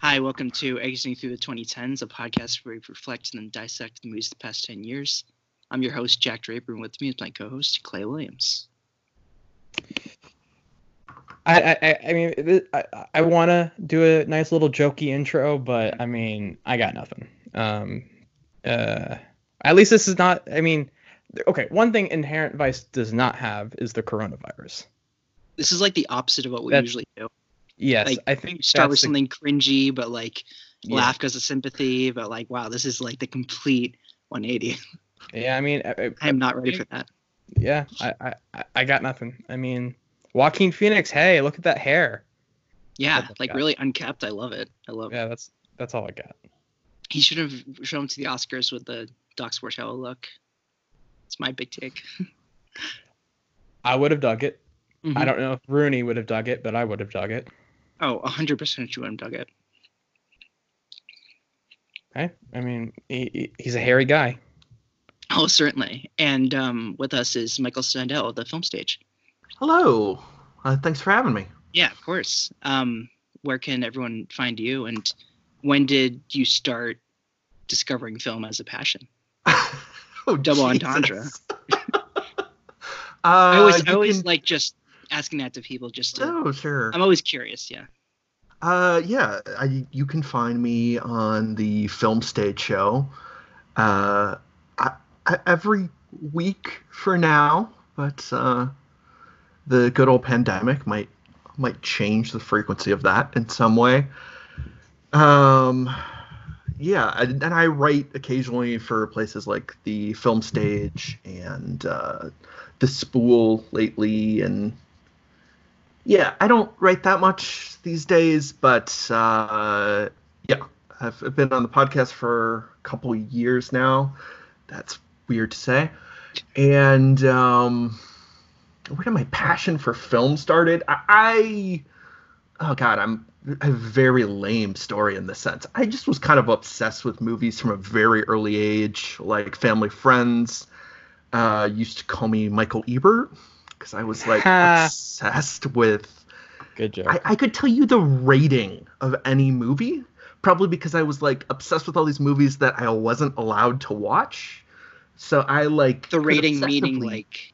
Hi, welcome to Exiting Through the 2010s, a podcast where we reflect and dissect the movies of the past 10 years. I'm your host, Jack Draper, and with me is my co host, Clay Williams. I I, I mean I, I want to do a nice little jokey intro, but I mean I got nothing. Um, uh, at least this is not. I mean, okay. One thing Inherent Vice does not have is the coronavirus. This is like the opposite of what we That's- usually do. Yes, Like, I think start with that's the- something cringy, but like yeah. laugh because of sympathy, but like, wow, this is like the complete 180. Yeah, I mean, I, am not ready for that. yeah, I, I I- got nothing. I mean, Joaquin Phoenix. Hey, look at that hair. Yeah, like God. really unkept. I love it. I love it. Yeah, that's that's all I got. He should have shown to the Oscars with the Doc Sportello look. It's my big take. I would have dug it. I Mhm. don't know if Rooney would have dug it, but I would have dug it. Oh, 100% you would have dug it. Okay, I mean, he, he- he's a hairy guy. Oh, certainly. And um, with us is Michael Snydel of the film stage. Hello. Uh, thanks for having me. Yeah, of course. Um, where can everyone find you? And when did you start discovering film as a passion? oh, Double Jesus. entendre. uh, I always, I always can- like just asking that to people. Just to, Oh, sure. I'm always curious. Yeah. Uh, yeah, I, you can find me on the Film Stage Show uh, I, I, every week for now, but uh, the good old pandemic might might change the frequency of that in some way. Um, yeah, and, and I write occasionally for places like the Film Stage and uh, the Spool lately, and yeah, I don't write that much these days, but uh, yeah, I've been on the podcast for a couple years now. That's weird to say. And um, where did my passion for film started? I, I oh god, I'm a very lame story in the sense. I just was kind of obsessed with movies from a very early age, like Family Friends. Uh, used to call me Michael Ebert because I was like obsessed with Good joke. I, I could tell you the rating of any movie, probably because I was like obsessed with all these movies that I wasn't allowed to watch. So I like The rating meaning obsessively- like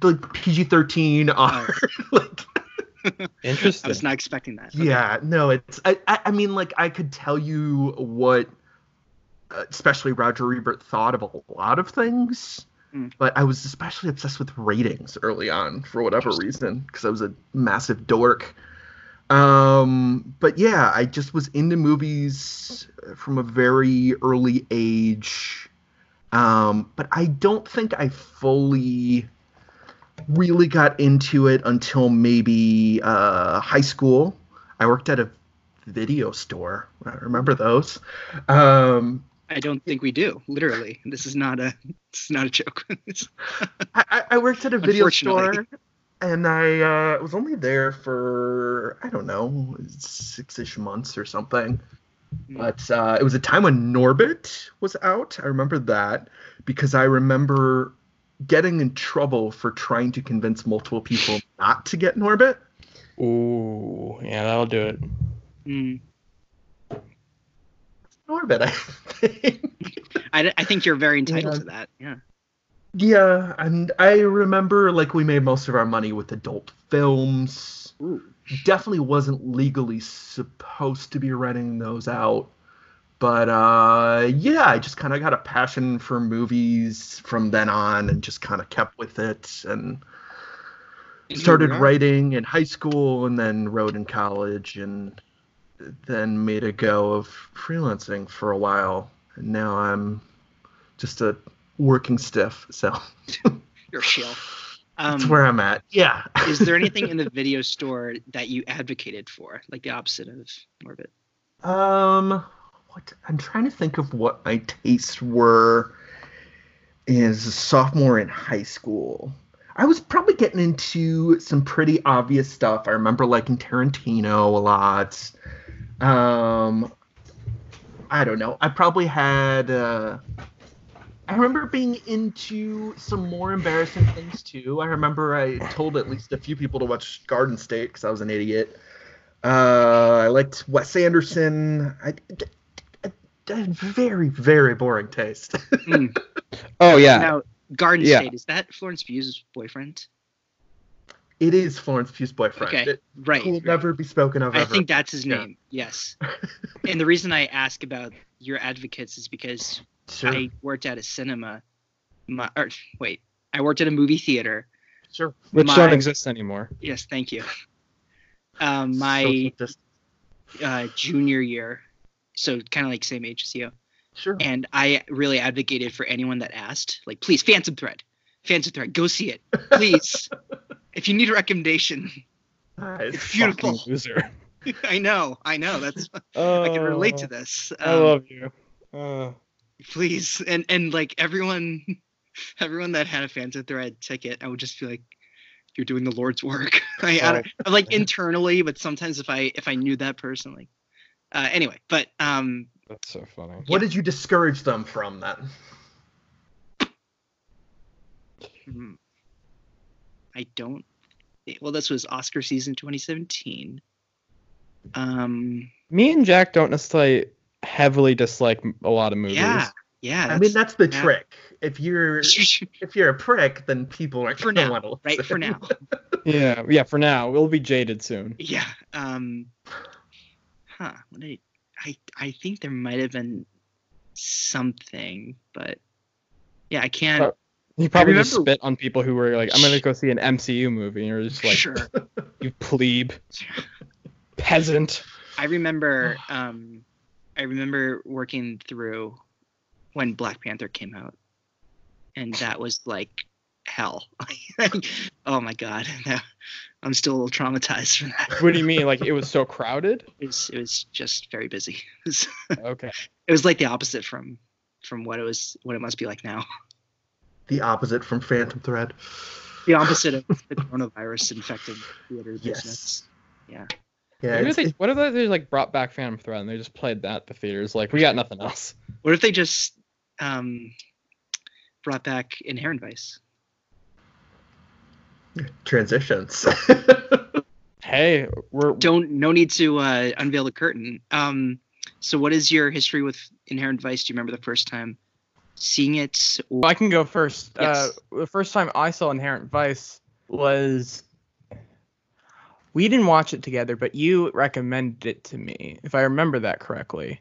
the PG thirteen R. like I was not expecting that. Okay. yeah, no, it's I, I I mean like I could tell you what, uh, especially Roger Ebert thought of a lot of things. Mm. But I was especially obsessed with ratings early on for whatever reason because I was a massive dork. Um, but yeah, I just was into movies from a very early age. Um, but I don't think I fully really got into it until maybe uh, high school. I worked at a video store. I remember those. Um, I don't think we do. Literally, this is not a. This is not a joke. I, I- worked at a video store, and I uh, was only there for I don't know six-ish months or something. Mm. But uh, it was a time when Norbit was out. I remember that because I remember getting in trouble for trying to convince multiple people not to get Norbit. Ooh, yeah, that'll do it. Mm. Norbit, I think. I, I think you're very entitled Yeah. to that. Yeah. yeah, and I remember like we made most of our money with adult films. Ooh. definitely wasn't legally supposed to be renting those out. But uh, yeah, I just kind of got a passion for movies from then on and just kind of kept with it and started writing in high school and then wrote in college and then made a go of freelancing for a while. And now I'm just a working stiff. So You're a shill. that's Um, where I'm at. Yeah. is there anything in the video store that you advocated for, like the opposite of Norbit? Um, what I'm trying to think of what my tastes were as a sophomore in high school. I was probably getting into some pretty obvious stuff. I remember liking Tarantino a lot. Um, I don't know. I probably had. Uh, I remember being into some more embarrassing things too. I remember I told at least a few people to watch Garden State because I was an idiot. Uh, I liked Wes Anderson. I, very, very boring taste. Mm. Oh yeah. Now, Garden Yeah. State is that Florence Pugh's boyfriend? it is Florence Pugh's boyfriend. Okay, It right. will right. never be spoken of I ever. think that's his Yeah. name. Yes. and the reason I ask about your advocates is because sure. I worked at a cinema. My, or, wait, I worked at a movie theater. sure. Which my- don't exist anymore. Yes, thank you. Um, my uh, junior year, so kind of like same age as you. Sure. And I really advocated for anyone that asked, like, please, Phantom Thread, Phantom Thread, go see it, please. if you need a recommendation, it's beautiful. Loser. I know, I know. That's Oh, I can relate to this. I Um, love you. Uh, please, and and like everyone, everyone that had a Phantom Thread ticket, I would just be like, you're doing the Lord's work. I, I don't, like internally, but sometimes if I if I knew that person, like, uh, anyway. But um, that's so funny. What did you discourage them from then? hmm, I don't. Well, this was Oscar season 2017. Um, Me and Jack don't necessarily heavily dislike a lot of movies. yeah, yeah. I mean, that's the that- trick. If you're if you're a prick, then people are For gonna now, want to right for now. Yeah, yeah. For now, we'll be jaded soon. Yeah. Um. Huh. What did I? I think there might have been something, but yeah, I can't. Oh, You probably just spit on people who were like, "I'm gonna go see an MCU movie," and you're just like, sure. "You plebe, peasant." I remember. Um. I remember working through when Black Panther came out, and that was like hell. oh my god. I'm still a little traumatized from that. What do you mean? Like it was so crowded? It was, it was just very busy. Okay. it was like the opposite from from what it was what it must be like now. the opposite from Phantom Thread. the opposite of the coronavirus infected theater Yes. business. Yeah. Yeah, Maybe they, what if they they, like brought back Phantom Thread and they just played that at the theaters? Like we got nothing else. What if they just um, brought back Inherent Vice? Transitions. Hey, we're Don't no need to uh, unveil the curtain. Um, so what is your history with Inherent Vice? Do you remember the first time seeing it? Or, I can go first. Yes. Uh, the first time I saw Inherent Vice was we didn't watch it together, but you recommended it to me, if I remember that correctly.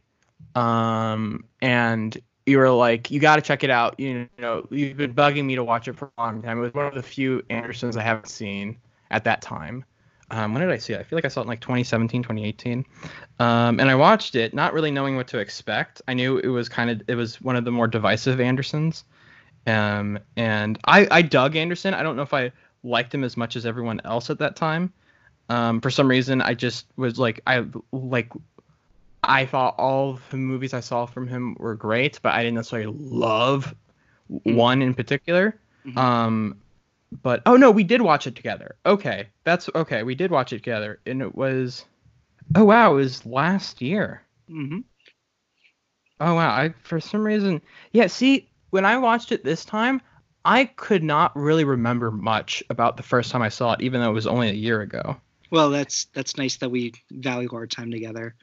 Um, and you were like, "You got to check it out." You know, you've been bugging me to watch it for a long time. It was one of the few Andersons I haven't seen at that time. Um, when did I see it? I feel like I saw it in like 2017, 2018. Um, and I watched it, not really knowing what to expect. I knew it was kind of it was one of the more divisive Andersons. Um, and I, I dug Anderson. I don't know if I liked him as much as everyone else at that time. Um, for some reason, I just was like, I like, I thought all of the movies I saw from him were great, but I didn't necessarily love Mhm. one in particular. Mhm. Um, but oh no, we did watch it together. Okay, that's okay. We did watch it together, and it was, oh wow, it was last year. Mhm. Oh wow! I for some reason, yeah. See, when I watched it this time, I could not really remember much about the first time I saw it, even though it was only a year ago. Well, that's that's nice that we value our time together.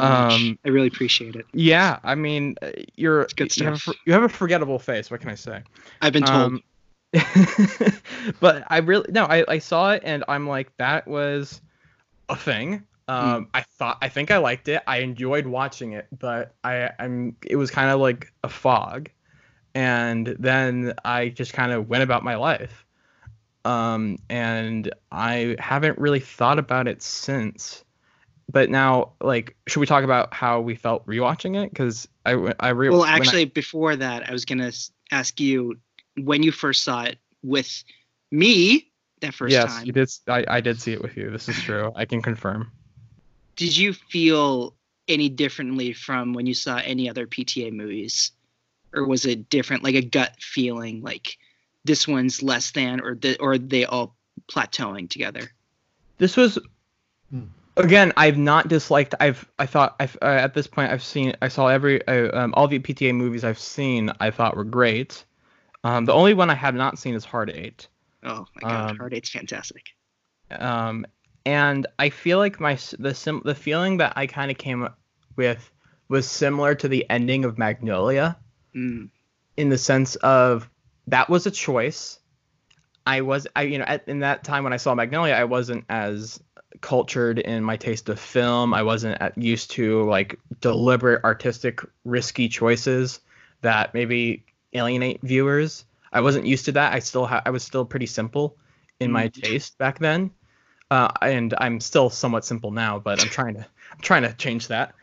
Um, I really appreciate it. Yeah, I mean, uh, you're good you have, a, you have a forgettable face. What can I say? I've been told. Um, but I really no, I, I saw it and I'm like that was a thing. Um, I thought I think I liked it. I enjoyed watching it, but I I'm it was kind of like a fog, and then I just kind of went about my life. Um, and I haven't really thought about it since. But now, like, should we talk about how we felt rewatching it? Because I I re- well, when I- actually, before that, I was gonna ask you when you first saw it with me that first yes, time. you did. s- I, I did see it with you. This is true. I can confirm. Did you feel any differently from when you saw any other PTA movies, or was it different, like a gut feeling, like this one's less than, or the, or are they all plateauing together? This was Hmm. Again, I've not disliked. I've I thought I've uh, at this point I've seen I saw every uh, um, all the PTA movies I've seen I thought were great. Um, the only one I have not seen is Hard Eight. Oh my god, Um, Hard Eight's fantastic. Um, and I feel like my the sim the feeling that I kind of came with was similar to the ending of Magnolia Mm, in the sense of that was a choice. I was I you know at, in that time when I saw Magnolia, I wasn't as cultured in my taste of film. I wasn't at, used to like deliberate artistic risky choices that maybe alienate viewers. I wasn't used to that. I still ha- I was still pretty simple in my Mm. taste back then. Uh, and I'm still somewhat simple now, but I'm trying to I'm trying to change that.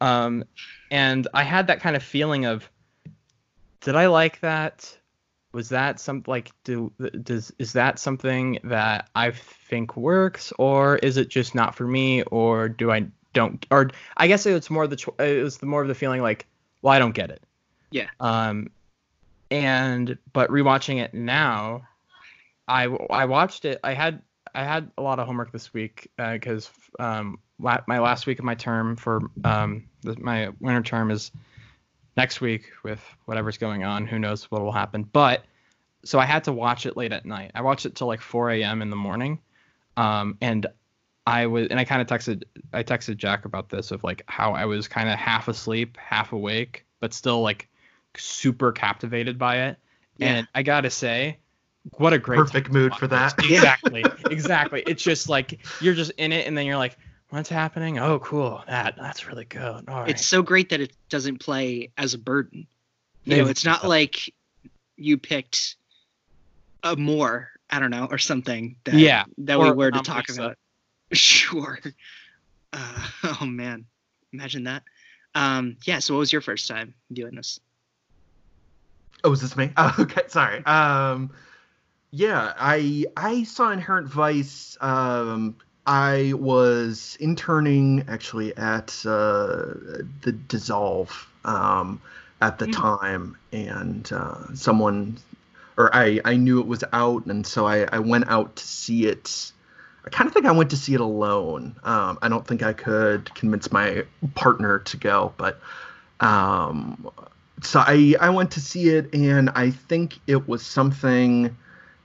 Um, and I had that kind of feeling of did I like that? Was that some like do does is that something that I think works or is it just not for me or do I don't or I guess it's more the it was the more of the feeling like well I don't get it. Yeah. Um and but rewatching it now I I watched it I had I had a lot of homework this week because um la- my last week of my term for um the, my winter term is next week with whatever's going on. Who knows what will happen? But so I had to watch it late at night. I watched it till like 4 a.m. in the morning, um, and I was and I kind of texted I texted Jack about this of like how I was kind of half asleep, half awake, but still like super captivated by it. Yeah. And I gotta say, what a great Perfect mood for that. Exactly, exactly. It's just like you're just in it, and then you're like, what's happening? Oh, cool. That that's really good. All right. It's so great that it doesn't play as a burden. You know, it's not like you picked a more, I don't know, or something that Yeah, that we or were to talk about. Sure. Uh, oh man, imagine that. Um, yeah. So, what was your first time doing this? Oh, is this me? Oh, okay, sorry. Um, yeah, I I saw Inherent Vice. Um, I was interning actually at uh, the Dissolve um, at the Mm. time, and uh, someone, or I I knew it was out, and so I I went out to see it. I kind of think I went to see it alone. Um, I don't think I could convince my partner to go, but um, so I I went to see it, and I think it was something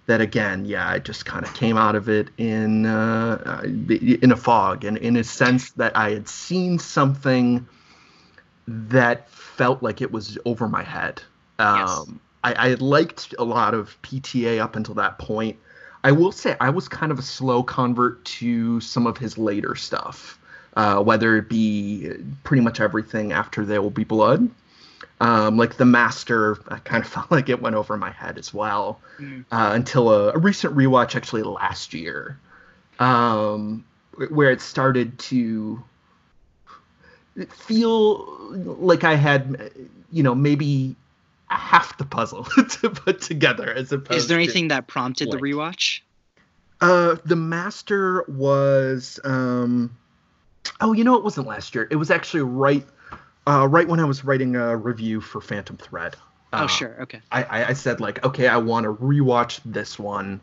that again, yeah, I just kind of came out of it in uh, in a fog, and in a sense that I had seen something that felt like it was over my head. Yes. Um, I, I had liked a lot of PTA up until that point. I will say I was kind of a slow convert to some of his later stuff, uh, whether it be pretty much everything after There Will Be Blood. Um, like The Master, I kind of felt like it went over my head as well Mm. uh, until a, a recent rewatch actually last year, um, where it started to feel like I had, you know, maybe half the puzzle to put together as opposed. Is there anything that prompted the rewatch? Uh, the master was um, oh, you know, it wasn't last year. It was actually right, uh, right when I was writing a review for Phantom Thread. Oh, Uh, sure. Okay. I, I, said like, okay, I want to rewatch this one.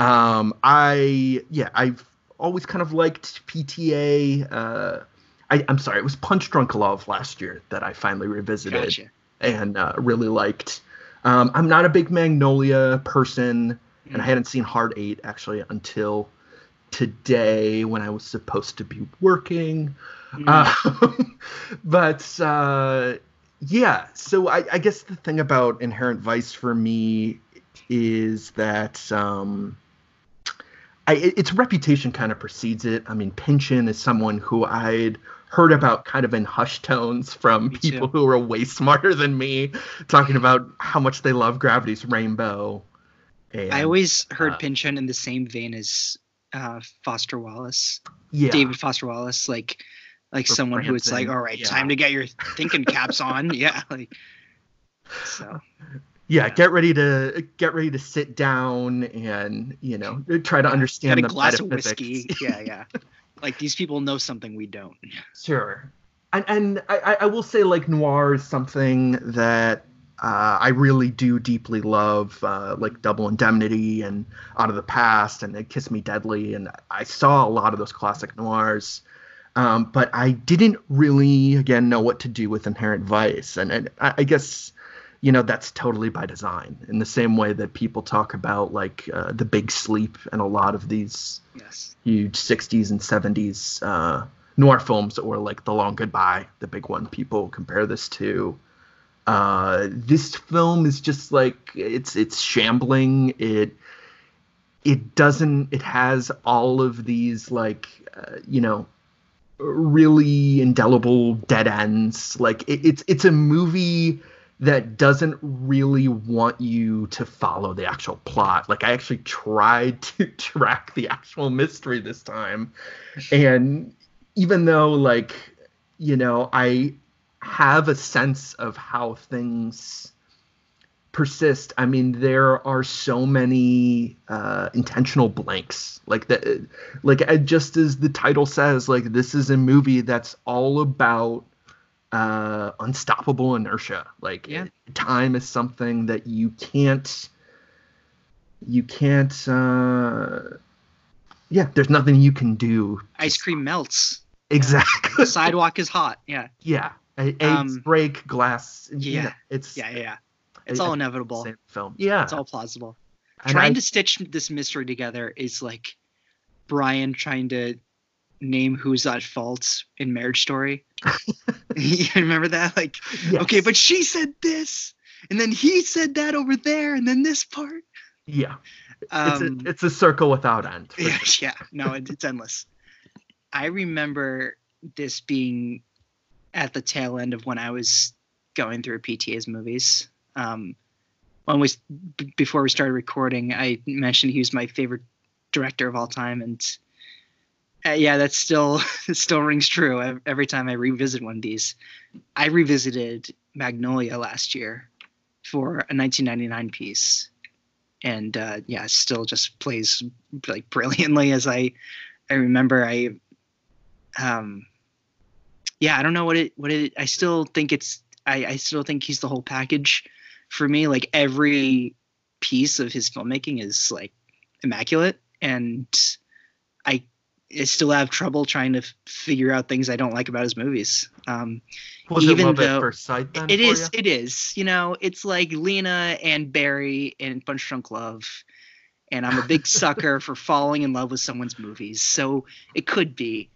Um, I yeah, I've always kind of liked PTA. Uh, I, I'm sorry, it was Punch Drunk Love last year that I finally revisited Gotcha. and uh, really liked. Um, I'm not a big Magnolia person, and I Mm. hadn't seen Hard Eight actually until today when I was supposed to be working. Mm. Um, but uh, yeah, so I, I guess the thing about Inherent Vice for me is that um, I, its reputation kind of precedes it. I mean, Pynchon is someone who I'd heard about kind of in hushed tones from Me too. people who are way smarter than me, talking about how much they love Gravity's Rainbow. And, I always heard uh, Pynchon in the same vein as uh, Foster Wallace, yeah, David Foster Wallace, like like someone who it's like, all right, yeah. time to get your thinking caps on. Yeah, like so. yeah, Yeah. get ready to get ready to sit down and you know try to understand Got a the glass of whiskey. Yeah, yeah. Like these people know something we don't. Sure. And, and I, I- I will say, like, noir is something that uh, I really do deeply love uh, like Double Indemnity and Out of the Past and Kiss Me Deadly, and I saw a lot of those classic noirs. Um, but I didn't really, again, know what to do with Inherent Vice, and, and I, I guess you know that's totally by design. In the same way that people talk about like uh, the Big Sleep and a lot of these Yes. huge 60s and 70s uh, noir films or like The Long Goodbye, the big one people compare this to. Uh, this film is just like it's it's shambling. It it doesn't it has all of these like uh, you know really indelible dead ends. Like it, it's it's a movie that doesn't really want you to follow the actual plot. Like I actually tried to track the actual mystery this time. And even though like, you know, I have a sense of how things persist, I mean there are so many uh intentional blanks. Like that like just as the title says, like this is a movie that's all about uh unstoppable inertia like Yeah. time is something that you can't you can't uh yeah there's nothing you can do Ice cream melts. exactly The sidewalk is hot. Yeah. yeah E- eggs Um, break glass you yeah. know, it's Yeah. Yeah. It's all inevitable. same film yeah It's all plausible. And trying I- to stitch this mystery together is like Brian trying to name who's at fault in Marriage Story. you remember that? Like, yes. okay, but she said this, and then he said that over there, and then this part. yeah Um, it's a, it's a circle without end yeah, sure. yeah, no, it, it's endless. I remember this being at the tail end of when I was going through PTA's movies. Um, when we b- before we started recording, I mentioned he was my favorite director of all time, and uh, yeah, that still still rings true every time I revisit one of these. I revisited Magnolia last year for a 1999 piece, and uh, yeah, still just plays like brilliantly as I I remember I um yeah I don't know what it what it I still think it's I I still think he's the whole package for me like every piece of his filmmaking is like immaculate and I I still have trouble trying to f- figure out things I don't like about his movies. Um, was even it though- sight then it is. ya? It is. You know, it's like Lena and Barry in Punch Drunk Love, and I'm a big sucker for falling in love with someone's movies. So it could be.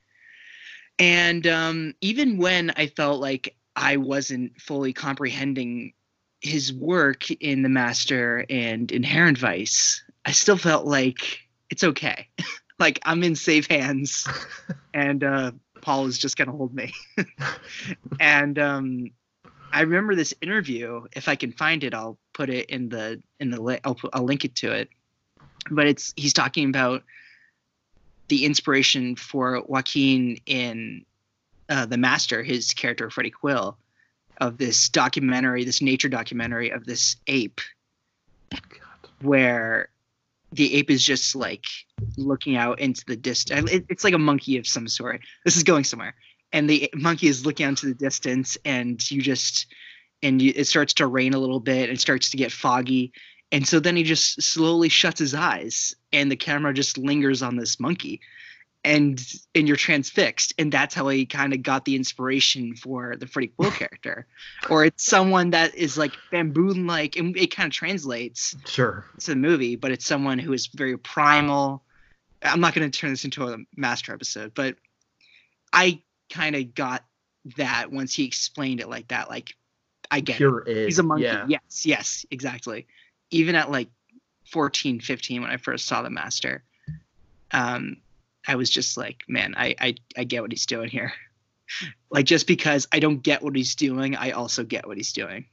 And um, even when I felt like I wasn't fully comprehending his work in The Master and Inherent Vice, I still felt like it's okay. like I'm in safe hands, and uh, Paul is just gonna hold me. and um, I remember this interview. If I can find it, I'll put it in the in the li- I'll put, I'll link it to it. But it's he's talking about the inspiration for Joaquin in uh, the Master, his character Freddie Quell, of this documentary, this nature documentary of this ape, where the ape is just like looking out into the distance. It, it's like a monkey of some sort. This is going somewhere, and the monkey is looking out into the distance, and you just and you, it starts to rain a little bit, and starts to get foggy, and so then he just slowly shuts his eyes, and the camera just lingers on this monkey, and and you're transfixed, and that's how he kind of got the inspiration for the freddy Quell character, or it's someone that is like bamboon like, and it kind of translates sure to the movie, but it's someone who is very primal. I'm not going to turn this into a master episode, but I kind of got that once he explained it like that. Like, I get it. pure id He's a monkey. yeah Yes, yes, exactly. Even at like 14, 15, when I first saw the master, um, I was just like, man, I, I, I get what he's doing here. Like, just because I don't get what he's doing, I also get what he's doing.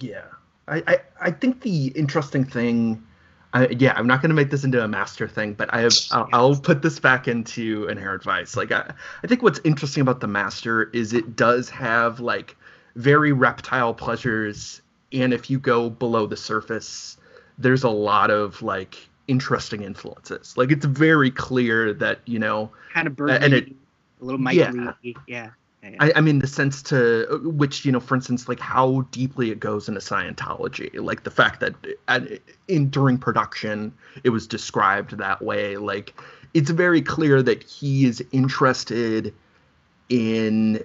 Yeah, I, I, I think the interesting thing, I, yeah, I'm not going to make this into a master thing, but I have, I'll, I'll put this back into Inherent Vice. Like, I, I think what's interesting about the master is it does have like very reptile pleasures, and if you go below the surface, there's a lot of like interesting influences. Like, it's very clear that you know Kind of and it- a little Mike yeah. Lee. Yeah. yeah, yeah. I, I mean the sense to which you know for instance like how deeply it goes into scientology like the fact that at, in during production it was described that way like it's very clear that he is interested in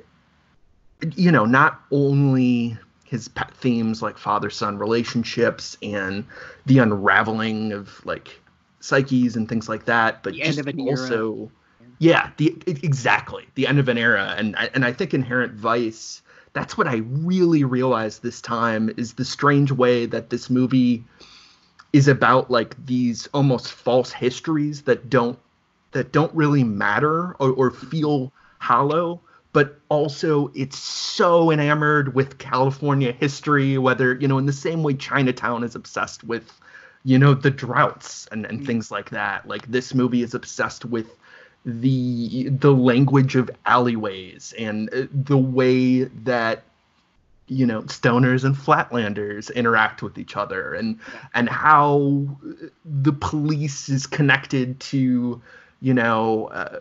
you know not only his pet themes like father son relationships and the unraveling of like psyches and things like that but The end just of an era. also yeah the exactly the end of an era and I, and I think inherent vice that's what i really realized this time is the strange way that this movie is about like these almost false histories that don't that don't really matter or, or feel hollow but also it's so enamored with california history whether you know in the same way chinatown is obsessed with you know the droughts and, and Mm. things like that like this movie is obsessed with the the language of alleyways and uh, the way that you know stoners and flatlanders interact with each other and and how the police is connected to you know uh,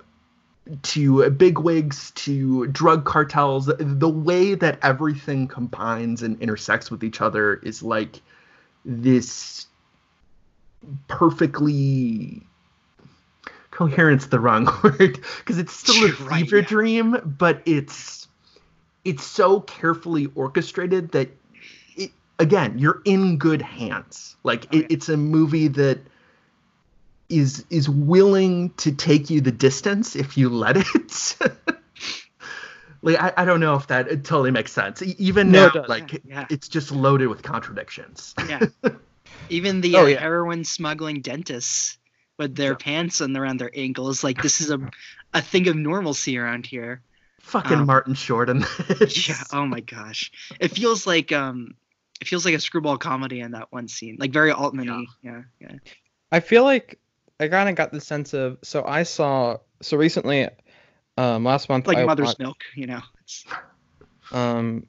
to bigwigs to drug cartels the way that everything combines and intersects with each other is like this perfectly coherence the wrong word because it's still a right, fever yeah. dream but it's it's so carefully orchestrated that it again you're in good hands like Oh, it, it's a movie that is is willing to take you the distance if you let it like I, I don't know if that it totally makes sense even No, now it like Yeah, yeah. it's just loaded with contradictions yeah. Even the Oh, uh, yeah. heroin smuggling dentists with their Yeah. pants on around their ankles, like this is a a thing of normalcy around here. fucking Um, martin short in this Yeah. Oh my gosh. It feels like um, it feels like a screwball comedy in that one scene, like very Altman-y. Yeah. Yeah. I feel like I kind of got the sense of so I saw so recently, um, last month Like I Mother's watched, Milk. You know. It's, um,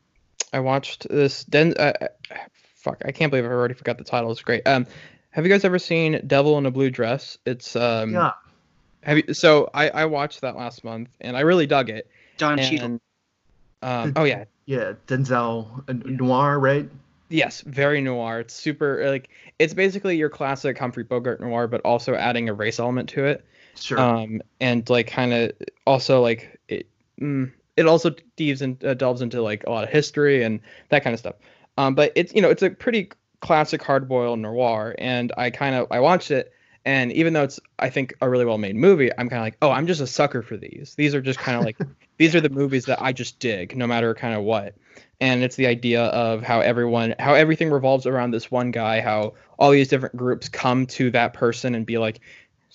I watched this. Den, uh, fuck, I can't believe I already forgot the title. It's great. Um, have you guys ever seen Devil in a Blue Dress? It's um, yeah have you? So I I watched that last month and I really dug it. Don Cheadle. Um, oh yeah, yeah denzel uh, noir right Yes, very noir. It's super like it's basically your classic Humphrey Bogart noir, but also adding a race element to it. sure Um, and like kind of also like it, mm, it also delves in, uh, delves into like a lot of history and that kind of stuff. Um, but it's you know it's a pretty classic hardboiled noir, and I kind of I watched it, and even though it's I think a really well made movie, I'm kind of like oh I'm just a sucker for these. These are just kind of like these are the movies that I just dig no matter kind of what. And it's the idea of how everyone how everything revolves around this one guy, how all these different groups come to that person and be like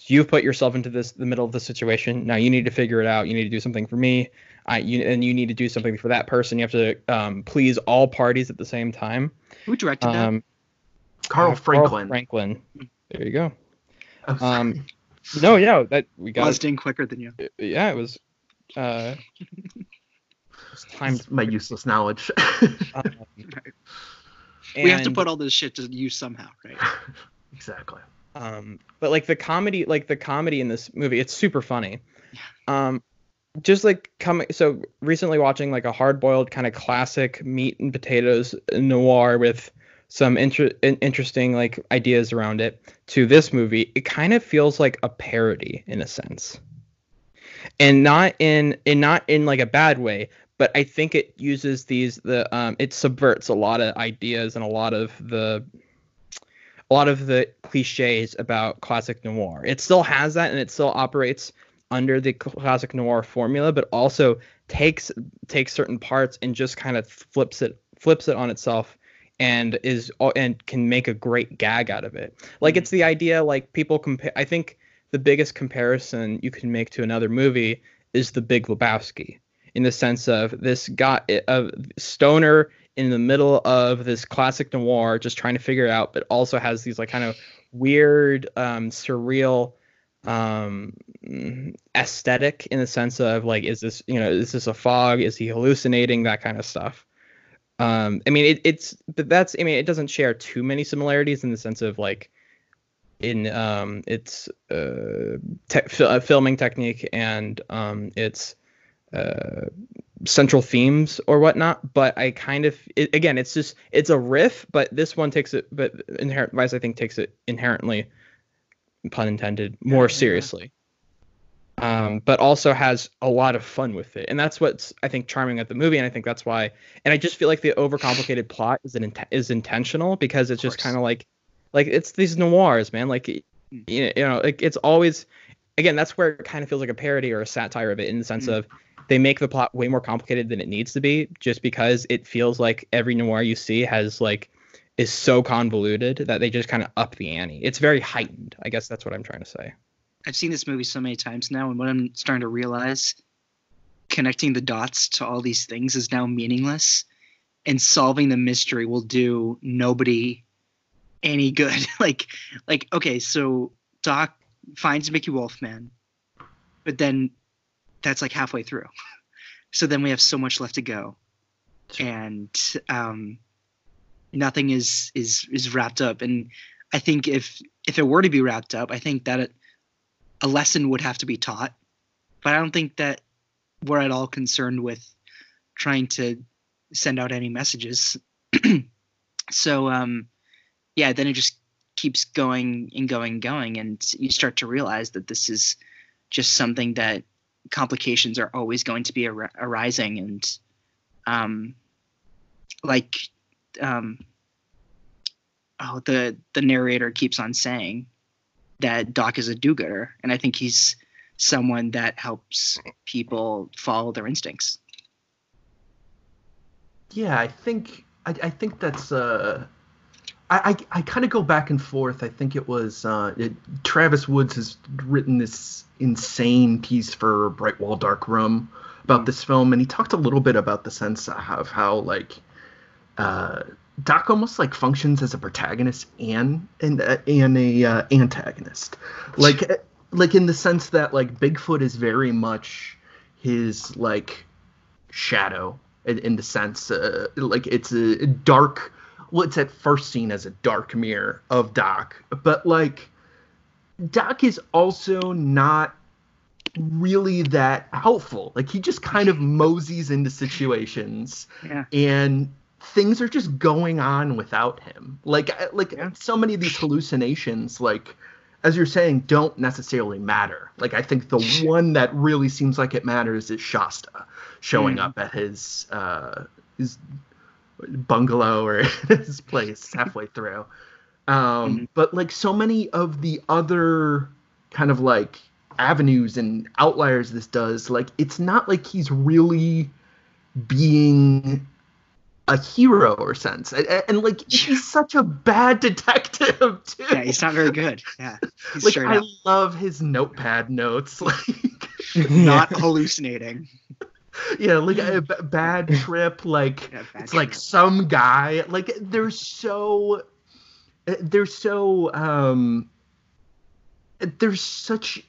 you've put yourself into this the middle of the situation. Now you need to figure it out. You need to do something for me. I, you, and you need to do something for that person. You have to um, please all parties at the same time. Who directed that? um, carl uh, franklin. Franklin. There you go Um, no yeah that we got Buzzed in quicker than you. yeah it was uh it's time It's my useless knowledge. Um, we have to put all this shit to use somehow, right? exactly. Um but like the comedy like the comedy in this movie it's super funny. Um just like coming so recently watching like a hard boiled kind of classic meat and potatoes noir with some inter- in- interesting like ideas around it to this movie it kind of feels like a parody in a sense and not in in not in like a bad way but i think it uses these the um it subverts a lot of ideas and a lot of the a lot of the cliches about classic noir. It still has that and it still operates under the classic noir formula, but also takes takes certain parts and just kind of flips it flips it on itself and is and can make a great gag out of it. Like it's the idea like people compare I think the biggest comparison you can make to another movie is the Big Lebowski in the sense of this guy of stoner in the middle of this classic noir just trying to figure it out but also has these like kind of weird um surreal um aesthetic in the sense of like is this you know is this a fog? Is he hallucinating? That kind of stuff um i mean it, it's but that's i mean it doesn't share too many similarities in the sense of like in um its uh, te- uh filming technique and um its uh central themes or whatnot. But I kind of it, again, it's just it's a riff, but this one takes it, but Inherent Vice I think takes it inherently, pun intended, more Yeah. seriously. Um, but also has a lot of fun with it, and that's what's I think charming at the movie, and I think that's why. And I just feel like the overcomplicated plot is an is intentional because it's just kind of like, like it's these noirs, man. Like, you know, you know, like it's always, again, that's where it kind of feels like a parody or a satire of it in the sense Mm. of they make the plot way more complicated than it needs to be, just because it feels like every noir you see has like is so convoluted that they just kind of up the ante. It's very heightened. I guess that's what I'm trying to say. I've seen this movie so many times now, and what I'm starting to realize, connecting the dots to all these things is now meaningless, and solving the mystery will do nobody any good. like, like okay, so Doc finds Mickey Wolfmann, but then that's like halfway through. So then we have so much left to go, and um, nothing is is is wrapped up. And I think if if it were to be wrapped up, I think that it, a lesson would have to be taught. But I don't think that we're at all concerned with trying to send out any messages. so um, yeah, then it just keeps going and going and going, and you start to realize that this is just something that complications are always going to be ar- arising, and um, like um, oh, the the narrator keeps on saying that Doc is a do-gooder, and I think he's someone that helps people follow their instincts. Yeah, I think I, I think that's uh I, I, I kind of go back and forth. I think it was uh, it, Travis Woods has written this insane piece for Bright Wall Dark Room about Mm. this film, and he talked a little bit about the sense of how like uh, Doc almost like functions as a protagonist and and uh, and a uh, antagonist, like like in the sense that like Bigfoot is very much his like shadow in, in the sense uh, like it's a dark well it's at first seen as a dark mirror of doc but like doc is also not really that helpful. Like he just kind of moseys into situations Yeah. and things are just going on without him like like Yeah. so many of these hallucinations like as you're saying don't necessarily matter like i think the one that really seems like it matters is shasta showing Mm. up at his uh his bungalow or his place halfway through um Mhm. but like so many of the other kind of like avenues and outliers this does like it's not like he's really being a hero or sense. And, and like he's such a bad detective too. Yeah, he's not very good. Yeah, he's like i up. love his notepad notes like not hallucinating. yeah like a b- bad trip like Yeah, bad it's like some guy like they're so they're so um there's such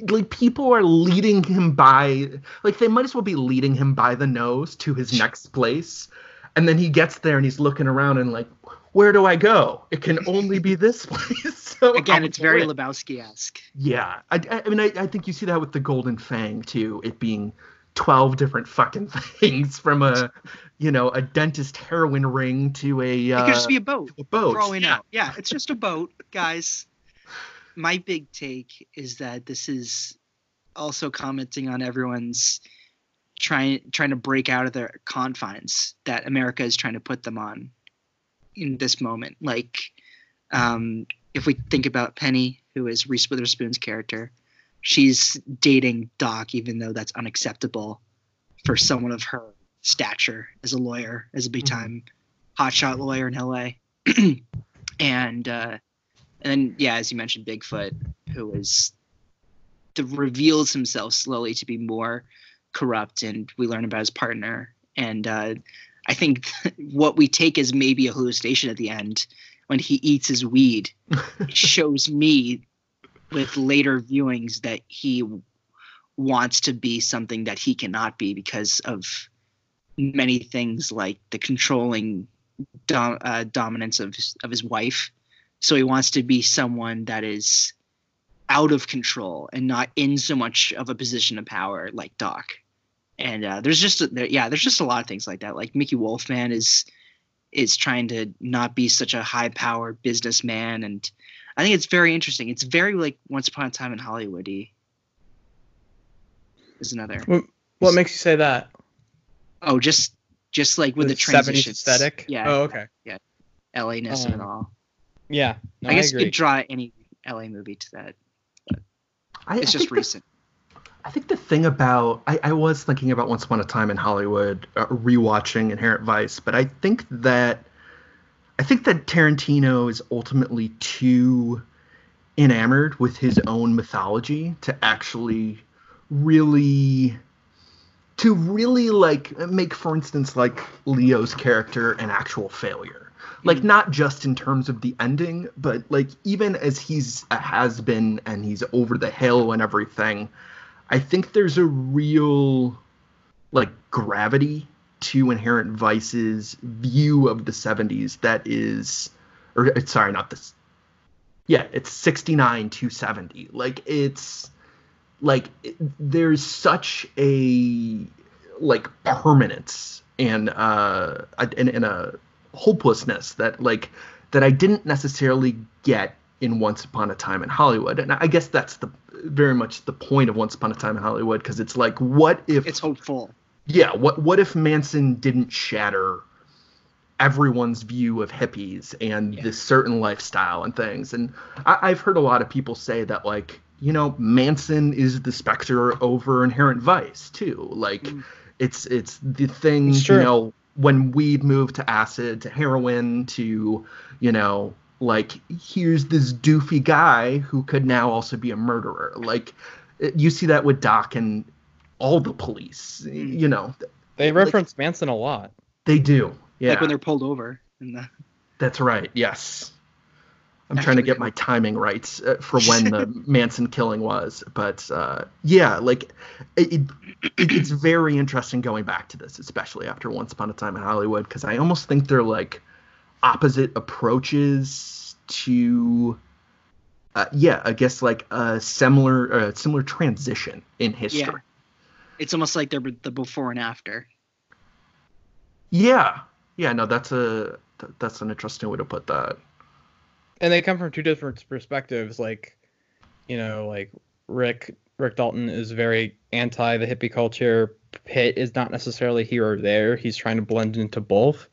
like people are leading him by like they might as well be leading him by the nose to his next place and then he gets there and he's looking around and like where do i go it can only be this place so again, I'll it's very go in. Lebowski-esque. Yeah, I, I I mean, I, I think you see that with the Golden Fang too. It being twelve different fucking things from a, you know, a dentist heroin ring to a, It uh, could just be a boat. a boat. For all Yeah. know. Yeah, it's just a boat, guys. My big take is that this is also commenting on everyone's trying trying to break out of their confines that America is trying to put them on in this moment. Like, um, if we think about Penny, who is Reese Witherspoon's character, she's dating Doc, even though that's unacceptable for someone of her stature as a lawyer, as a big time hotshot lawyer in LA. and uh, and then yeah, as you mentioned, Bigfoot, who is the, reveals himself slowly to be more corrupt, and we learn about his partner. And uh, I think what we take as maybe a hallucination at the end when he eats his weed shows me with later viewings that he wants to be something that he cannot be because of many things like the controlling dom- uh, dominance of his, of his wife. So he wants to be someone that is out of control and not in so much of a position of power like Doc. And uh, there's just a, there, yeah, there's just a lot of things like that. Like Mickey Wolfmann is is trying to not be such a high powered businessman, and I think it's very interesting. It's very like Once Upon a Time in Hollywoody. Is another. What, what makes you say that? Oh, just just like with the, The 70s transitions. aesthetic? Yeah. Oh, okay. Yeah. LA ness of it Um, all. Yeah. No, I guess agree. you could draw any LA movie to that. I, It's I just think the- recent. I think the thing about I, I was thinking about Once Upon a Time in Hollywood, uh, rewatching Inherent Vice, but I think that I think that Tarantino is ultimately too enamored with his own mythology to actually really to really like make for instance like Leo's character an actual failure. Like Mhm. not just in terms of the ending, but like even as he's a has been and he's over the hill and everything, I think there's a real like gravity to Inherent Vice's view of the 70s that is or it's sorry, not this. Yeah, it's 69 to 70. Like it's like it- there's such a like permanence and uh and, and a hopelessness that like that I didn't necessarily get in Once Upon a Time in Hollywood. And I guess that's the very much the point of Once Upon a Time in Hollywood because it's like what if It's hopeful. yeah, what what if Manson didn't shatter everyone's view of hippies and Yeah. this certain lifestyle and things? And I, I've heard a lot of people say that like, you know, Manson is the specter over inherent vice too. Like Mm. it's it's the thing, It's you know, when weed moved to acid to heroin to, you know, like here's this doofy guy who could now also be a murderer. Like you see that with Doc and all the police. You know, They like- reference Manson a lot. they do. Yeah, Like when they're pulled over. And the, that's right. Yes. I'm trying to get my timing right uh, for when the Manson killing was, but uh, yeah, like it, it, it- it's very interesting going back to this, especially after Once Upon a Time in Hollywood, because I almost think they're like opposite approaches to, uh, yeah, I guess like a similar, uh, similar transition in history. yeah. It's almost like they're the before and after. Yeah, yeah, no, that's a that's an interesting way to put that. and they come from two different perspectives like you know like rick rick dalton is very anti the hippie culture pitt is not necessarily here or there he's trying to blend into both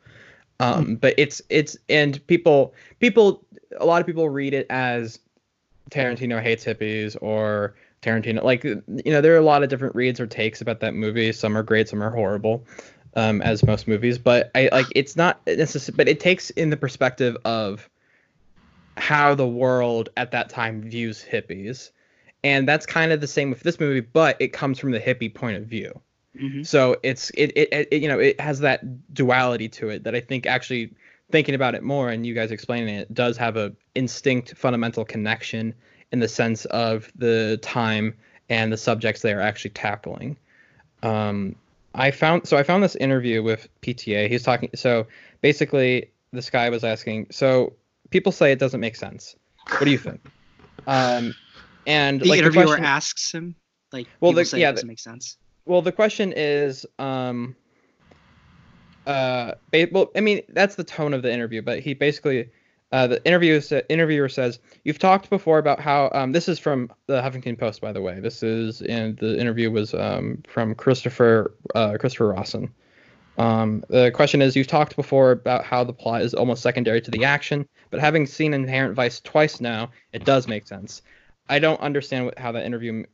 um but it's it's and people people a lot of people read it as tarantino hates hippies or tarantino like you know there are a lot of different reads or takes about that movie some are great some are horrible um as most movies but i like it's not necessarily but it takes in the perspective of how the world at that time views hippies. And that's kind of the same with this movie, but it comes from the hippie point of view. Hmm So it's it, it, it you know it has that duality to it that I think actually thinking about it more and you guys explaining it does have a instinct fundamental connection in the sense of the time and the subjects they are actually tackling. Um, I found so I found this interview with PTA. He's talking so basically this guy was asking so people say it doesn't make sense. What do you think? Um, and The like the interviewer question- asks him, like, Well, the- yeah, it doesn't the- make sense. Well, the question is, um, uh, ba- well, I mean, that's the tone of the interview, but he basically, uh, the interviewer, sa- interviewer says, you've talked before about how, um, this is from the Huffington Post, by the way. This is, and the interview was, um, from Christopher, uh, Christopher Rosen. Um, the question is, you've talked before about how the plot is almost secondary to the action, but having seen Inherent Vice twice now, it does make sense. I don't understand what, how that interview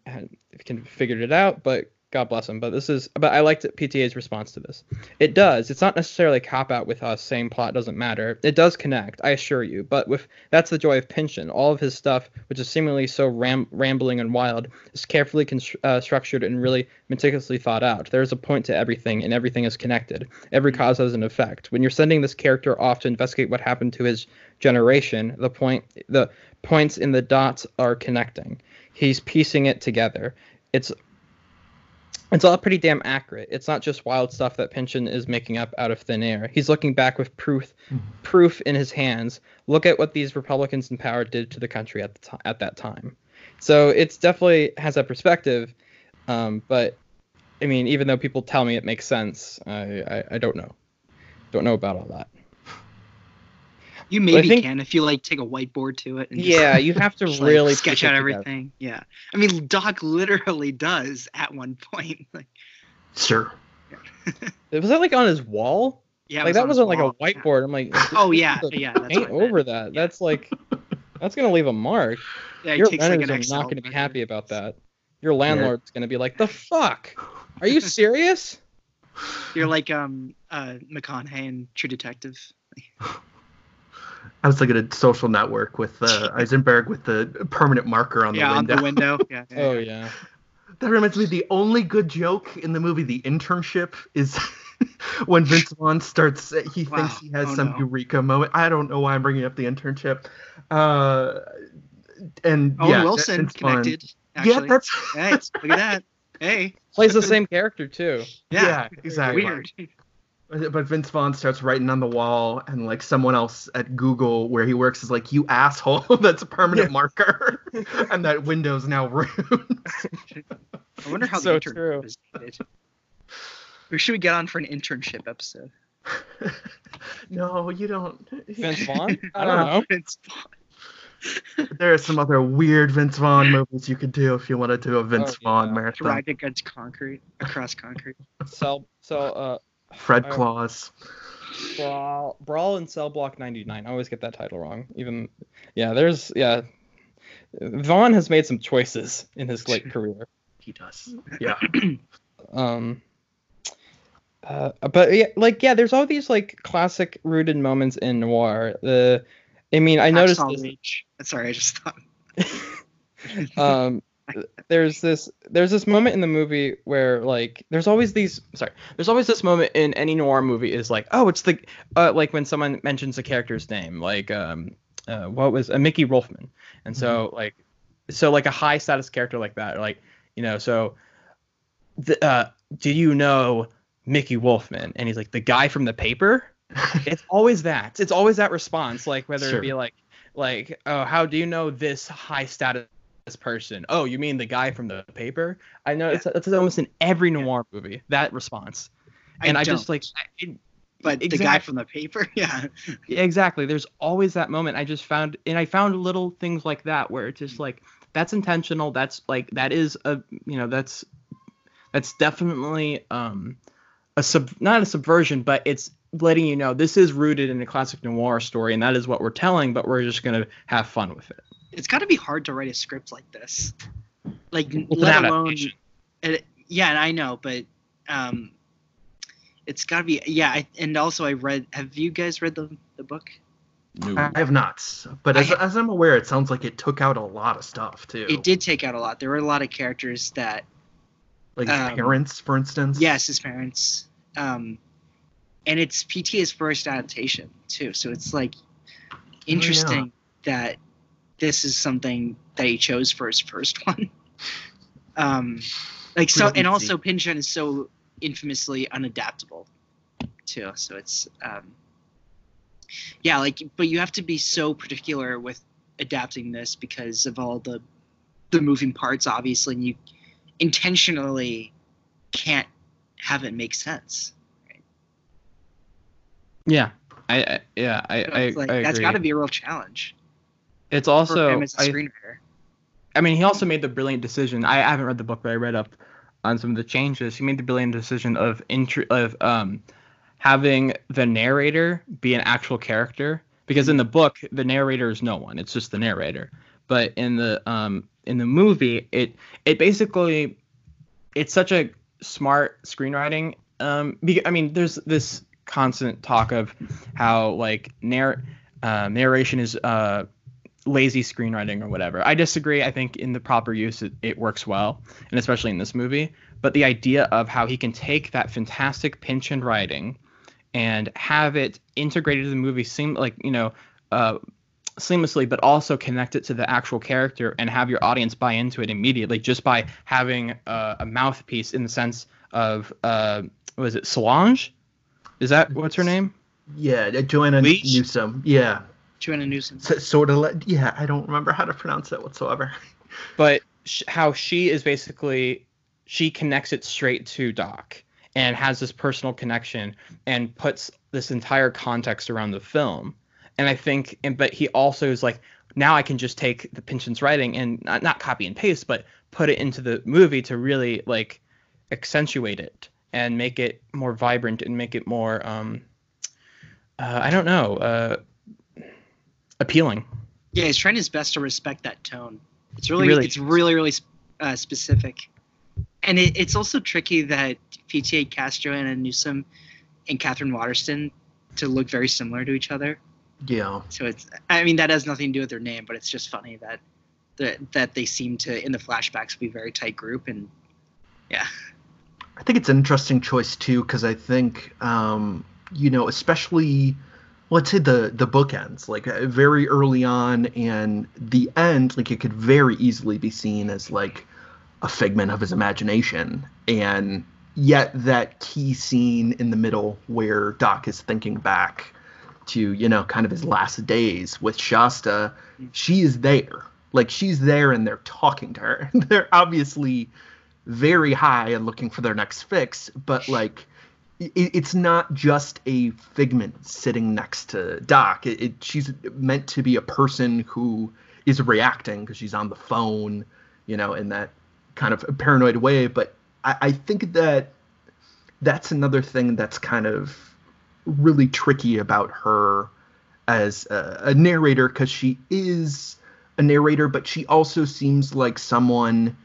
can figured it out, but God bless him. But this is, but I liked PTA's response to this. It does. It's not necessarily a cop out with us saying plot doesn't matter. It does connect, I assure you. But with that's the joy of Pynchon. All of his stuff, which is seemingly so ram, rambling and wild, is carefully constr- uh, structured and really meticulously thought out. There's a point to everything, and everything is connected. Every cause has an effect. When you're sending this character off to investigate what happened to his generation, the point, the points in the dots are connecting. He's piecing it together. It's it's all pretty damn accurate. It's not just wild stuff that Pynchon is making up out of thin air. He's looking back with proof Mhm. proof in his hands. Look at what these Republicans in power did to the country at the at that time. So it's definitely has that perspective, um, but I mean, even though people tell me it makes sense, I I, I don't know. Don't know about all that. You maybe think- can if you like take a whiteboard to it. And just, Yeah, you have to just, like, really sketch put it out together. everything. Yeah, I mean, Doc literally does at one point. Like, Sure. Was that like on his wall? yeah, like was that wasn't like a wall. Yeah. whiteboard. I'm like, Oh yeah, yeah. Paint what meant. over that. That's like, that's gonna leave a mark. Yeah, he Your takes, like, renters an are Excel not gonna be marker. happy about that. Your landlord's gonna be like, the fuck? Are you serious? You're like um uh McConaughey in True Detective. I was looking at Social Network with uh, Eisenberg with the permanent marker on the window. yeah, on the window. Yeah. yeah, Oh yeah. yeah. That reminds me, the only good joke in the movie The Internship is when Vince Vaughn starts, he Wow. thinks he has Oh, some no. eureka moment. I don't know why I'm bringing up The Internship. Uh, and Owen yeah, Wilson Vince Vaughn- connected. Yeah, that's Hey, look at that. Hey. Plays the same character too. Yeah. yeah, exactly. Weird. But Vince Vaughn starts writing on the wall, and like someone else at Google where he works is like, "You asshole, that's a permanent Yeah. marker," and that window's now ruined. I wonder how So the true. internship was dated. Who should we get on for an internship episode? no, you don't. Vince Vaughn? I don't know. Vince Vaughn. There are some other weird Vince Vaughn movies you could do if you want to do a Vince Oh, Vaun yeah. marathon. Drive against concrete, across concrete. Cell, cell, uh, Fred Claus. brawl, brawl in Cell Block 99. I always get that title wrong. Even, yeah, there's, yeah. Vaughn has made some choices in his late career. He does. Yeah. Um, uh, but yeah, like yeah, there's all these like classic rooted moments in noir. The, I mean, I noticed this. Sorry, I just thought. um there's this there's this moment in the movie where like there's always these sorry there's always this moment in any noir movie is like oh it's the uh, like when someone mentions a character's name like um uh, what was uh, Mickey Wolfmann and so like so like a high status character like that like you know so the, uh do you know Mickey Wolfmann and he's like the guy from the paper? It's always that. It's always that response like whether Sure. it be like like oh how do you know this high status person. Oh you mean the guy from the paper? I know it's, it's almost in every noir movie that response. And i, just like I- But the guy from the paper, yeah. yeah, exactly. There's always that moment i just found and i found little things like that where it's just like that's intentional that's like that is a you know that's that's definitely um a sub not a subversion but it's letting you know this is rooted in a classic noir story and that is what we're telling but we're just going to have fun with it It's got to be hard to write a script like this. Like, With let alone. adaptation. It, yeah, and I know, but um, it's got to be. Yeah, I, and also I read. Have you guys read the the book? No. I have not, but as, ha- as I'm aware, it sounds like it took out a lot of stuff too. It did take out a lot. There were a lot of characters that like his um, parents, for instance. Yes, his parents. Um, and it's PTA's first adaptation too, so it's like interesting that this is something that he chose for his first one. um, like so, and also Pynchon is so infamously unadaptable too. So it's um, yeah, like but you have to be so particular with adapting this because of all the the moving parts, obviously, and you intentionally can't have it make sense. Right? yeah i, I yeah i So i, like, I that's got to be a real challenge it's also him as a I, screenwriter. I mean, he also made the brilliant decision. I haven't read the book, but I read up on some of the changes. He made the brilliant decision of intr- of um, having the narrator be an actual character because in the book the narrator is no one; it's just the narrator. But in the um, in the movie, it it basically it's such a smart screenwriting. Um, be- I mean, there's this constant talk of how like narr- uh, narration is uh, lazy screenwriting or whatever. I disagree. I think in the proper use it, it works well, and especially in this movie. But the idea of how he can take that fantastic Pynchon writing and have it integrated to the movie seem like you know uh, seamlessly, but also connect it to the actual character and have your audience buy into it immediately just by having uh, a mouthpiece in the sense of uh, was it Solange? Is that what's her name? Yeah, Joanna Leach? Newsom. Yeah, Joanna Newsom. S- sort of. Like, yeah, I don't remember how to pronounce it whatsoever. but sh- how she is basically she connects it straight to Doc and has this personal connection and puts this entire context around the film. And I think, and but he also is like, now I can just take the Pynchon's writing and not, not copy and paste, but put it into the movie to really like accentuate it and make it more vibrant and make it more, um, uh, I don't know, uh, appealing. Yeah, he's trying his best to respect that tone. It's really, really it's really, really uh, specific, and it, it's also tricky that PTA cast Joanna Newsom and Katherine Waterston to look very similar to each other. Yeah. So it's, I mean, that has nothing to do with their name, but it's just funny that that that they seem to in the flashbacks be a very tight group, and yeah. I think it's an interesting choice too, because I think, um, you know, especially let's say the the bookends, like uh, very early on, and the end, like it could very easily be seen as like a figment of his imagination, and yet that key scene in the middle where Doc is thinking back to you know kind of his last days with Shasta, she is there, like she's there, and they're talking to her. they're obviously very high and looking for their next fix, but like it's not just a figment sitting next to Doc. It, it she's meant to be a person who is reacting because she's on the phone, you know, in that kind of paranoid way. But I, I think that that's another thing that's kind of really tricky about her as a, a narrator because she is a narrator, but she also seems like someone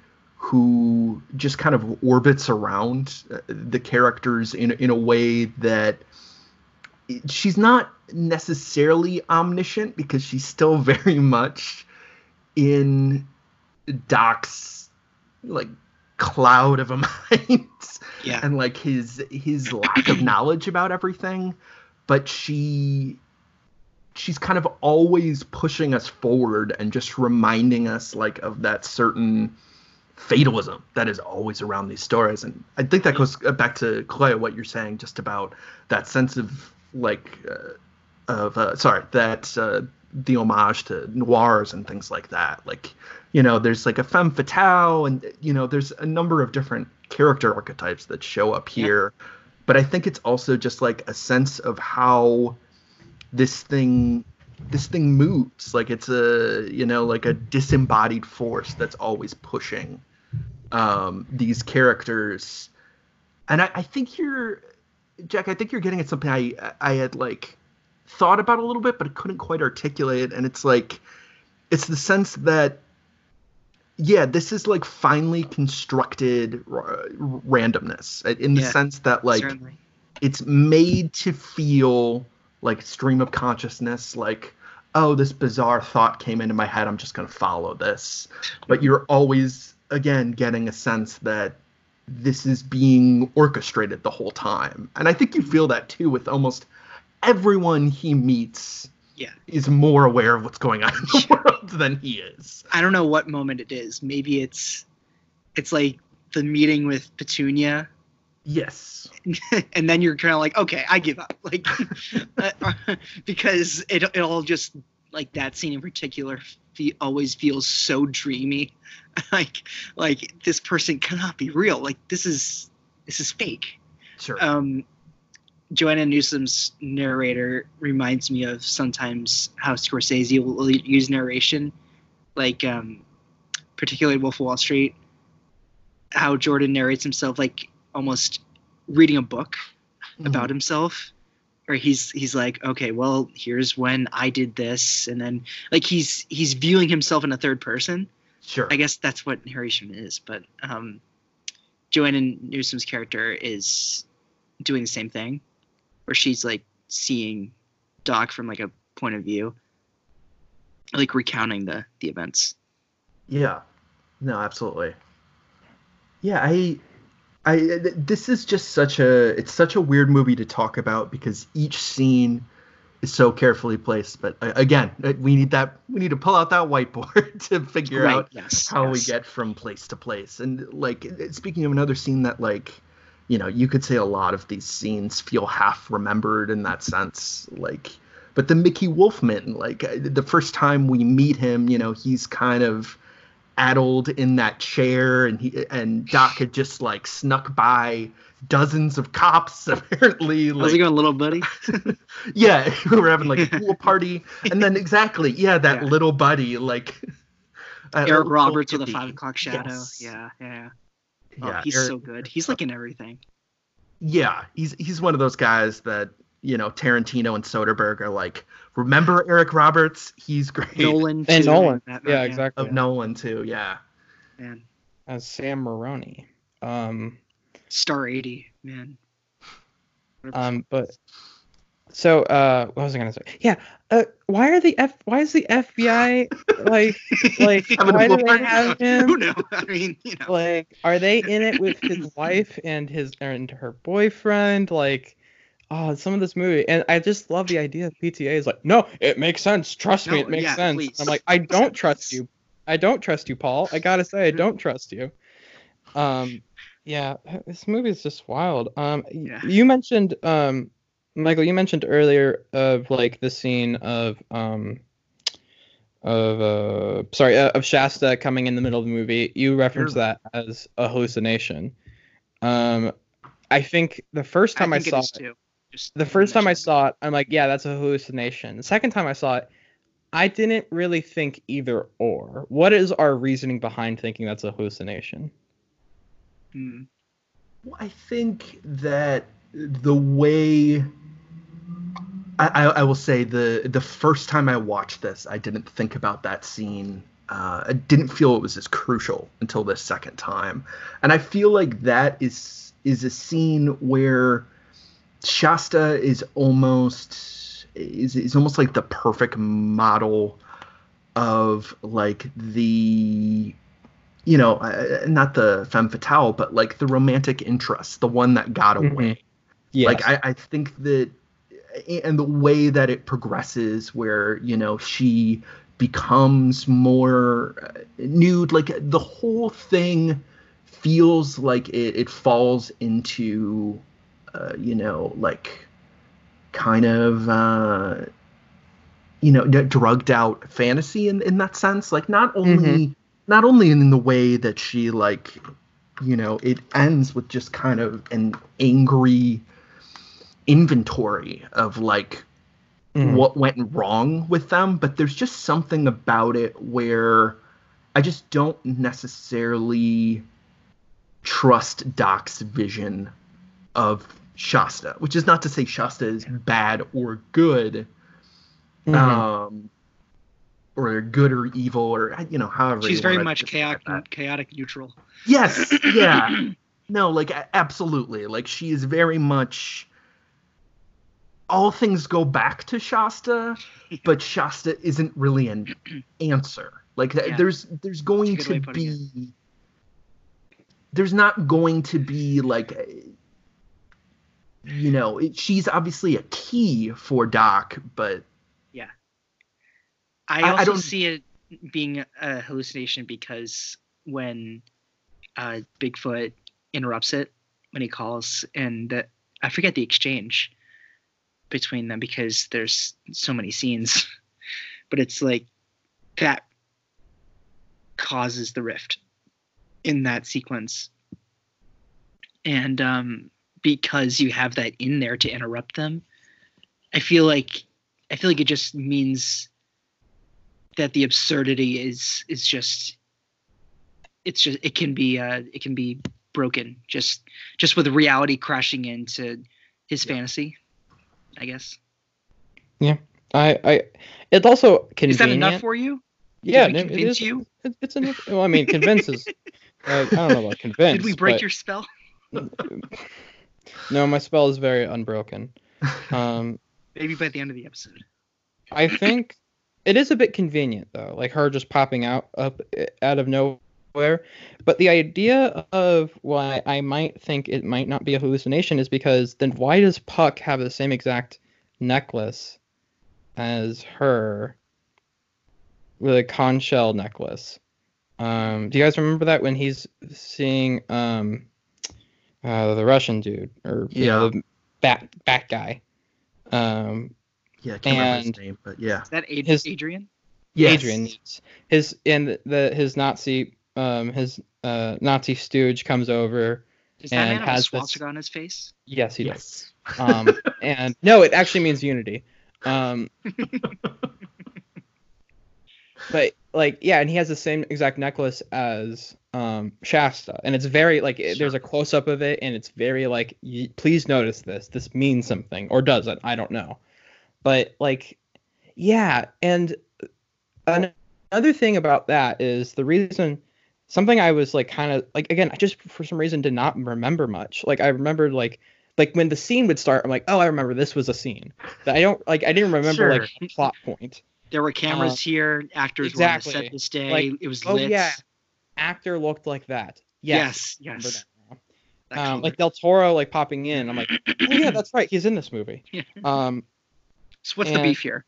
who just kind of orbits around uh, the characters in in a way that she's not necessarily omniscient because she's still very much in Doc's like cloud of a mind Yeah. and like his his lack of knowledge about everything but she she's kind of always pushing us forward and just reminding us like of that certain fatalism that is always around these stories. And i think that goes back to clay what you're saying just about that sense of like uh, of uh, sorry that uh, the homage to noirs and things like that. Like you know there's like a femme fatale and you know there's a number of different character archetypes that show up here. But i think it's also just like a sense of how this thing this thing moves like it's a you know like a disembodied force that's always pushing um these characters. And i, I think you're jack i think you're getting at something i i had like thought about a little bit but I couldn't quite articulate. And it's like it's the sense that yeah this is like finely constructed r- randomness. In the Yeah, sense that like certainly. it's made to feel like stream of consciousness like oh this bizarre thought came into my head. I'm just going to follow this. But you're always again getting a sense that this is being orchestrated the whole time. And i think you feel that too with almost everyone he meets Yeah. is more aware of what's going on in the world than he is. I don't know what moment it is. Maybe it's it's like the meeting with Petunia, yes. And then you're kind of like, okay, I give up, like uh, because it it all just like that scene in particular fe- always feels so dreamy, like like this person cannot be real. Like this is this is fake. sure um, Joanna Newsom's narrator reminds me of sometimes how Scorsese will use narration, like um, particularly Wolf of Wall Street. How Jordan narrates himself like almost reading a book about himself, or he's he's like, okay, well, here's when I did this, and then like he's he's viewing himself in a third person. sure I guess that's what narration is. But um, Joanna Newsom's character is doing the same thing, where she's like seeing Doc from like a point of view, like recounting the the events. Yeah. No, absolutely. Yeah, I I this is just such a it's such a weird movie to talk about because each scene is so carefully placed, but uh, again, uh, we need that we need to pull out that whiteboard to figure right. out Yes. how we get from place to place. And like uh, speaking of another scene that like you know, you could say a lot of these scenes feel half remembered in that sense. Like but the Mickey Wolfmann, like the first time we meet him, you know, he's kind of addled in that chair, and he and Doc had just like snuck by dozens of cops apparently. How's Like, it going, little buddy? yeah, we were having like a pool party, and then exactly, yeah, that Yeah. little buddy, like uh, Eric Roberts with a five o'clock shadow. Yes. Yeah, yeah. Oh, Yeah, he's Eric- so good. He's like in everything. yeah, he's he's one of those guys that you know Tarantino and Soderbergh are like, remember Eric Roberts? He's great. Nolan. And too, Nolan. Batman, Yeah, exactly. Of Nolan too, yeah. Man, As Sal Maroni. Um, Star eighty, man. um, but so uh, what was I gonna say? Yeah. Uh, why are the F? Why is the FBI like like why do they party? have Who him? knows? I mean, you know. Like, are they in it with his wife and his and her boyfriend? Like, oh, some of this movie, and I just love the idea of PTA is like, no, it makes sense. Trust me, it makes yeah, sense. please. I'm like, I don't trust you. I don't trust you, Paul. I gotta say, I don't trust you. Um, yeah, this movie is just wild. Um, Yeah. you mentioned, um, Michael, you mentioned earlier of like the scene of um of uh sorry uh, of Shasta coming in the middle of the movie. You referenced Sure. that as a hallucination. Um, I think the first time I, it saw it, too. Just the first time I saw it, I'm like, yeah, that's a hallucination. The second time I saw it, I didn't really think either or. What is our reasoning behind thinking that's a hallucination? Hmm. Well, I think that the way I, I, I will say the the first time I watched this, I didn't think about that scene. Uh, I didn't feel it was as crucial until the second time, and I feel like that is is a scene where Shasta is almost is is almost like the perfect model of like the you know, uh, not the femme fatale, but like the romantic interest, the one that got Mhm. away. Yes. Like I, I think that, and the way that it progresses, where you know she becomes more uh, nude, like the whole thing feels like it, it falls into, uh, you know, like kind of. Uh, you know, d- drugged out fantasy in, in that sense. Like not only not only in the way that she like you know it ends with just kind of an angry inventory of like Mhm. what went wrong with them but there's just something about it where i just don't necessarily trust doc's vision of shasta which is not to say shasta is bad or good Mhm. um or good or evil or you know however She's very much chaotic, chaotic neutral. yes yeah no like absolutely like she is very much all things go back to shasta but shasta isn't really an answer like Yeah. there's there's going That's a good to be there's not going to be like you know it, she's obviously a key for doc but yeah, I- I also don't- see it being a hallucination because when uh, Bigfoot interrupts it when he calls, and uh, I forget the exchange between them because there's so many scenes, but it's like that causes the rift in that sequence, and um, because you have that in there to interrupt them, I feel like I feel like it just means that the absurdity is is just it's just it can be uh it can be broken just just with reality crashing into his fantasy i guess Yeah. I, I, it's also convenient. is that enough for you yeah, no, it is- you? it- it's enough. Well, I mean, convinces. uh, I don't know about convince. did we break but- your spell No, my spell is very unbroken. Um, maybe by the end of the episode I think it is a bit convenient though, like her just popping out up out of nowhere. But the idea of why I might think it might not be a hallucination is because then why does Puck have the same exact necklace as her with a conch shell necklace? Um, do you guys remember that when he's seeing um, uh, the Russian dude or you know, Yeah. the bat bat guy? Um, yeah i can't remember his name but yeah is that Ad- His- adrian Yes. Adrian His and the his Nazi um his uh Nazi stooge comes over. Does that And man have a has this- swastika on his face? Yes, he does. Um and no, it actually means unity. Um but like yeah, and he has the same exact necklace as um Shasta, and it's very like it- there's a close up of it, and it's very like y- please notice this. This means something, or does it? I don't know. But like, yeah, and an- another thing about that is the reason something I was like kind of like again I just for some reason did not remember much. Like I remembered like like when the scene would start, I'm like, oh, I remember this was a scene. But I don't like I didn't remember like Sure. a plot point. There were cameras Uh, here. Actors were on the exactly. set this day. Like, it was oh, lit. yeah. Actor looked like that. Yes. Yes. Yes. that. That Um, like Del Toro like popping in. I'm like, oh yeah, that's right. He's in this movie. Yeah. Um, so what's the beef here?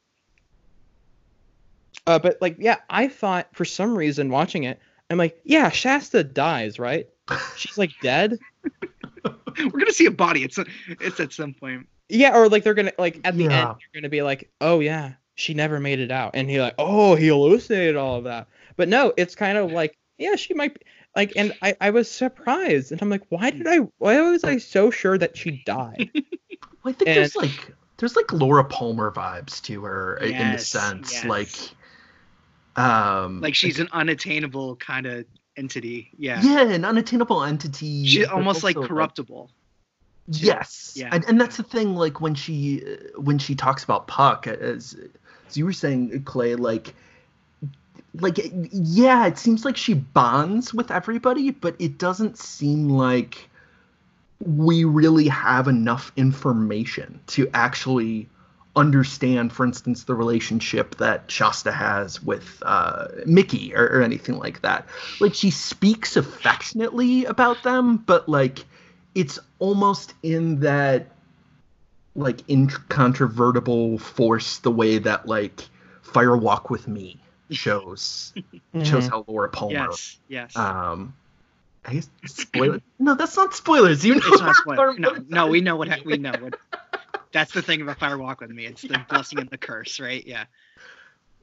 uh, but like, yeah, I thought for some reason watching it, I'm like, yeah, Shasta dies, right? She's like dead. We're gonna see a body. It's it's at some point. Yeah, or like they're gonna like at the Yeah. end they're gonna be like, oh yeah, she never made it out, and he like, oh, he hallucinated all of that. But no, it's kind of like, yeah, she might be like, and I I was surprised, and I'm like, why did I? Why was I so sure that she died? Well, I think And- there's like there's like Laura Palmer vibes to her i- in the sense yes. like um Like she's an unattainable kind of entity. Yeah. yeah an unattainable entity She's but almost like also, corruptible. yes Yeah. and, and that's the thing like when she uh, when she talks about puck as as you were saying clay like like yeah it seems like she bonds with everybody but it doesn't seem like we really have enough information to actually understand, for instance, the relationship that Shasta has with uh, Mickey or, or anything like that. Like she speaks affectionately about them, but like it's almost in that like incontrovertible force the way that like Fire Walk with Me shows shows Mhm. how Laura Palmer Yes. Yes. um I guess spoiler. no, that's not spoilers. You know it's not what spoiler. No, no, we know what ha- we know what. That's the thing about Fire Walk with Me. It's the blessing and the curse, right? Yeah.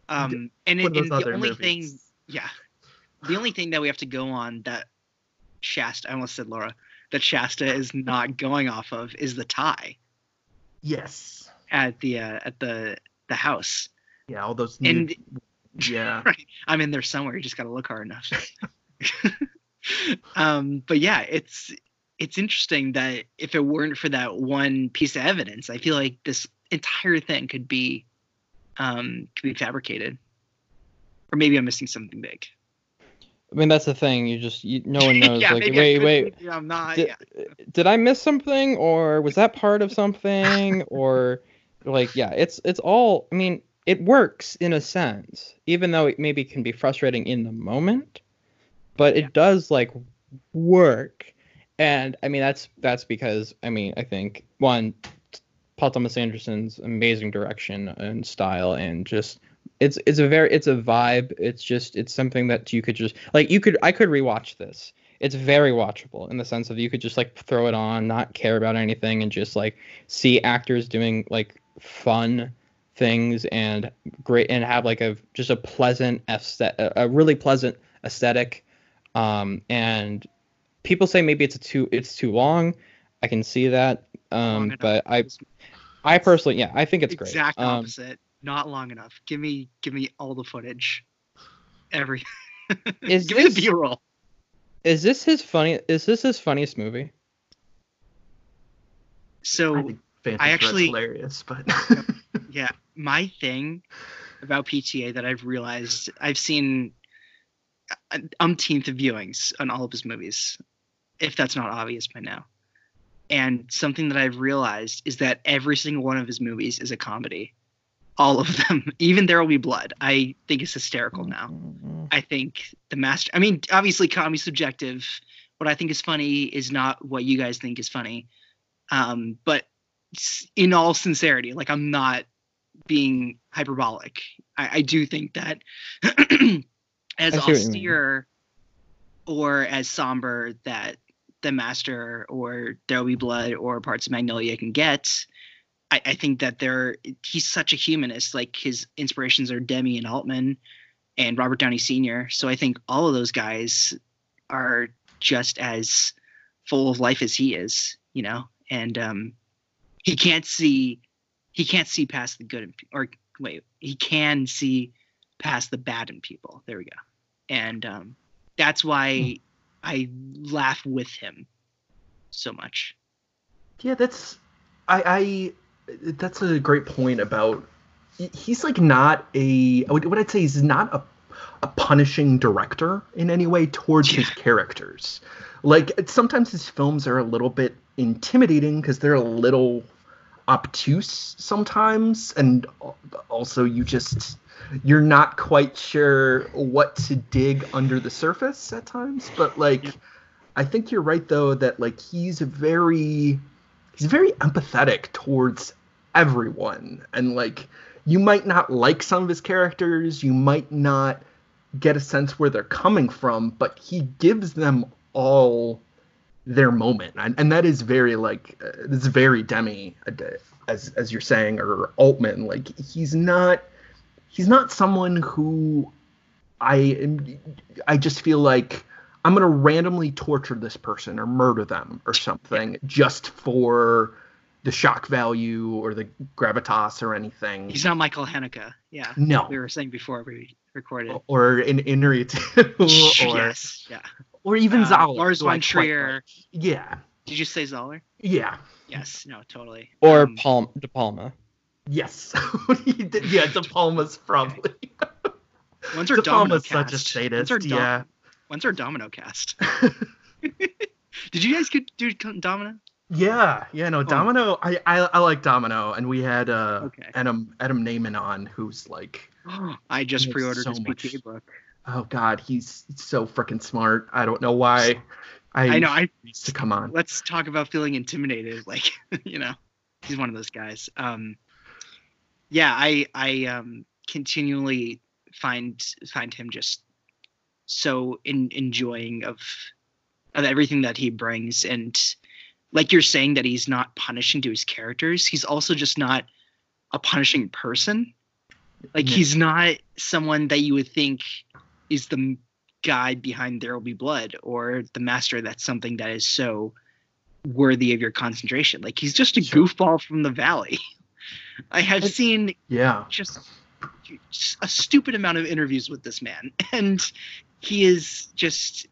Um, and, it, One of those and the only movies. thing, yeah, the only thing that we have to go on that Shasta, I almost said Laura, that Shasta is not going off of is the tie Yes. at the uh, at the the house. Yeah, all those. And New, yeah. right, I'm in there somewhere. You just got to look hard enough. um, but yeah, it's it's interesting that if it weren't for that one piece of evidence, I feel like this entire thing could be um, could be fabricated, or maybe I'm missing something big. I mean, that's the thing. You just you, no one knows. yeah, like, maybe I wait, wait, maybe I'm not. Did, yeah. did I miss something, or was that part of something, or like, yeah, it's it's all. I mean, it works in a sense, even though it maybe can be frustrating in the moment, but it does like work. And I mean, that's that's because I mean, I think one, Paul Thomas Anderson's amazing direction and style, and just it's it's a very it's a vibe. It's just it's something that you could just like you could I could rewatch this. It's very watchable in the sense of you could just like throw it on, not care about anything, and just like see actors doing like fun things and great and have like a just a pleasant aesthet- a really pleasant aesthetic. Um, and people say maybe it's a too it's too long. I can see that. Um, but I I personally yeah I think it's great. exact Um, opposite. Not long enough. Give me give me all the footage. Every. Is give me the B-roll. Is this his funny? Is this his funniest movie? So I think I actually- hilarious, but yeah my thing about pta that i've realized i've seen umpteenth viewings on all of his movies if that's not obvious by now and something that i've realized is that every single one of his movies is a comedy all of them even there will be blood i think is hysterical now I think the master. I mean, obviously, comedy's subjective. What I think is funny is not what you guys think is funny. Um, but in all sincerity, like I'm not being hyperbolic. I, I do think that as I see what you mean. austere or as somber that the master or There Will Be Blood or Parts of Magnolia can get, I, I think that they're he's such a humanist. Like his inspirations are Demme and Altman and Robert Downey Sr. So I think all of those guys are just as full of life as he is, you know. And um, he can't see he can't see past the good in, or wait, he can see past the bad in people. There we go. And um, that's why hmm. I laugh with him so much. Yeah, that's I, I that's a great point about he's like not a what I'd say he's not a a punishing director in any way towards yeah. his characters. Like sometimes his films are a little bit intimidating because they're a little obtuse sometimes and also you just you're not quite sure what to dig under the surface at times but like yeah. i think you're right though that like he's very he's very empathetic towards everyone and like you might not like some of his characters you might not get a sense where they're coming from but he gives them all their moment, and, and that is very like uh, it's very Demme, uh, as as you're saying, or Altman. Like he's not he's not someone who I am I just feel like I'm gonna randomly torture this person or murder them or something just for the shock value or the gravitas or anything. He's not Michael Haneke. Yeah. No. We were saying before we recorded. Or in Inarritu. or yes. Yeah or even uh, Zoller. Lars von Trier. Yeah. Did you say Zoller? Yeah. Yes. No. Totally. Or um, Palm De Palma. Yes. yeah, De Palma's probably. Okay. When's our De Palma's cast? such a sadist. When's dom- yeah. When's our Domino cast? Did you guys get do Domino? Yeah, yeah, no, oh. Domino. I, I I like Domino, and we had uh okay. Adam Adam Nayman on, who's like. I just pre-ordered so his PTA book oh god, he's so freaking smart. I don't know why. I, I know. I to come on. Let's talk about feeling intimidated. Like, you know, he's one of those guys. Um, yeah, I I um continually find find him just so in, enjoying of of everything that he brings and like you're saying that he's not punishing to his characters he's also just not a punishing person like yeah. he's not someone that you would think is the guy behind There Will Be Blood or the master that's something that is so worthy of your concentration. Like he's just a sure. goofball from the valley. I have seen yeah just, just a stupid amount of interviews with this man and he is just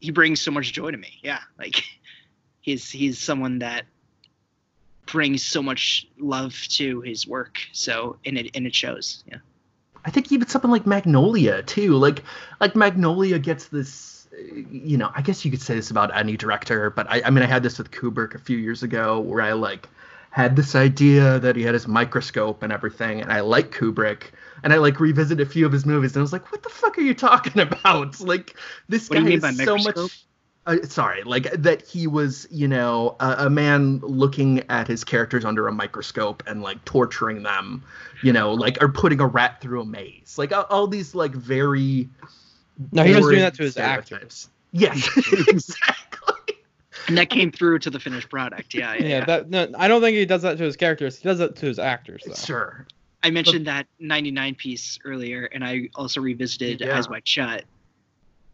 he brings so much joy to me. Yeah, like he's he's someone that brings so much love to his work. So and it and it shows. Yeah. I think even something like Magnolia too. Like like Magnolia gets this you know, I guess you could say this about any director, but I, I mean I had this with Kubrick a few years ago where I like had this idea that he had his microscope and everything, and I like Kubrick, and I like revisited a few of his movies, and I was like, "What the fuck are you talking about? Like this what guy is so much uh, sorry, like that he was, you know, a, a, man looking at his characters under a microscope and like torturing them, you know, like or putting a rat through a maze, like all, all these like very. No, he was doing that to his actors. Yes, exactly. And that came through to the finished product. Yeah, yeah. yeah, yeah. That, no, I don't think he does that to his characters. He does that to his actors. Though. Sure. I mentioned but, that 99 piece earlier, and I also revisited yeah. Eyes Wide Shut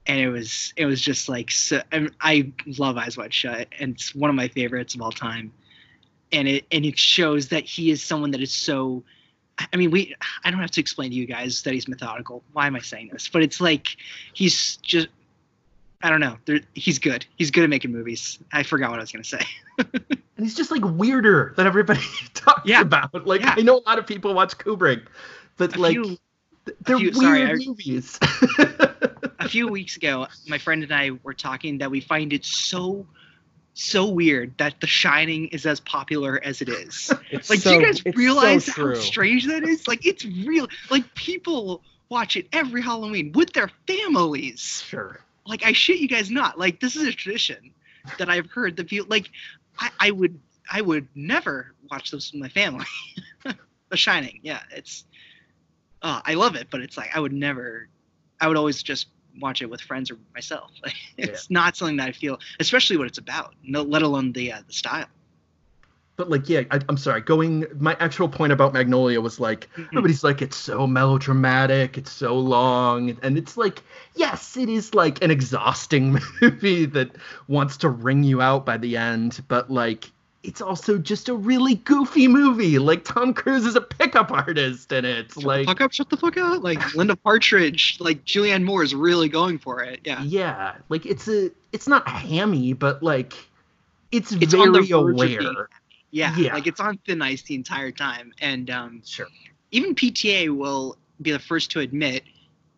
and it was it was just like so, I, I love Eyes Wide Shut, and it's one of my favorites of all time. And it and it shows that he is someone that is so. I mean, we. I don't have to explain to you guys that he's methodical. Why am I saying this? But it's like he's just. I don't know. There, he's good. He's good at making movies. I forgot what I was gonna say. and he's just like weirder than everybody talks yeah. about. Like yeah. I know a lot of people watch Kubrick, but a like few, they're few, weird sorry, movies. a few weeks ago, my friend and I were talking that we find it so so weird that The Shining is as popular as it is. It's like, so, do you guys realize so how strange that is? Like, it's real. Like, people watch it every Halloween with their families. Sure. Like, I shit you guys not. Like, this is a tradition that I've heard that people like. I, I would I would never watch this with my family. the Shining, yeah, it's. Uh, I love it, but it's like I would never. I would always just watch it with friends or myself. it's yeah. not something that I feel, especially what it's about, no, let alone the uh, the style. but like yeah I, i'm sorry going my actual point about magnolia was like Mhm. everybody's like it's so melodramatic it's so long and it's like yes it is like an exhausting movie that wants to wring you out by the end but like it's also just a really goofy movie like tom cruise is a pickup artist in it Shut like the fuck up, shut the fuck out. Like Linda Partridge, like Julianne Moore is really going for it. Yeah. yeah like it's a it's not hammy but like it's, It's very verge of being aware Yeah. Yeah. Like it's on thin ice the entire time. And um, sure even PTA will be the first to admit,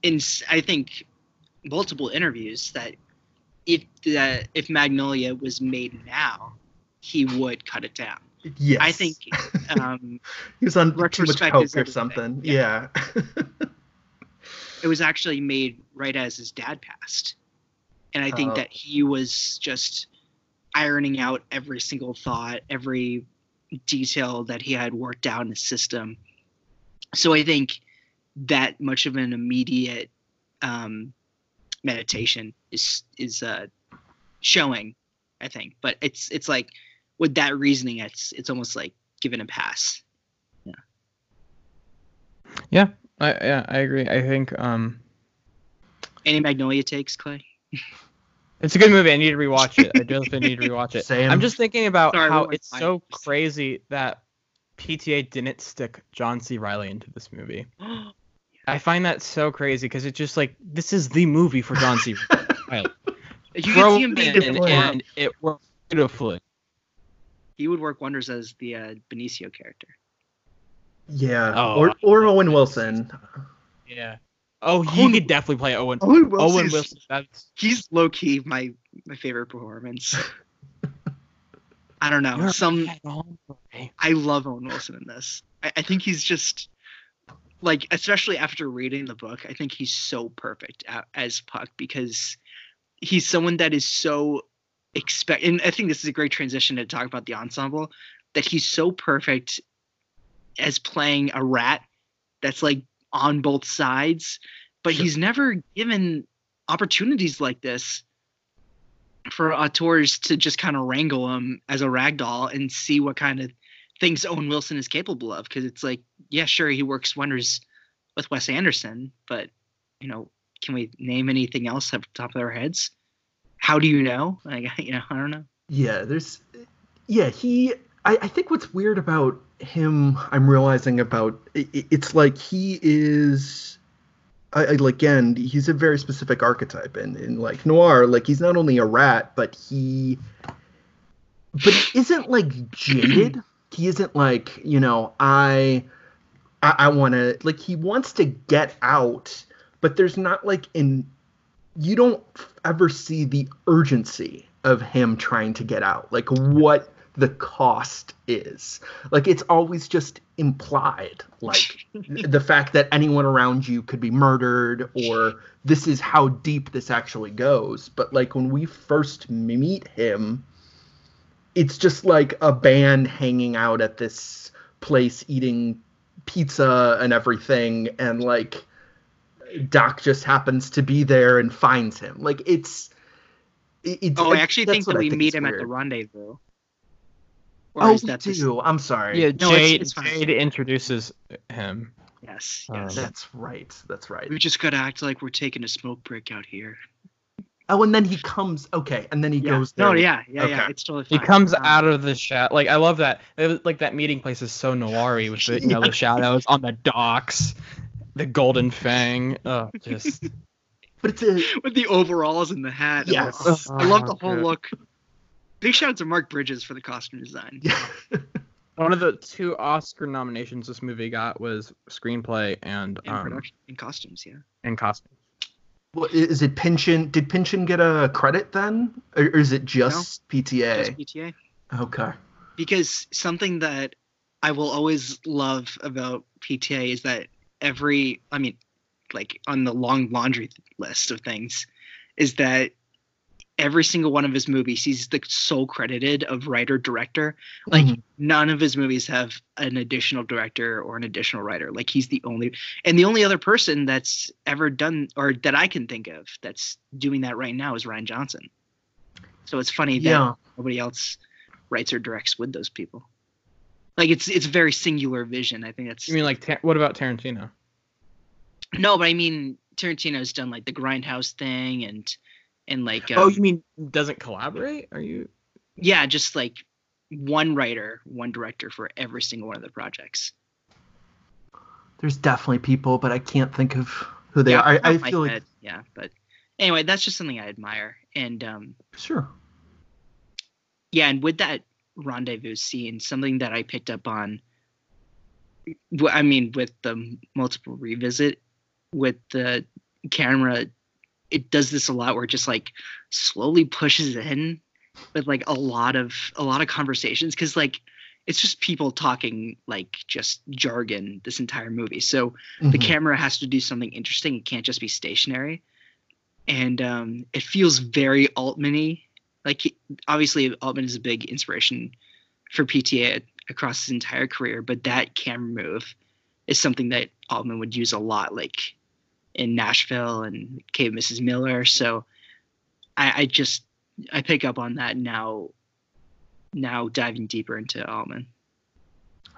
in I think multiple interviews, that if that if Magnolia was made now, he would cut it down. yes I think um, he was on too much coke or something Yeah. yeah. it was actually made right as his dad passed, and I think Oh. that he was just ironing out every single thought, every detail that he had worked out in his system. So I think that much of an immediate um, meditation is is uh, showing. I think, but it's it's like with that reasoning, it's it's almost like given a pass. I, yeah, I agree. I think um, Any Magnolia takes, Clay? it's a good movie. I need to rewatch it. I definitely need to rewatch it. Same. I'm just thinking about Sorry, how it's fine. so crazy that PTA didn't stick John C. Reilly into this movie. I find that so crazy because it's just like this is the movie for John C. Reilly. you can see him him being in, different. and it worked beautifully. He would work wonders as the uh, Benicio character. Yeah, Oh, or or Owen Wilson. Yeah. Oh, he Owen- could definitely play Owen. Owen Owen Wilson. That's He's low key my my favorite performance. I don't know. You're Some right on, Ray. I love Owen Wilson in this. I, I think he's just like, especially after reading the book, I think he's so perfect as Puck because he's someone that is so expect. And I think this is a great transition to talk about the ensemble. That he's so perfect as playing a rat that's like on both sides, but Sure. he's never given opportunities like this for auteurs to just kind of wrangle him as a ragdoll and see what kind of things Owen Wilson is capable of. Because it's like, yeah, sure, he works wonders with Wes Anderson, but you know, can we name anything else off the top of our heads? How do you know? Like, you know, I don't know. Yeah, there's. Yeah, he. I, I think what's weird about him, I'm realizing about i- i- it's like he is. I, I like again, he's a very specific archetype in in like noir. Like he's not only a rat, but he. But he isn't like jaded. he isn't like you know I. I, I want to like he wants to get out, but there's not like in you don't ever see the urgency of him trying to get out like what the cost is. Like it's always just implied like the fact that anyone around you could be murdered or this is how deep this actually goes. But like when we first meet him it's just like a band hanging out at this place eating pizza and everything. And like Doc just happens to be there and finds him. Like it's. it- it's Oh, I actually that's think that we think meet is him at the rendezvous. Or Oh, is we that the- do. I'm sorry. Yeah, No, it's- Jade, it's fine. Jade introduces him. Yes, Um, yes. That's right. That's right. we just gotta act like we're taking a smoke break out here. Oh, and then he comes. Okay, and then he Yeah. goes. There. No, yeah, yeah, yeah. Okay. It's totally fine. He comes Um, out of the shadow. Like I love that. It was, like that meeting place is so noiry with the you know the shadows on the docks, the golden fang. Oh, just But it's a. with the overalls and the hat. Yes. the- I love the Oh, whole good. look. Big shout out to Mark Bridges for the costume design. Yeah. One of the two Oscar nominations this movie got was screenplay and In um production, in costumes, yeah. and costumes. Well, is it Pynchon? Did Pynchon get a credit then, or, or is it just PTA? Just PTA. Okay. because something that I will always love about PTA is that every, I mean, like on the long laundry list of things, is that every single one of his movies, he's the sole credited of writer director. Like Mhm. none of his movies have an additional director or an additional writer. Like he's the only, and the only other person that's ever done or that I can think of that's doing that right now is Rian Johnson. So it's funny that Yeah. nobody else writes or directs with those people. Like it's it's very singular vision. I think that's You mean like Ta- what about Tarantino? no, but I mean Tarantino's done like the Grindhouse thing and and like oh, um, you mean doesn't collaborate? Are you? yeah, just like one writer, one director for every single one of the projects. There's definitely people, but I can't think of who they yeah, are. I, I my feel like yeah, but anyway, that's just something I admire. And um, sure. yeah, and with that rendezvous scene, something that I picked up on. I mean, with the multiple revisit, with the camera, it does this a lot where it just like slowly pushes in with like a lot of a lot of conversations because like it's just people talking like just jargon this entire movie. So the Mhm. camera has to do something interesting. It can't just be stationary. And um, it feels very Altman-y. Like he, obviously Altman is a big inspiration for PTA across his entire career, but that camera move is something that Altman would use a lot, like in Nashville and McCabe Mrs. Miller. So I, I just I pick up on that now. Now diving deeper into Altman.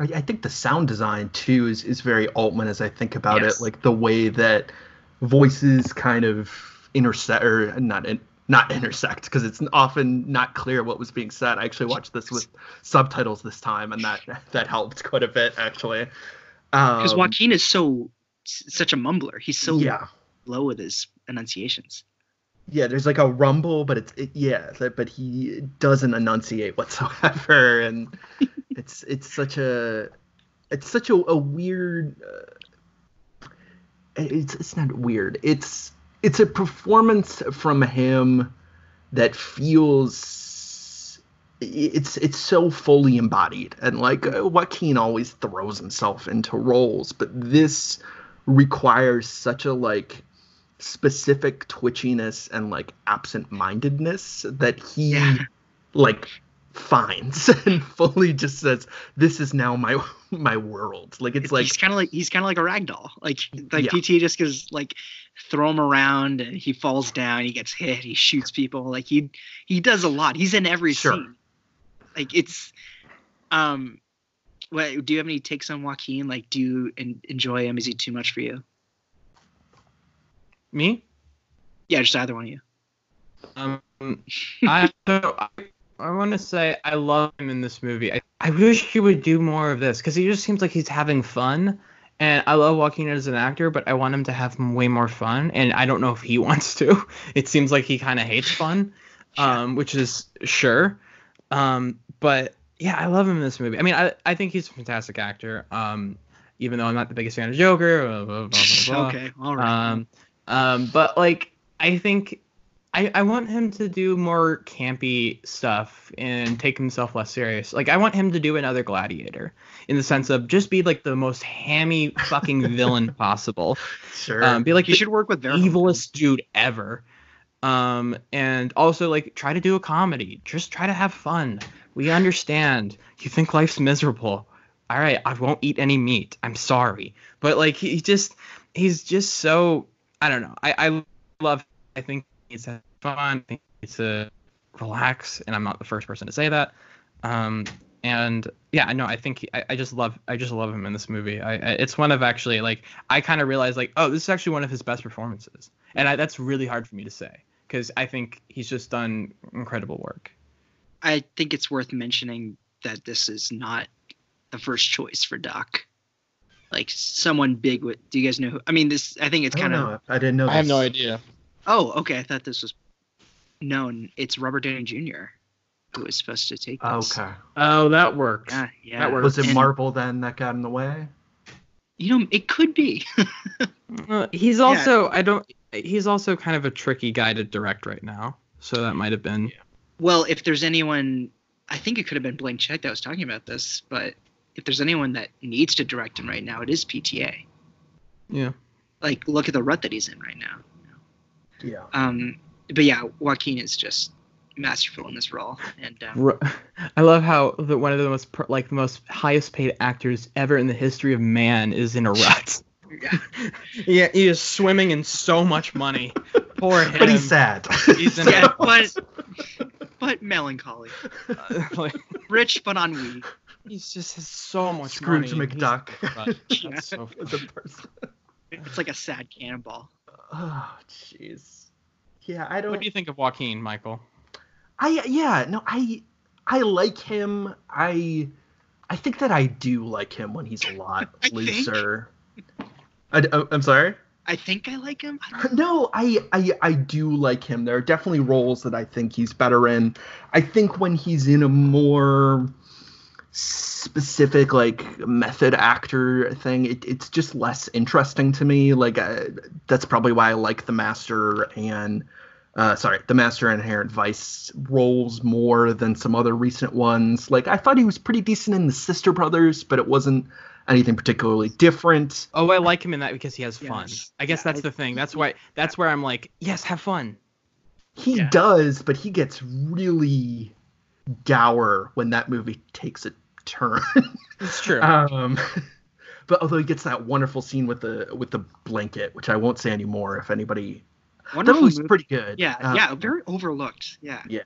I, I think the sound design too is, is very Altman as I think about Yes. it. Like the way that voices kind of intersect or not in, not intersect because it's often not clear what was being said. I actually watched this with subtitles this time, and that that helped quite a bit actually. Because Um, Joaquin is so such a mumbler. He's so yeah, low with his enunciations. yeah. There's like a rumble, but it's it, yeah, but he doesn't enunciate whatsoever, and it's it's such a it's such a, a weird. Uh, it's it's not weird. It's it's a performance from him that feels it's it's so fully embodied and like uh, Joaquin always throws himself into roles but this requires such a like specific twitchiness and like absent-mindedness that he Yeah. like finds and fully just says this is now my my world like it's like he's kind of like he's kind of like a rag doll. Like like Yeah. PT just goes like throw him around and he falls down. He gets hit. He shoots people. Like he he does a lot. He's in every Sure. scene. Like it's um. What do you have any takes on Joaquin? Like, do you en- enjoy him? Is he too much for you? Me? Yeah, just either one of you. Um, I so I, I want to say I love him in this movie. I, I wish he would do more of this because he just seems like he's having fun. And I love Joaquin as an actor, but I want him to have way more fun. And I don't know if he wants to. It seems like he kind of hates fun, um, which is sure. Um, but yeah, I love him in this movie. I mean, I, I think he's a fantastic actor. Um, even though I'm not the biggest fan of Joker. Blah, blah, blah, blah, blah. okay, all right. Um, um, but like I think I, I want him to do more campy stuff and take himself less serious. Like I want him to do another Gladiator in the sense of just be like the most hammy fucking villain possible. sure Um, be like you should work with Vera. evilest dude ever. Um, and also like try to do a comedy. Just try to have fun. We understand. You think life's miserable. All right, I won't eat any meat. I'm sorry. But like he just he's just so I don't know. I, I love I think he's fun. I think he's to relax and I'm not the first person to say that. Um and yeah, no, I think he, I, I just love I just love him in this movie. I, I it's one of actually like I kind of realized like oh this is actually one of his best performances, and I, that's really hard for me to say because I think he's just done incredible work. I think it's worth mentioning that this is not the first choice for Doc. Like someone big with. Do you guys know? Who, I mean, this. I think it's kind of. I didn't know I have no idea. Oh, okay. I thought this was known. It's Robert Downey Jr. who was supposed to take this. okay Oh, that works. Yeah, yeah. That works. was it And, Marvel then that got in the way You know, it could be. Uh, he's also I don't. He's also kind of a tricky guy to direct right now, so that might have been. well, if there's anyone, I think it could have been Blank Check that was talking about this, but if there's anyone that needs to direct him right now, it is PTA. Yeah. Like, look at the rut that he's in right now. Yeah Um, but yeah, Joaquin is just masterful in this role, and um, I love how the, one of the most pr- like the most highest paid actors ever in the history of man is in a rut. yeah, yeah, he is swimming in so much money. Poor him. but he's sad He's in Yeah, but but melancholy, like, rich but ennui. He's just has so much Scrooge money. He's- McDuck. but That's so As. It's like a sad cannonball. Oh, jeez. Yeah, I don't. What do you think of Joaquin, Michael? I yeah no I I like him. I I think that I do like him when he's a lot think. looser. I, am oh, sorry. I think I like him. I No, I, I I do like him. There are definitely roles that I think he's better in. I think when he's in a more specific like method actor thing, it, it's just less interesting to me. Like uh, that's probably why I like the Master and uh, sorry, the Master and Inherent Vice roles more than some other recent ones. Like I thought he was pretty decent in the Sister Brothers, but it wasn't anything particularly different. Oh, I like him in that because he has fun. Yes. I guess Yeah, that's I- the thing. That's why. That's where I'm like, yes, have fun. He Yeah. does, but he gets really dour when that movie takes a turn. It's true. um, but although he gets that wonderful scene with the with the blanket, which I won't say anymore if anybody. That Wonderful movie's movie. pretty good. Yeah, Uh, yeah, very overlooked. Yeah, Yeah.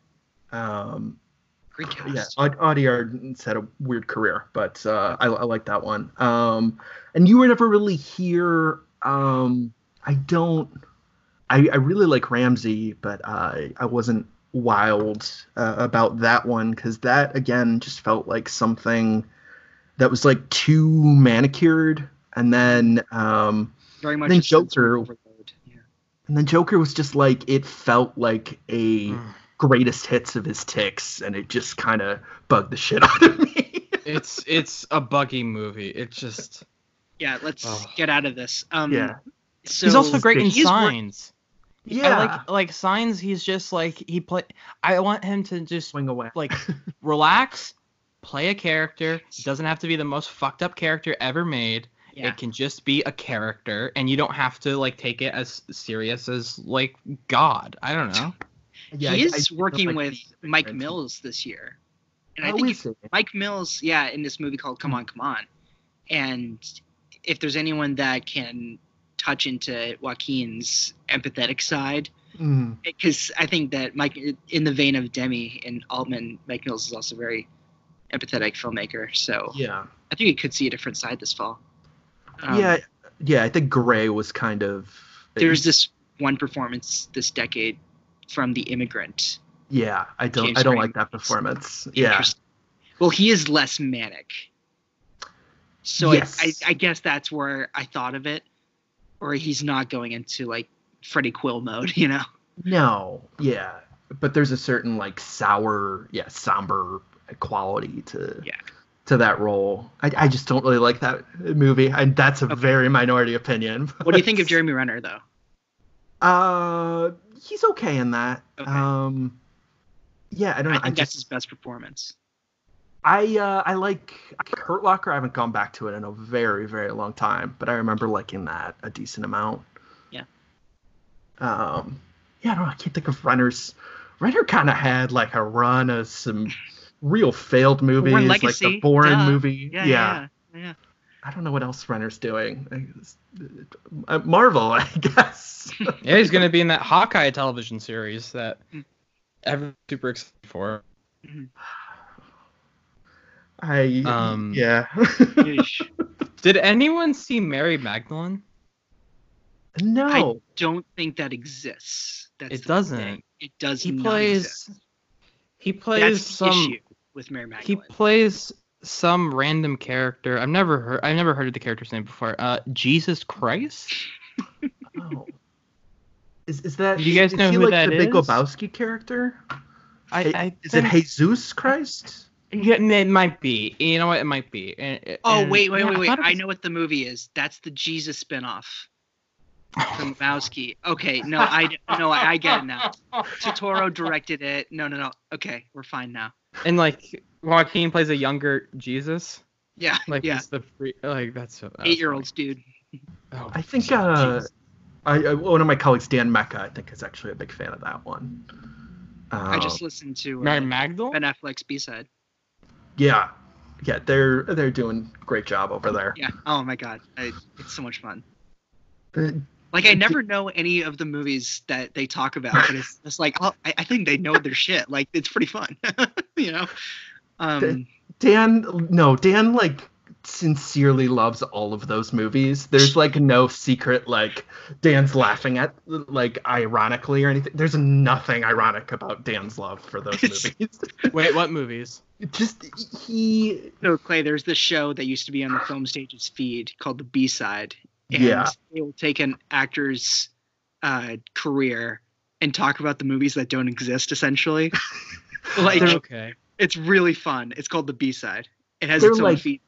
Um, great cast. yeah, Aud- Audiard's had a weird career, but uh, I, I like that one. Um, and you were never really here. Um, I don't. I, I really like Ramsay, but I I wasn't wild uh, about that one because that again just felt like something that was like too manicured, and then um, Very much. then a Joker- overload. Yeah. and then Joker was just like it felt like a Mm. greatest hits of his tics, and it just kind of bugged the shit out of me. it's it's a buggy movie. It just. Yeah, let's Oh. get out of this. Um, Yeah. So he's also great in he is Signs. Yeah, I like like Signs. He's just like he play. I want him to just swing away. like relax, play a character. It doesn't have to be the most fucked up character ever made. Yeah. It can just be a character, and you don't have to like take it as serious as like God. I don't know. Yeah, I- he I is feel working like with Mike different. Mills this year, and I think is it? Mike Mills, yeah, in this movie called Come On, Come On, and if there's anyone that can touch into Joaquin's empathetic side, Mm. because I think that Mike, in the vein of Demme and Altman, Mike Mills is also a very empathetic filmmaker. So Yeah, I think we could see a different side this fall. Um, yeah, yeah. I think Gray was kind of. there's this one performance this decade from The Immigrant. Yeah, I don't. James I don't like that performance. Yeah, Well, he is less manic. So Yes. I, I, I guess that's where I thought of it. Or he's not going into like Freddie Quell mode, you know? no, yeah, but there's a certain like sour, yeah, somber quality to. Yeah. To that role, I, I just don't really like that movie, and that's a Okay. very minority opinion. What do you think of Jeremy Renner though? Uh, he's okay in that. Okay. Um, yeah, I don't I know. think I that's his best performance. I uh, I like Hurt Locker. I haven't gone back to it in a very very long time, but I remember liking that a decent amount. Yeah. Um. Yeah, I don't know. I can't think of Renner's. Renner kind of had like a run of some real failed movies, like the Bourne duh. movie. Yeah, yeah, yeah. I don't know what else Renner's doing. I guess- uh, Marvel, I guess. Yeah, he's gonna be in that Hawkeye television series that Mm. everyone's super excited for. I Um, yeah. Did anyone see Mary Magdalene? no. I don't think that exists. That's It doesn't. thing. It does He not plays. exist. He plays That's some. issue with Mary Magdalene. He plays some random character. I've never heard. I've never heard of the character's name before. Uh, Jesus Christ. Oh. Is, is that? Do you guys is know he who like that the Big is? Lebowski character? I, I is think, it Jesus Christ? Yeah, it might be. You know what? It might be. And- Oh and- wait, wait, yeah, wait, wait! thought it I know what the movie is. That's the Jesus spinoff from Lebowski. Okay, no, I no, I, I get it now. Turturro directed it. No, no, no. Okay, we're fine now. And like Joaquin plays a younger Jesus. Yeah, Like yeah. he's the free. Like that's so. that's Eight-year-olds, dude. Oh, I think uh. I, I one of my colleagues, Dan Mecca, I think is actually a big fan of that one. I Um, just listened to Mary uh, Magdalene. Ben Affleck's B-side. Yeah, yeah, they're they're doing a great job over there. Yeah. Oh my god, I, it's so much fun. Like I never know any of the movies that they talk about, but it's just like oh, I, I think they know their shit. Like it's pretty fun, you know. Um, Dan, no, Dan like sincerely loves all of those movies. There's like no secret like Dan's laughing at like ironically or anything. There's nothing ironic about Dan's love for those movies. Wait, what movies? Just he So Clay, there's this show that used to be on the film stages feed called the B side, and Yeah. they will take an actor's uh, career and talk about the movies that don't exist, essentially. like okay. it's really fun. It's called the B side. It has They're its own like- feed.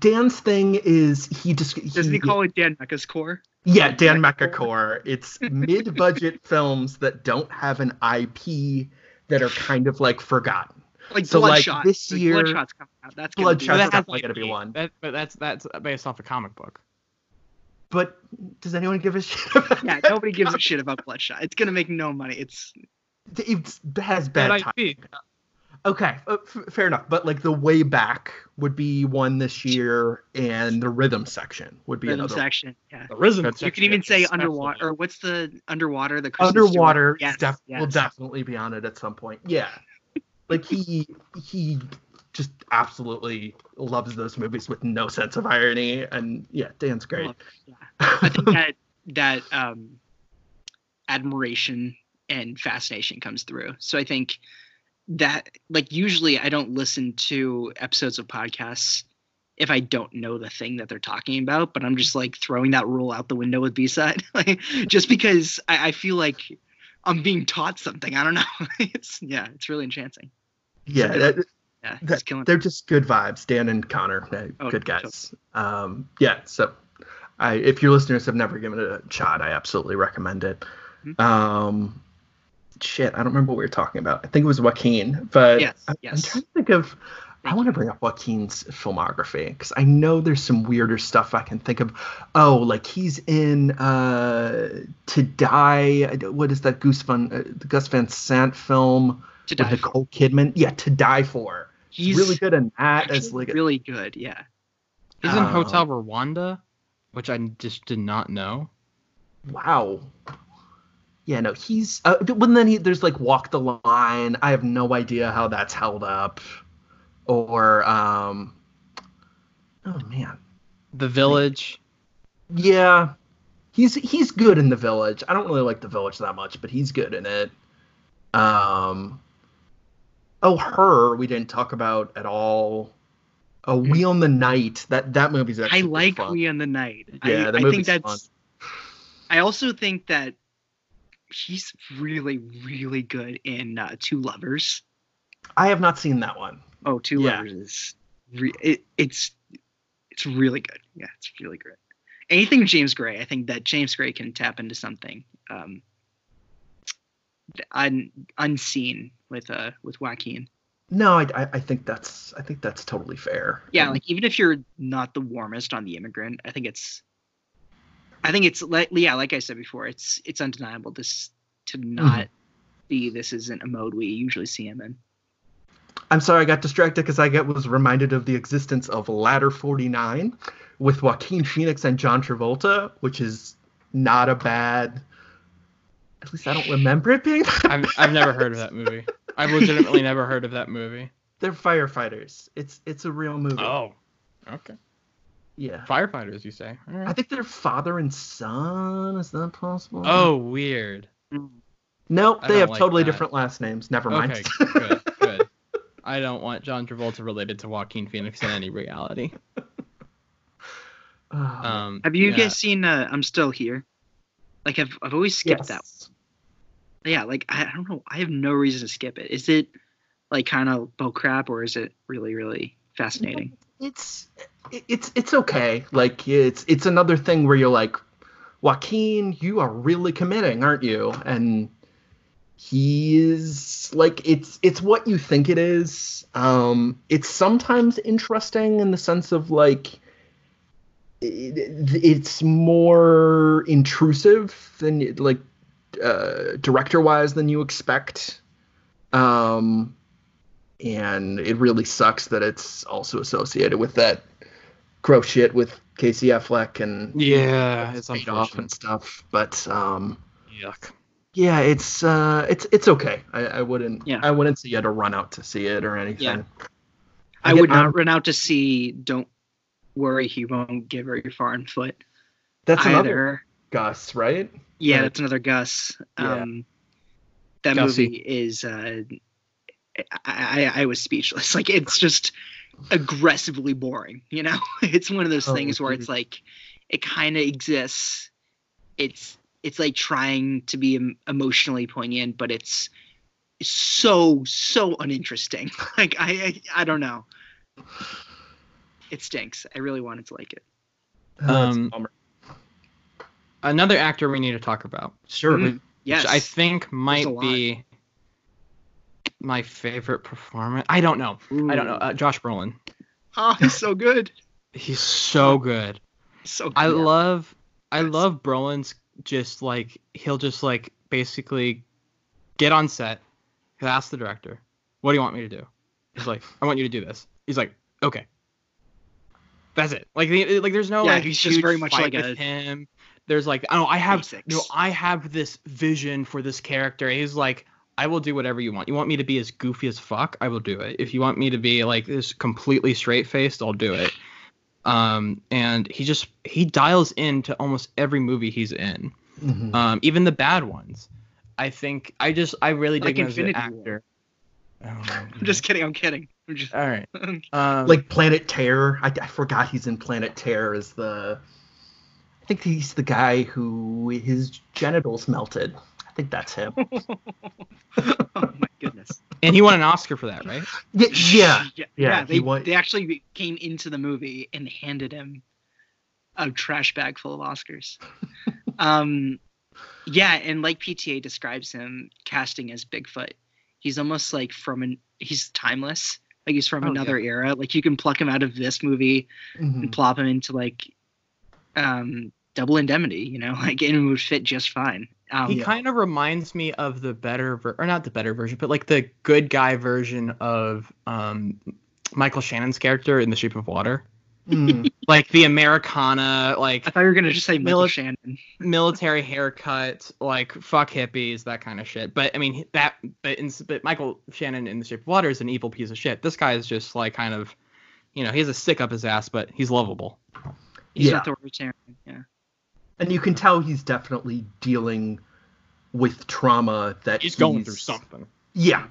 Dan's thing is he just Doesn't he call it Dan Mecca's core? Yeah, Dan Mechacore. It's mid-budget films that don't have an IP that are kind of like forgotten. Like So, like, Bloodshot. this Like, year- Bloodshot's coming out. That's gonna Bloodshot- be- That's But that has, definitely gonna be one. That, but that's that's based off a comic book. But does anyone give a shit about Yeah, that? nobody gives a shit about Bloodshot. It's gonna make no money. It's It has bad Bad time. IP. Okay, uh, f- fair enough. But like the way back would be one this year, and the rhythm section would be another. rhythm another. section. Yeah. The Risen. You can even say underwater, or what's the underwater? The Kristen Underwater Yes, def- yes. will definitely be on it at some point. Yeah, like he he just absolutely loves those movies with no sense of irony, and yeah, Dan's great. Love yeah. I think that that um, admiration and fascination comes through. So I think that like usually I don't listen to episodes of podcasts if I don't know the thing that they're talking about, but I'm just like throwing that rule out the window with B side, like just because I, I feel like I'm being taught something. I don't know. it's yeah, it's really enchanting. yeah, that, Yeah, that- they're just good vibes. Dan and Connor, uh, Oh, good guys. Um, yeah, so I, if your listeners have never given it a shot, I absolutely recommend it. Mhm. Um, shit, I don't remember what we were talking about. I think it was Joaquin, but Yes, I, I'm trying to think of. I want to bring up Joaquin's filmography because I know there's some weirder stuff I can think of. Oh, like he's in uh, To Die. What is that Goose Van uh, Gus Van Sant film to with die. for. Nicole Kidman? Yeah, To Die For. He's really good in that as like really good. Yeah. He's in Um, Hotel Rwanda, which I just did not know. Wow. Yeah, no, he's. Uh, but then he, there's like Walk the Line. I have no idea how that's held up. Or, um. Oh man. The Village. Yeah, he's he's good in the Village. I don't really like the Village that much, but he's good in it. Um. Oh, her we didn't talk about at all. Oh, We Own the Night. That that movie's actually I like fun. We Own the Night. Yeah, I, the I movie's think that's. I also think that he's really, really good in uh, Two Lovers. I have not seen that one. Oh, Two Yeah. Lovers is re- it, it's it's really good. Yeah, it's really great. Anything James Gray, I think that James Gray can tap into something um, un, unseen with uh with Joaquin. No, I, I, I think that's I think that's totally fair. Yeah, like even if you're not the warmest on the immigrant, I think it's I think it's like yeah, like I said before, it's it's undeniable this to not mm-hmm. be this isn't a mode we usually see him in. I'm sorry I got distracted because I get was reminded of the existence of Ladder 49 with Joaquin Phoenix and John Travolta, which is not a bad. At least I don't remember it being. I've I've never heard of that movie. I've legitimately never heard of that movie. They're firefighters. It's it's a real movie. Oh. Okay. Yeah. Firefighters, you say? All I think they're father and son. Is that possible? Oh, weird. Nope, I they have like totally that. different last names. Never mind. Okay, good, good. I don't want John Travolta related to Joaquin Phoenix in any reality. Oh, Um, Have you yeah. guys seen uh, I'm Still Here? Like I've I've always skipped that. yes. Yeah, like I, I don't know. I have no reason to skip it. Is it like kind of bull crap or is it really really fascinating? it's it's it's okay. Like it's it's another thing where you're like, Joaquin, you are really committing, aren't you? And he is like it's it's what you think it is. Um, it's sometimes interesting in the sense of like it, it's more intrusive than like uh, director wise than you expect. Um, and it really sucks that it's also associated with that gross shit with Casey Affleck and Yeah, it's paid off and stuff. But um, Yuck. yeah, it's uh, it's it's okay. I, I wouldn't Yeah. I wouldn't say you had to run out to see it or anything. Yeah. I, get- would not I'm- run out to see. Don't worry, he won't give her your foreign foot. That's either. another Gus, right? Yeah, Right. that's another Gus. Yeah. Um, that Gussie. movie is. Uh, I, I I was speechless. Like it's just aggressively boring. You know, it's one of those Oh, things where it's like it kind of exists. It's it's like trying to be em- emotionally poignant, but it's so so uninteresting. like I, I I don't know. It stinks. I really wanted to like it. Um. Another actor we need to talk about, sure. Mm. Yes. I think might a lot. be my favorite performance. I don't know. I don't know. Uh, Josh Brolin. Oh, he's so good. He's so good. So good. I love I Yes. love Brolin's just like he'll just like basically get on set. He'll ask the director, "What do you want me to do?" He's like, "I want you to do this." He's like, "Okay." That's it. Like the, like there's no Yeah, like he's just very much fight like a- him. There's like oh I have Basics. no I have this vision for this character. He's like I will do whatever you want. You want me to be as goofy as fuck? I will do it. If you want me to be like this completely straight faced, I'll do it. Um, and he just he dials into almost every movie he's in, Mhm. um, even the bad ones. I think I just I really Like dig him as an actor. Oh, I'm just kidding. I'm kidding. I'm just. all right. Um, like Planet Terror. I, I forgot he's in Planet Terror as the. I think he's the guy who his genitals melted. I think that's him. oh my goodness. and he won an Oscar for that, right? yeah, yeah. Yeah. Yeah, they, he wa- they actually came into the movie and handed him a trash bag full of Oscars. um, yeah, and like PTA describes him casting as Bigfoot, he's almost like from an he's timeless. Like he's from Oh, another era. Like you can pluck him out of this movie Mhm. and plop him into like um double indemnity, you know, like and it would fit just fine. Um, he kind of reminds me of the better ver- or not the better version, but like the good guy version of um, Michael Shannon's character in The Shape of Water. Mhm. Like the Americana, like I thought you were gonna just say Michael Mili- Shannon. military haircut, like fuck hippies, that kind of shit. But I mean that, but, in, but Michael Shannon in The Shape of Water is an evil piece of shit. This guy is just like kind of, you know, he has a stick up his ass, but he's lovable. He's Yeah. authoritarian. Yeah. And you can tell he's definitely dealing with trauma that he's, he's going through something. Yeah,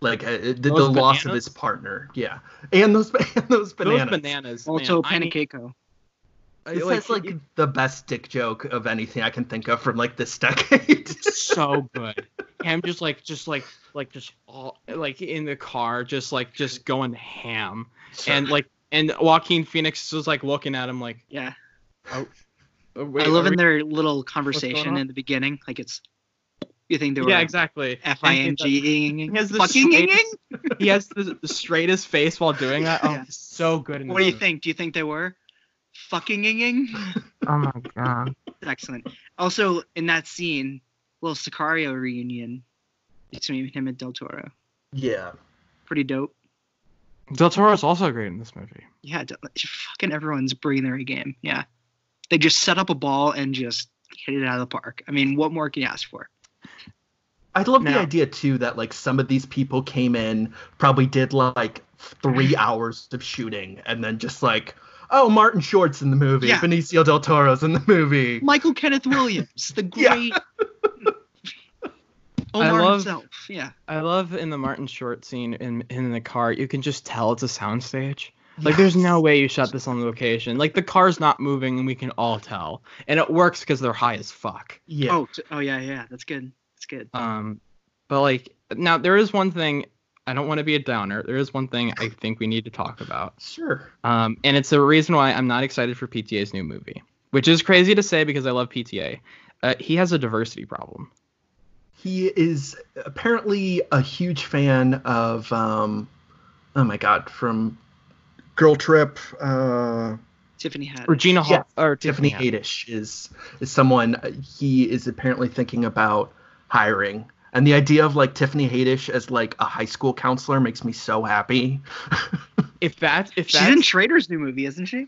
like uh, the, the loss of his partner. Yeah, and those and those bananas. Those bananas. Also, man, I mean, Panicaco. This like, is like the best dick joke of anything I can think of from like this decade. so good. Him just like just like like just all like in the car, just like just going ham. And like and Joaquin Phoenix was like looking at him like Yeah. oh, oh, wait, I love in we- their little conversation in the beginning. Like it's you think they were Yeah, exactly. F I N G He has the fucking straightest- He has the, the straightest face while doing that. Oh, Yeah. so good. In What do this you think? Do you think they were fucking ing movie. Oh my god. Excellent. Also, in that scene, little Sicario reunion between him and Del Toro. yeah, Pretty dope. Del Toro is also great in this movie. Yeah, fucking everyone's bringing their game. Yeah. They just set up a ball and just hit it out of the park. I mean, what more can you ask for? I love the idea too that like some of these people came in, probably did like three hours of shooting, and then just like, oh, Martin Short's in the movie, Yeah. Benicio del Toro's in the movie. Michael Kenneth Williams, the Yeah. great I Omar love- himself. Yeah. I love in the Martin Short scene in in the car, you can just tell it's a soundstage. Like there's no way you shot this on location. Like the car's not moving and we can all tell. And it works because they're high as fuck. Yeah. Oh, t- oh yeah, yeah. That's good. That's good. Um but like now there is one thing I don't want to be a downer. There is one thing I think we need to talk about. Sure. Um and it's the reason why I'm not excited for PTA's new movie. Which is crazy to say because I love PTA. Uh, he has a diversity problem. He is apparently a huge fan of um oh my god, from Girl Trip, uh Tiffany had Regina Hall Yes, or Tiffany Tiffany. Haddish is is someone uh, he is apparently thinking about hiring. And the idea of like Tiffany Haddish as like a high school counselor makes me so happy. If that if She's that's in Schrader's new movie, isn't she?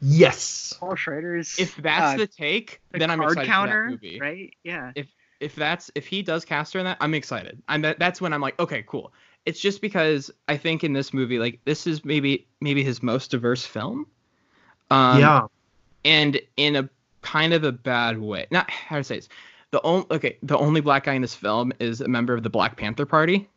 yes. Paul Schrader's. if that's uh, the take, the then I'm card excited counter, for that movie. right? Yeah. if if that's if he does cast her in that, I'm excited. I'm that, that's when I'm like, okay, cool. It's just because I think in this movie, like this is maybe maybe his most diverse film. Um, yeah. and in a kind of a bad way. Not how to say this. The only okay, the only black guy in this film is a member of the Black Panther Party,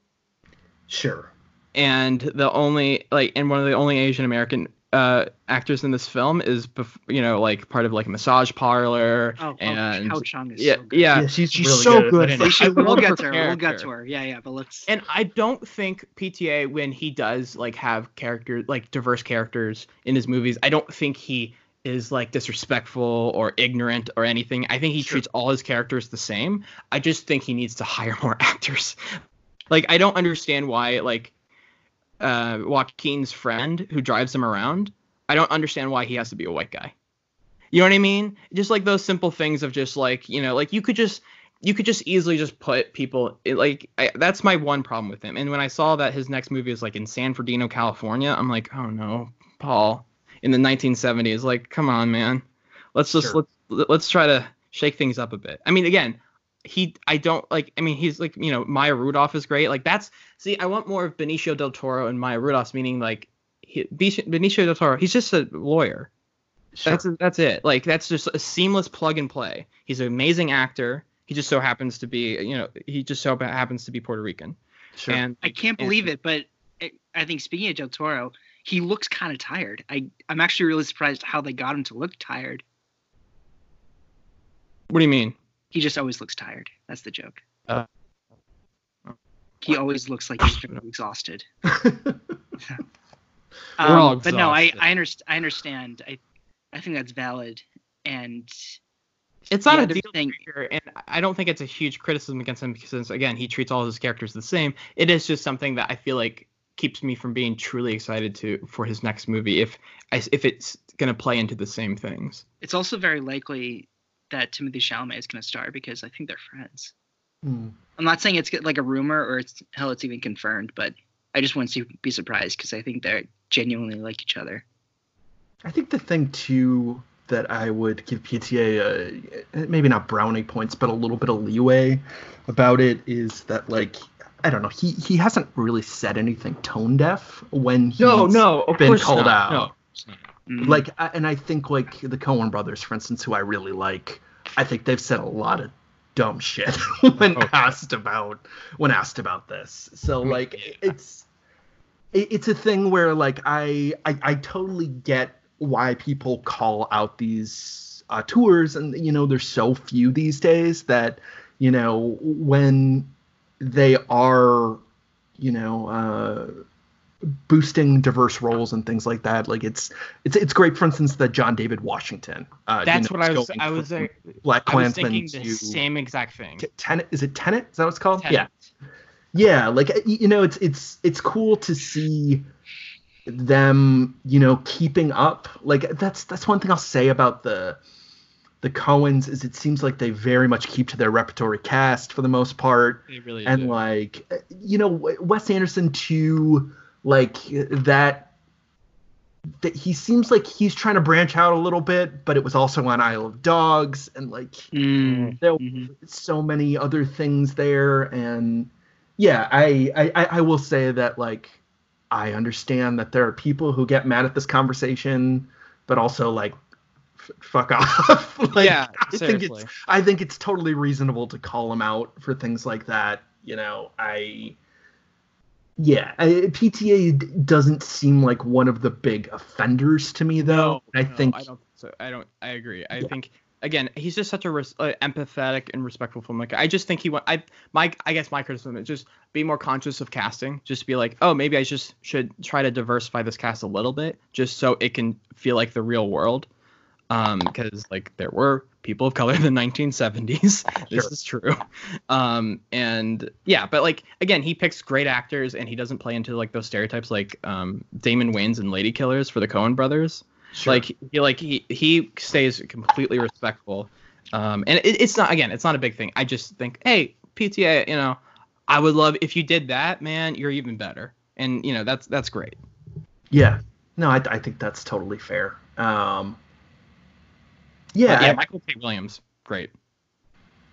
Sure. and the only like, and one of the only Asian American uh actors in this film is, bef- you know, like part of like a massage parlor, Oh, and Hao Chung is yeah, so good. yeah, Yeah, she's she's really so good at good this. Should, we'll get to her. We'll get to her. Yeah, yeah, but let's. And I don't think PTA when he does like have characters like diverse characters in his movies, I don't think he is like disrespectful or ignorant or anything. I think he Sure. treats all his characters the same. I just think he needs to hire more actors. like I don't understand why like uh Joaquin's friend who drives him around, I don't understand why he has to be a white guy. You know what I mean? Just like those simple things of just like, you know, like you could just you could just easily just put people it, like I, that's my one problem with him. And when I saw that his next movie is like in San Fernando, California, I'm like, oh no, Paul, in the 1970s, like, come on, man, let's just Sure. let's let's try to shake things up a bit. I mean, again, he I don't like. I mean, he's like you know Maya Rudolph is great. Like that's see, I want more of Benicio del Toro and Maya Rudolph, meaning like he, Benicio del Toro, he's just a lawyer. Sure. That's that's it. Like that's just a seamless plug and play. He's an amazing actor. He just so happens to be, you know, he just so happens to be Puerto Rican. sure. And I can't and- believe it, but I- I think speaking of Del Toro, he looks kind of tired. I I'm actually really surprised how they got him to look tired. what do you mean? He just always looks tired. That's the joke. Uh. he always looks like he's exhausted. We're all Um, but no, I. I, underst- I understand. I I think that's valid. And It's not a deal thing- breaker, and I don't think it's a huge criticism against him because again, he treats all his characters the same. It is just something that I feel like keeps me from being truly excited to for his next movie if if it's gonna play into the same things. it's also very likely that Timothée Chalamet is going to star because I think they're friends. Hmm. I'm not saying it's like a rumor or it's hell, it's even confirmed, but I just wouldn't see- be surprised because I think they're genuinely like each other. I think the thing too that I would give PTA uh, maybe not brownie points, but a little bit of leeway about it is that like I don't know he he hasn't really said anything tone deaf when he's no, of been course called not. out. No. Mm. like I- and I think like the Coen brothers, for instance, who I really like, I think they've said a lot of dumb shit when Okay. asked about when asked about this. So Mm, like yeah. it's it, it's a thing where like I, I I totally get why people call out these uh, tours, and you know there's so few these days that you know when they are you know uh boosting diverse roles and things like that like it's it's it's great for instance that john david washington uh you That's know, what I was. I was. from Uh, black I was klansman thinking the to same exact thing. T- Tenet is it Tenet? Is that what it's called? Tenet. Yeah, yeah. Like you know, it's it's it's cool to see them, you know, keeping up. Like that's that's one thing I'll say about the the Coens is it seems like they very much keep to their repertory cast for the most part, They really and do. like you know, Wes Anderson too, like that. That he seems like he's trying to branch out a little bit, but it was also on Isle of Dogs, and like Mm, there mhm. so many other things there and yeah I, I I- will say that like i understand that there are people who get mad at this conversation but also like f- fuck off like yeah, i think it's i think it's totally reasonable to call him out for things like that you know i yeah I, pta doesn't seem like one of the big offenders to me though i no, think I don't. So I don't. I agree. I Yeah. think again, he's just such a res- uh, empathetic and respectful filmmaker. I just think he went. I my I guess my criticism is just be more conscious of casting. Just be like, oh, maybe I just should try to diversify this cast a little bit, just so it can feel like the real world. Um, because like there were people of color in the 1970s. this Sure. is true. Um, and yeah, but like again, he picks great actors and he doesn't play into like those stereotypes like um Damon Wayans and Lady Killers for the Coen brothers Sure. like he like he he stays completely respectful um and it, it's not again it's not a big thing i just think hey pta you know i would love if you did that man you're even better and you know that's that's great Yeah. No, I, I think that's totally fair. Um, yeah, But yeah I- michael k williams great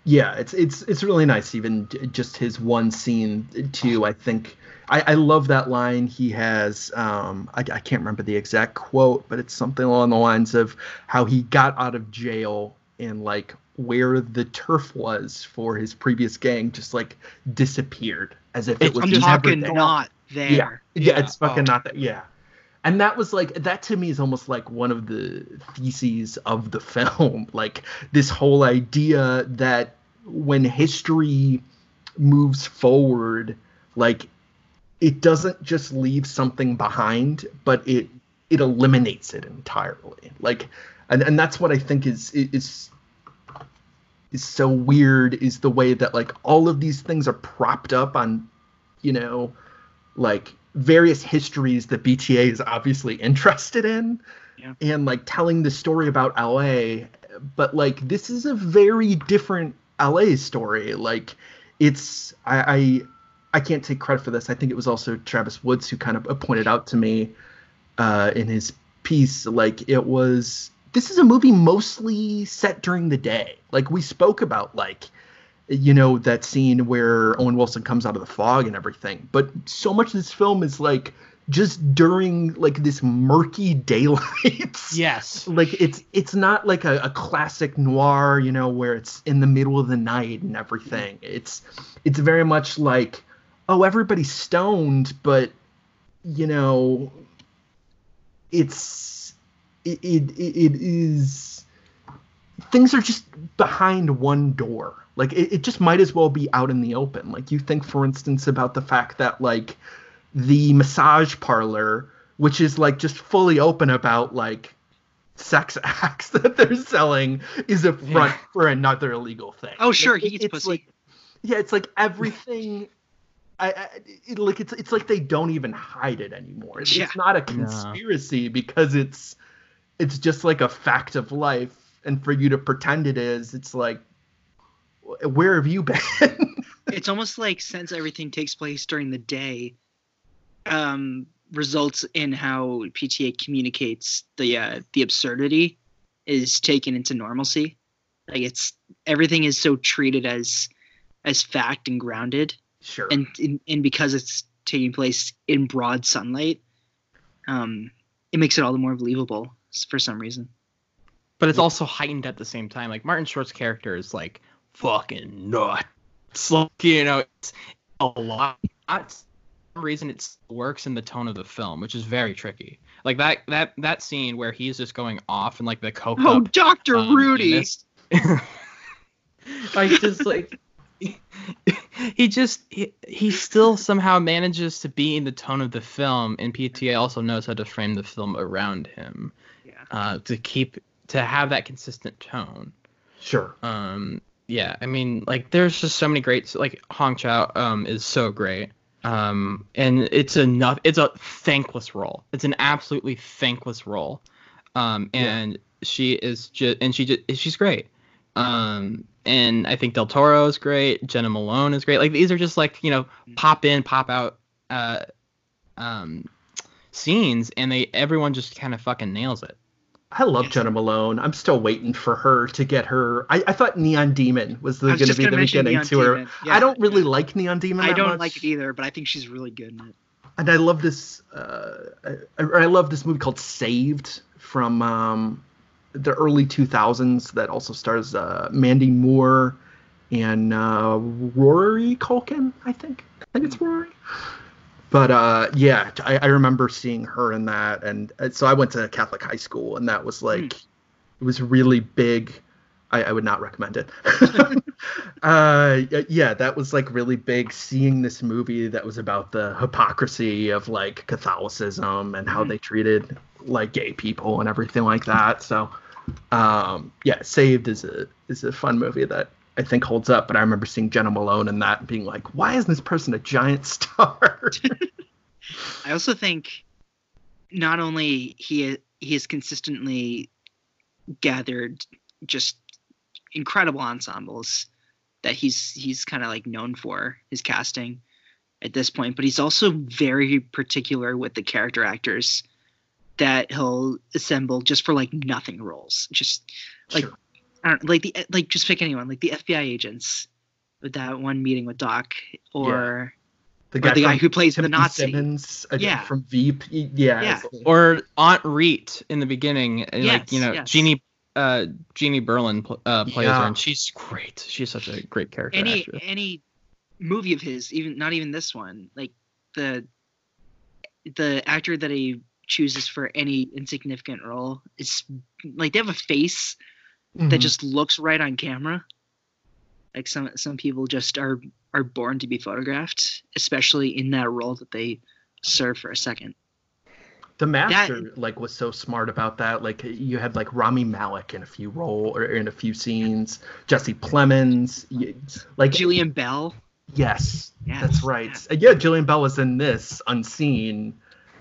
yeah, it's it's it's really nice. Even just his one scene too. I think I, I love that line. He has um, I, I can't remember the exact quote, but it's something along the lines of how he got out of jail and like where the turf was for his previous gang just like disappeared as if it It's, was I'm never talking there. not there. Yeah, yeah, Yeah, it's fucking oh. not that. Yeah, and that was like that to me is almost like one of the theses of the film, like this whole idea that when history moves forward, like it doesn't just leave something behind, but it it eliminates it entirely. Like, and and that's what I think is is is so weird is the way that like all of these things are propped up on, you know, like various histories that PTA is obviously interested in Yeah. and like telling the story about LA but like this is a very different LA story. Like it's I, I I can't take credit for this. I think it was also Travis Woods who kind of pointed out to me uh in his piece like it was this is a movie mostly set during the day. Like we spoke about like you know that scene where Owen Wilson comes out of the fog and everything. But so much of this film is like just during like this murky daylight. Yes. like it's it's not like a, a classic noir, you know, where it's in the middle of the night and everything. It's it's very much like, oh, everybody's stoned, but you know, it's it it, it is things are just behind one door. Like it, it just might as well be out in the open. Like you think, for instance, about the fact that like the massage parlor, which is like just fully open about like sex acts that they're selling, is a front Yeah. for another illegal thing. Oh, sure, Like, he eats it's pussy. Like, yeah, it's like everything. I, I it, like it's it's like they don't even hide it anymore. It's, Yeah. it's not a conspiracy because it's it's just like a fact of life, and for you to pretend it is, it's like, wh- where have you been? it's almost like since everything takes place during the day, um, results in how PTA communicates the uh, the absurdity is taken into normalcy. Like it's everything is so treated as as fact and grounded, sure. and and, and because it's taking place in broad sunlight, um, it makes it all the more believable for some reason. But it's also heightened at the same time. Like Martin Short's character is like fucking nuts. Like, you know, it's a lot. Not for some reason it works in the tone of the film, which is very tricky. Like that that that scene where he's just going off and like the coke Oh, Doctor um, Rudy! and this- I just like he just he, he still somehow manages to be in the tone of the film, and PTA also knows how to frame the film around him Yeah. uh, to keep to have that consistent tone. sure. Um, yeah, I mean, like there's just so many great like Hong Chau um is so great. Um, and it's enough. It's a thankless role. It's an absolutely thankless role. Um, Yeah. and she is just and she just she's great. Um, and I think Del Toro is great. Jena Malone is great. Like these are just like you know pop in, pop out, uh, um, scenes, and they everyone just kind of fucking nails it. I love. Jena Malone. I'm still waiting for her to get her. I, I thought Neon Demon was was going to be the beginning Neon to her. Yeah, I don't really yeah. like Neon Demon. I don't much. like it either, but I think she's really good in it. and I love this. Uh, I, I love this movie called Saved from um, the early 2000s that also stars uh, Mandy Moore and uh, Rory Culkin. I think. I think it's Rory. But uh, yeah, I, I remember seeing her in that, and uh, so I went to Catholic high school, and that was like, it was really big. I, I would not recommend it. uh, yeah, that was like really big. Seeing this movie that was about the hypocrisy of like Catholicism and how Mhm. they treated like gay people and everything like that. So, um, yeah, Saved is a is a fun movie that I think holds up. But I remember seeing Jena Malone in that and being like, why isn't this person a giant star? I also think not only he he has consistently gathered just incredible ensembles that he's he's kind of like known for his casting at this point, but he's also very particular with the character actors that he'll assemble just for like nothing roles. Just like Sure. I don't like the like just pick anyone like the FBI agents with that one meeting with Doc or The or the guy who plays the Nazi. Simons, uh, Yeah. from Veep. Yeah. Yeah. it's- or Aunt Reet in the beginning, and like you know, yes. Jeannie, uh, Jeannie Berlin uh, plays Yeah. her, and she's great. She's such a great character. any actress. any movie of his, even not even this one, like the the actor that he chooses for any insignificant role is like they have a face that Mhm. just looks right on camera. Like some some people just are are born to be photographed, especially in that role that they serve for a second. The master like was so smart about that. Like you had like Rami Malek in a few role or in a few scenes. Jesse Plemons, like Jillian Bell. yes, Yes, that's right. yes. Uh, Yeah, Jillian Bell was in this unseen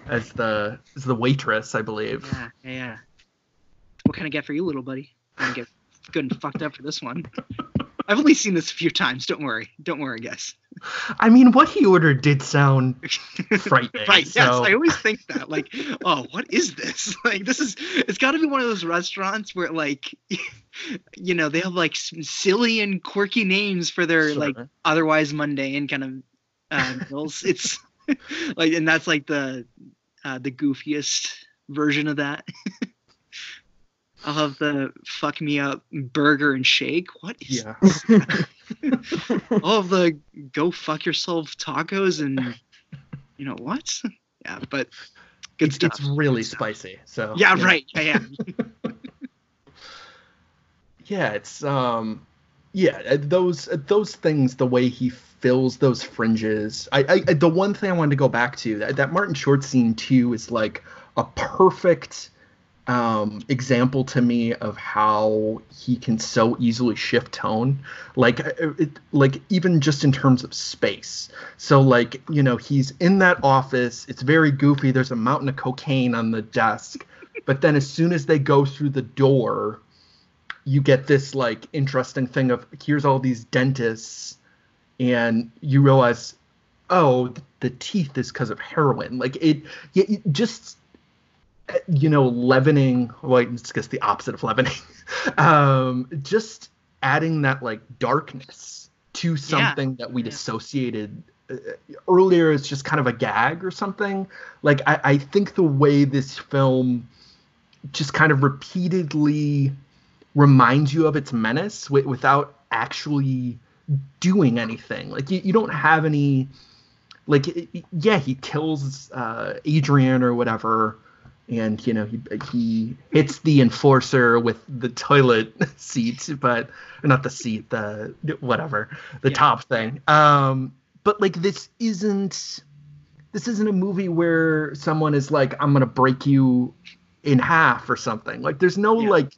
as the as the waitress, I believe. Yeah, yeah, yeah. What can I get for you, little buddy? I'm gonna get good and fucked up for this one. I've only seen this a few times. Don't worry. Don't worry, guys. I mean, what he ordered did sound frightening. right. Yes. I always think that. Like, oh, what is this? Like, this is. It's got to be one of those restaurants where, like, you know, they have like some silly and quirky names for their like Sure. otherwise mundane kind of uh, meals. It's like, and that's like the uh, the goofiest version of that. Have the fuck me up burger and shake. What is? yeah. All of the go fuck yourself tacos and you know what? Yeah, but good It's, stuff. it's really Good stuff. spicy. So Yeah, right. Yeah, yeah. yeah it's um yeah uh, those uh, those things the way he fills those fringes I, I I- the one thing i wanted to go back to that, that martin short scene too is like a perfect um example to me of how he can so easily shift tone. Like uh, it, like even just in terms of space. So like you know he's in that office. It's very goofy. There's a mountain of cocaine on the desk. But then as soon as they go through the door you get this like interesting thing of here's all these dentists. And you realize oh the teeth is because of heroin. Like it, it just uh, you know leavening well it's just the opposite of leavening um just adding that like darkness to something that we'd Yeah. associated uh, earlier as just kind of a gag or something like I, I think the way this film just kind of repeatedly reminds you of its menace wi- without actually doing anything. Like you, you don't have any like it- yeah, he kills uh, Adrian or whatever, and you know he he hits the enforcer with the toilet seat, but not the seat, the whatever, the Yeah. top thing. Um, but like this isn't this isn't a movie where someone is like, I'm gonna break you in half or something. Like there's no Yeah. like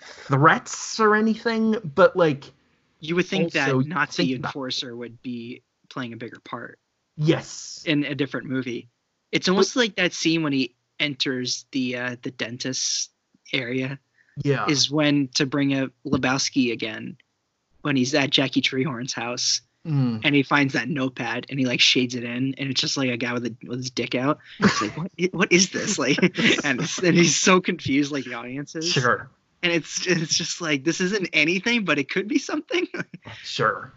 threats or anything, but like You would think that Nazi about- enforcer would be playing a bigger part yes, in a different movie. It's almost like that scene when he enters the uh, the dentist area yeah, is when to bring up Lebowski again when he's at Jackie Treehorn's house Mm. and he finds that notepad and he like shades it in and it's just like a guy with a, with his dick out. He's like, what? What is this? Like, and and he's so confused, like the audience is. sure, And it's it's just like this isn't anything, but it could be something. sure.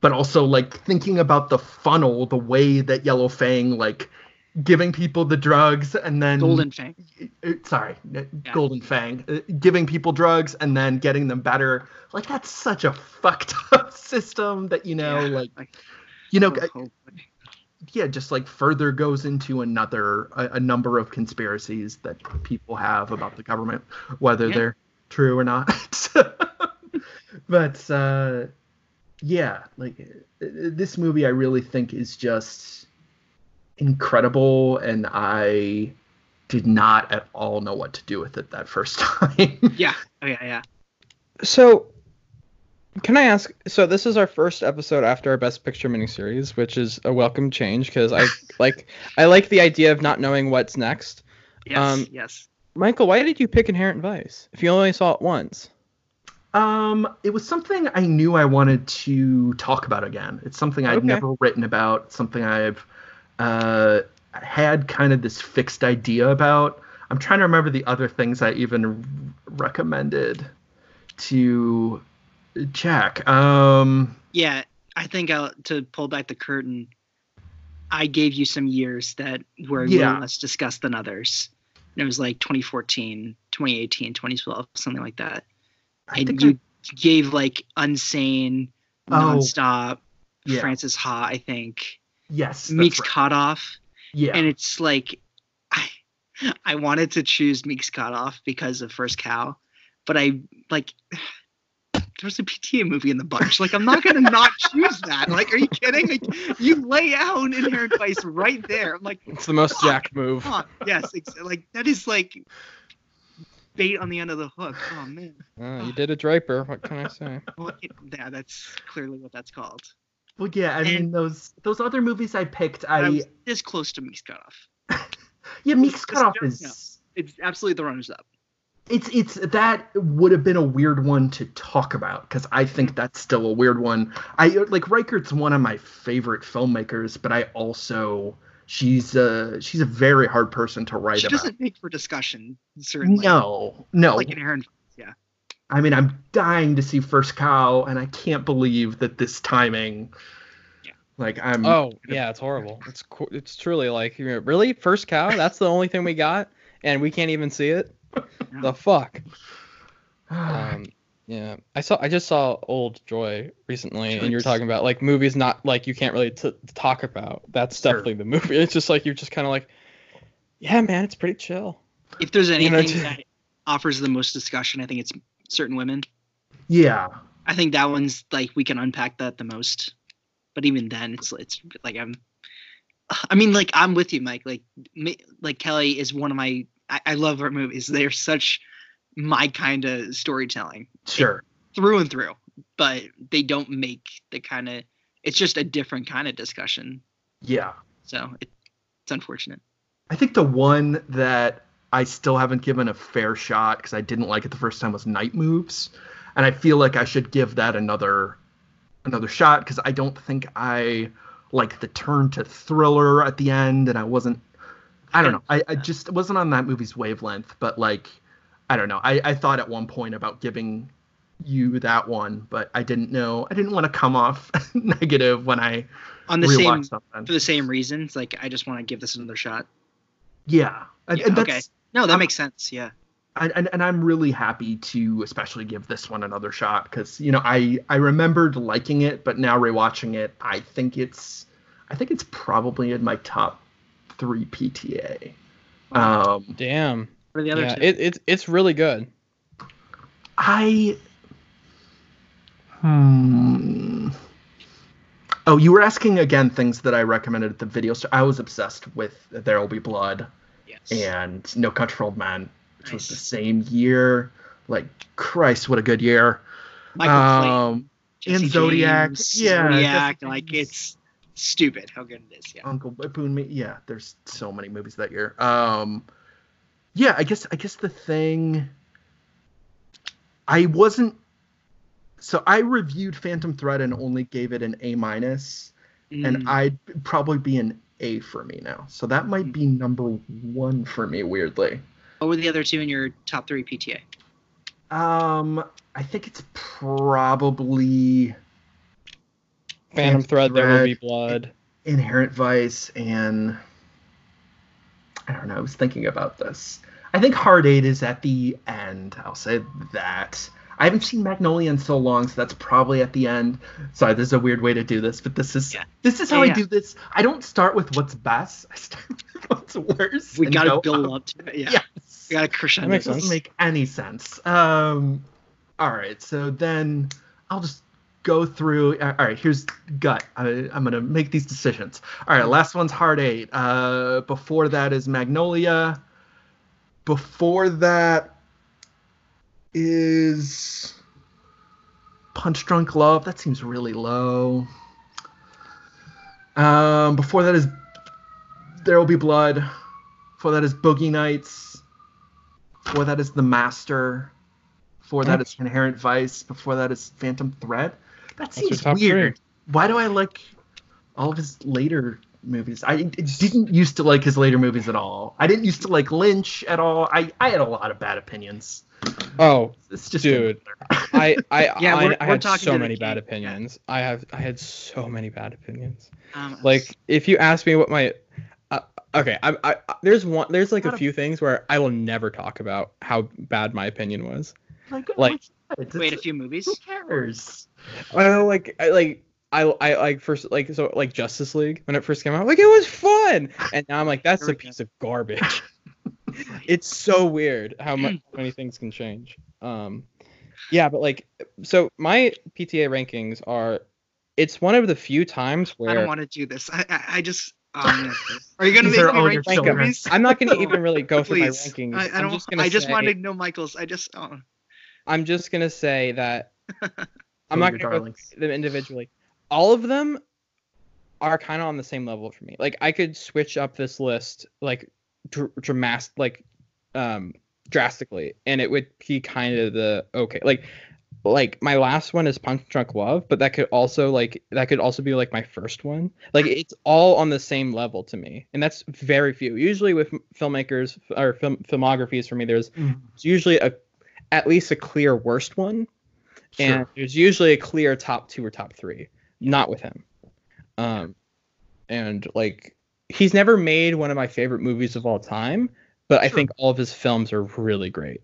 But also like thinking about the funnel, the way that Yellow Fang like giving people the drugs and then Golden Fang. uh, sorry, uh, Golden Fang, uh, giving people drugs and then getting them better. Like that's such a fucked up system that you know, Yeah, like like, you know, yeah, just like further goes into another a, a number of conspiracies that people have about the government, whether Yeah. they're true or not. but uh, yeah, like this movie, I really think is just incredible, and I did not at all know what to do with it that first time. yeah, oh yeah, yeah. So, can I ask? So this is our first episode after our Best Picture miniseries, which is a welcome change because I like I like the idea of not knowing what's next. Yes, Um, yes. Michael, why did you pick Inherent Vice if you only saw it once? Um, it was something I knew I wanted to talk about again. It's something I'd Okay. never written about, something I've uh, had kind of this fixed idea about. I'm trying to remember the other things I even recommended to Jack. Um, Yeah, I think I'll, to pull back the curtain, I gave you some years that were Yeah. less discussed than others. And it was like 2014, 2018, 2012, something like that. I and think you I- gave like Unsane, Oh, Nonstop, yeah. Frances Ha, I think, yes, Meek's right. Cutoff. Yeah, And it's like, I, I wanted to choose Meek's Cutoff because of First Cow, but I like. There's a PTA movie in the bunch. Like, I'm not gonna not choose that. Like, are you kidding? Like, you lay out Inherent Vice right there. I'm like, It's the most Jack move. come. Yes, ex- like that is like bait on the end of the hook. Oh man. Uh, you did a Draper. What can I say? Well, it, yeah, that's clearly what that's called. Well, yeah. I and- mean, those those other movies I picked, I, I this close to Meek's Cutoff. yeah, Meek's Cutoff is. It's absolutely the runners up. It's it's that would have been a weird one to talk about because I think that's still a weird one. I like Reichardt's one of my favorite filmmakers, but I also she's a she's a very hard person to write She about. doesn't make for discussion, certainly. No, no. Like Inherent. Yeah. I mean, I'm dying to see First Cow, and I can't believe that this timing. Yeah. Like I'm. Oh yeah, it's horrible. It's it's truly like really first cow. That's the only thing we got, and we can't even see it. The fuck. Um, yeah, I saw. I just saw Old Joy recently, and you were Nice. talking about like movies not like you can't really t- talk about. That's Sure. definitely the movie. It's just like you're just kind of like, yeah, man, it's pretty chill. If there's You know, anything that offers the most discussion, I think it's certain women. yeah. I think that one's like we can unpack that the most. But even then, it's it's like I'm. I mean, like I'm with you, Mike. Like, me, like Kelly is one of my. I, I love her movies. They're such my kind of storytelling Sure. through and through. But they don't make the kind of. It's just a different kind of discussion. Yeah. So it, it's unfortunate. I think the one that I still haven't given a fair shot because I didn't like it the first time was Night Moves, and I feel like I should give that another another shot because I don't think I like the turn to thriller at the end, and I wasn't. I don't know. I, I just wasn't on that movie's wavelength, but like, I don't know. I, I thought at one point about giving you that one, but I didn't know. I didn't want to come off negative when I On the same something. for the same reasons. Like I just want to give this another shot. Yeah, Yeah, and okay. That's No, that Um, makes sense. Yeah. and, and, and I'm really happy to especially give this one another shot because you know I I remembered liking it, but now rewatching it, I think it's I think it's probably in my top three PTA. Um, Damn. The other Yeah, two. it, it's it's really good. I hmm. Oh, you were asking again things that I recommended at the video store. I was obsessed with There Will Be Blood yes. and No Country for Old Men, which was the same year. Like Christ, what a good year! Michael um, and Zodiac, James, yeah, Zodiac, like it's stupid how good it is. Yeah. Uncle Boone. Me, yeah. There's so many movies that year. Um, yeah, I guess I guess the thing. I wasn't. So I reviewed Phantom Thread and only gave it an A minus, and Mm, I'd probably be an A for me now. So that might be number one for me. Weirdly. what were the other two in your top three PTA? Um, I think it's probably Phantom Thread, There Will Be Blood. Inherent Vice and I don't know. I was thinking about this. I think Hard Eight is at the end. I'll say that. I haven't seen Magnolia in so long, so that's probably at the end. Sorry, this is a weird way to do this, but this is Yeah. this is how Yeah, I yeah. do this. I don't start with what's best. I start with what's worse. We gotta go build up. up to it. Yeah. Yes. We gotta crescendo. makes That doesn't make any sense. Um, all right, so then I'll just go through. All right, here's gut. I, I'm gonna make these decisions. All right, last one's Hard Eight. Uh, before that is Magnolia. Before that is Punch Drunk Love. That seems really low. Um, before that is There Will Be Blood. Before that is Boogie Nights. Before that is The Master. Before that is Inherent Vice. Before that is Phantom Thread. That seems weird. Why do I like all of his later movies? I didn't used to like his later movies at all. I didn't used to like Lynch at all. I, I had a lot of bad opinions. Oh, It's just Dude. I I Yeah, I, we're- I we're had so many king. bad Yeah. opinions. I have I had so many bad opinions. Um, Like if you ask me what my uh, okay, I, I I- there's one there's like a Not a- few things where I will never talk about how bad my opinion was. like, like- I said, it's- wait a few movies. Who cares? I like I like I I like first like so like Justice League when it first came out like it was fun and now I'm like that's a we go. piece of garbage. it's so weird how much how many things can change. Um, yeah, but like so my PTA rankings are it's one of the few times where I don't want to do this. I I, I just. Um, are you gonna make me rank your children. I'm not going to even really go through my rankings. I, I I'm don't. just gonna I just say, wanted to know Michael's. I just. Oh. I'm just gonna say that I'm not gonna your go through them individually. All of them are kind of on the same level for me. Like I could switch up this list like dr- dramas- like um drastically, and it would be kind of the okay. Like like my last one is Punch Drunk Love, but that could also like that could also be like my first one. Like it's all on the same level to me, and that's very few. Usually with filmmakers or film filmographies for me, there's Mhm. usually a at least a clear worst one and there's usually a clear top two or top three not with him um and like he's never made one of my favorite movies of all time but i Sure. think all of his films are really great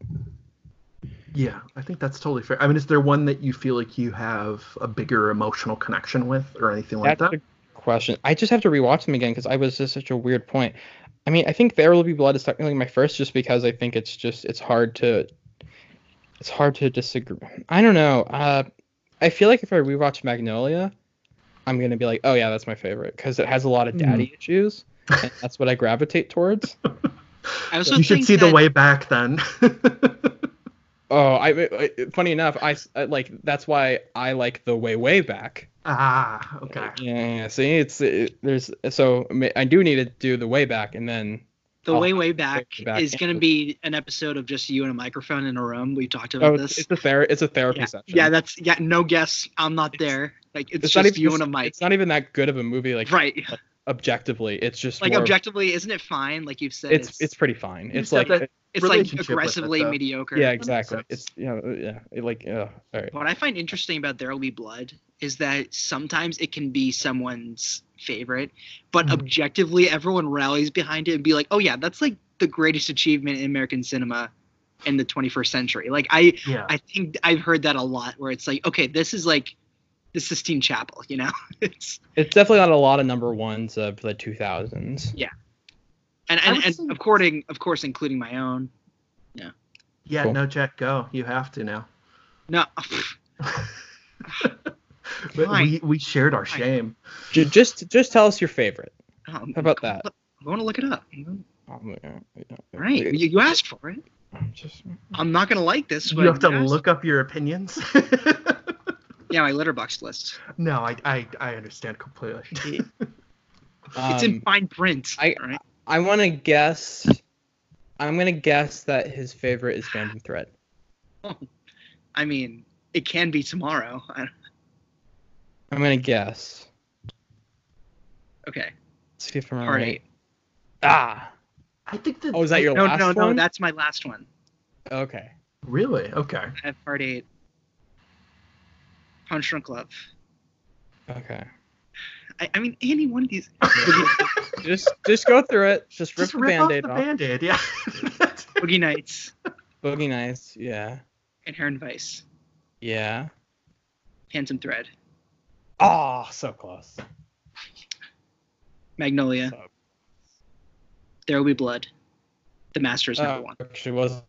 Yeah, I think that's totally fair. I mean, is there one that you feel like you have a bigger emotional connection with, or anything like that's that? a question i just have to rewatch them again because i was just such a weird point i mean i think there will be blood is technically my first just because i think it's just it's hard to it's hard to disagree i don't know uh i feel like if i rewatch magnolia i'm gonna be like oh yeah that's my favorite because it has a lot of daddy issues and that's what i gravitate towards I also You should think see the way back then. oh I, I funny enough I like that's why i like the way way back ah, okay. yeah, yeah see it's it, there's so I mean, i do need to do the way back and then The I'll way way back, go back is going to be an episode of just you and a microphone in a room. We talked Oh, about it's, this. it's a ther- it's a therapy yeah, session. yeah, that's yeah. No guess. I'm not It's- there. Like it's, it's just not even you and a mic. It's not even that good of a movie, like right. objectively. It's just Like more of- objectively, isn't it fine? Like you've said, it's it's pretty fine. It's like that- it's like relationship with it, aggressively mediocre. yeah, exactly. It's you know yeah, it like yeah. All right. What I find interesting about There Will Be Blood is that sometimes it can be someone's favorite, but Mhm. objectively, everyone rallies behind it and be like, "Oh yeah, that's like the greatest achievement in American cinema in the 21st century." Like I, Yeah. I think I've heard that a lot, where it's like, "Okay, this is like, this is Team Chapel," you know? it's It's definitely not a lot of number ones of the 2000s. Yeah, and and, and say- according, of course, including my own. yeah. Cool. No, Jack, go. You have to now. No, But we we shared our shame. Ju- Just just tell us your favorite. How How about that? I want to look it up. Oh, yeah, yeah, Right, you, you asked for it. Just, I'm not gonna like this. You have to asked. look up your opinions. Yeah, my Letterboxd list. no, I, I I understand completely. it's in um, fine print. I- right? I want to guess. I'm gonna guess that his favorite is Phantom Thread. I mean, it can be tomorrow. I, I'm gonna guess. okay, Let's see if I'm part right. eight. Ah. I think that. Oh, is that your No, last no, no. one? That's my last one. Okay. really okay? I have Hard Eight. Punch Drunk Love. Okay. I, I mean, any one of these. just just go through it. Just rip Just the rip off band-aid the off. band-aid. Yeah. Boogie Nights, Boogie Nights. Yeah. Inherent Vice, Yeah. Phantom Thread, Oh, so close. Magnolia, So- There Will Be Blood, The Master is number Uh, one. actually was.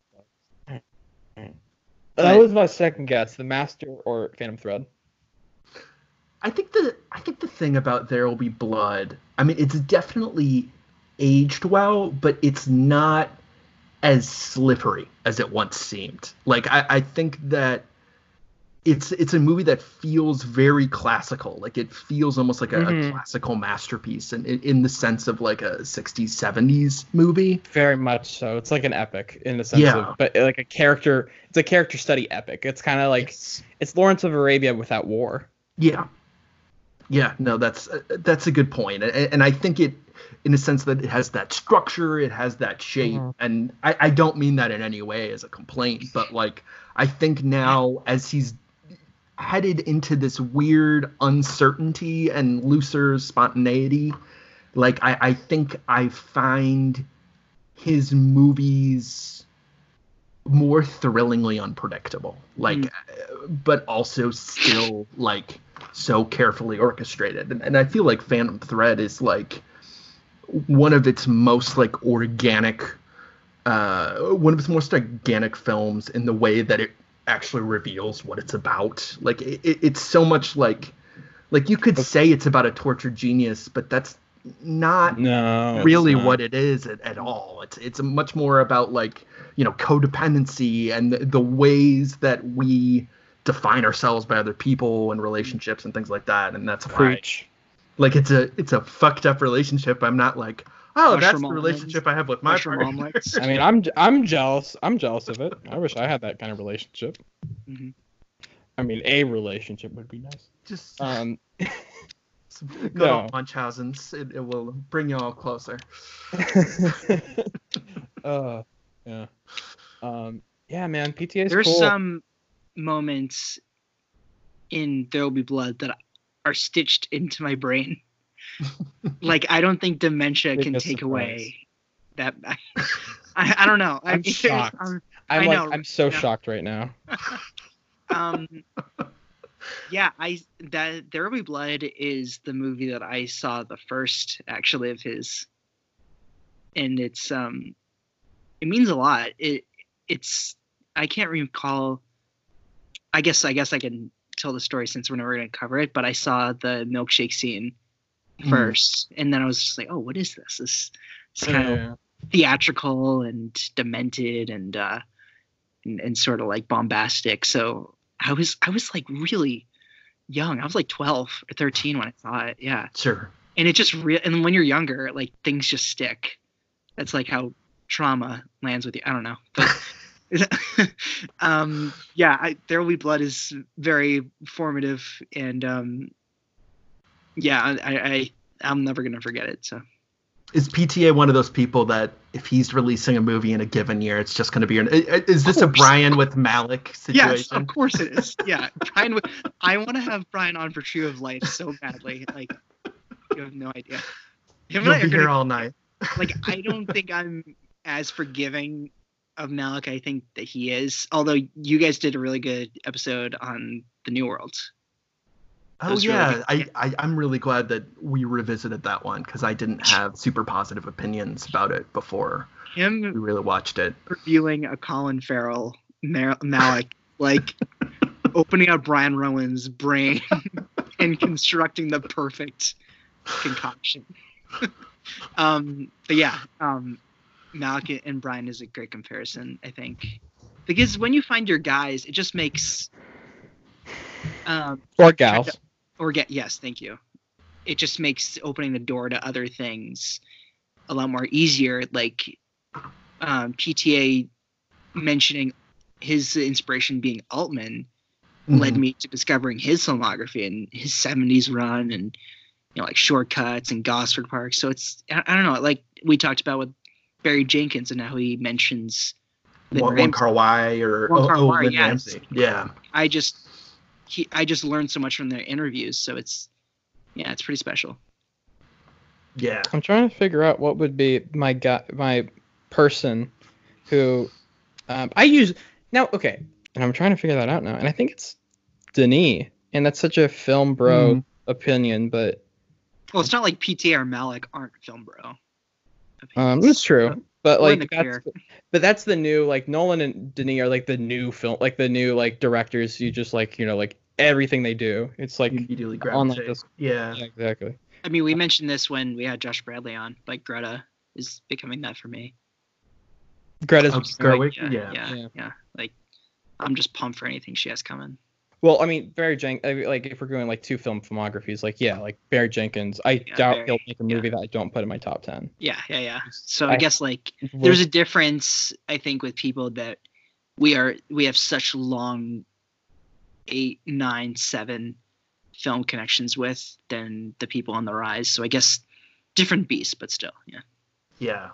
That was my second guess. The Master or Phantom Thread. I think the I think the thing about There Will Be Blood, I mean, it's definitely aged well, but it's not as slippery as it once seemed. Like I, I think that it's it's a movie that feels very classical. Like it feels almost like a, a Mhm. classical masterpiece, and in, in the sense of like a '60s '70s movie. Very much so. It's like an epic in the sense Yeah. of, but like a character. It's a character study epic. It's kind of like It's- it's Lawrence of Arabia without war. yeah, Yeah, no, that's uh, that's a good point, and, and I think it, in a sense that it has that structure, it has that shape, Mhm. and I, I don't mean that in any way as a complaint, but like I think now as he's headed into this weird uncertainty and looser spontaneity, like I, I think I find his movies more thrillingly unpredictable. Like Mm. but also still like so carefully orchestrated. And, and i feel like phantom thread is like one of its most like organic uh one of its most organic films in the way that it actually reveals what it's about like it, it- it's so much like like you could say it's about a tortured genius but that's not No. really not. what it is at, at all. It's it's much more about like you know codependency and the, the ways that we define ourselves by other people and relationships and things like that. And that's why Preach. like it's a it's a fucked up relationship. I'm not like oh that's the relationship I have with my Mushroom partner. omelets. I mean, I'm I'm jealous. I'm jealous of it. I wish I had that kind of relationship. Mhm. I mean, a relationship would be nice. Just Um, some good no. old Munchausen's. It, it will bring you all closer. uh, yeah. Um, yeah, man. PTA There's cool. some moments in There Will Be Blood that are stitched into my brain. like I don't think dementia can take surprise. away that. I, I don't know. I- I'm shocked. I'm- I'm I like, know, I'm so yeah. shocked right now. um yeah i that there will be blood is the movie that i saw the first actually of his and it's um it means a lot it it's i can't recall i guess i guess i can tell the story since we're never going to cover it but i saw the milkshake scene Mhm. first. And then i was just like oh what is this? This it's kind of theatrical and demented and uh and, and sort of like bombastic. So i was i was like really young. I was like 12 or 13 when i saw it. Yeah. Sure. and it just real and when you're younger like things just stick. That's like how trauma lands with you. I don't know. But um yeah I, there will be blood is very formative and um yeah i i, i'm never gonna forget it so Is PTA one of those people that if he's releasing a movie in a given year, it's just going to be an? Is this a. Brian with Malick situation? Yes, of course it is. Yeah, Brian. would- I want to have Brian on for Tree of Life so badly. Like, you have no idea. Him and He'll I are be here gonna, all night. like, I don't think I'm as forgiving of Malick. I think that he is. Although you guys did a really good episode on the New World. Oh was really yeah. I, I I'm really glad that we revisited that one because I didn't have super positive opinions about it before we really watched it. reviewing a Colin Farrell Mar- Malick, like opening up Brian Rowan's brain and constructing the perfect concoction. um, but yeah, um, Malick and Brian is a great comparison, I think, because when you find your guys, it just makes, um, Or gals. Yes, thank you. It just makes opening the door to other things a lot more easier. Like um, PTA mentioning his inspiration being Altman led Mhm. me to discovering his filmography and his 70s run and you know like shortcuts and gosford park so it's i, I don't know like we talked about with barry jenkins and how he mentions one, one Ramsey. Car Y or One oh, oh, Y, yes. Yeah. i just he i just learned so much from their interviews so it's yeah it's pretty special Yeah. I'm trying to figure out what would be my guy, my person who um, I use now. Okay, and I'm trying to figure that out now, and I think it's Denis, and that's such a film bro Mhm. opinion, but well it's not like pta or malick aren't film bro um, it's true. But We're like that's, clear. but that's the new like Nolan and Denis are like the new film, like the new like directors. You just like you know like everything they do. It's like Immediately on like gravitate. Yeah. Yeah, exactly. i mean we mentioned this when we had josh bradley on like greta is becoming that for me Greta's Oh, Like, Gerwig? yeah, Yeah. yeah, Yeah. yeah, Like, I'm just pumped for anything she has coming. Well, I mean, Barry Jenkins. Like, if we're going like two film filmographies, like, yeah, like Barry Jenkins. I Yeah, doubt Barry, he'll make a yeah. movie that I don't put in my top ten. Yeah, yeah, yeah. So I, I- guess like there's a difference, I think, with people that we are we have such long eight, nine, seven film connections with than the people on the rise. So I guess different beasts, but still, yeah. Yeah.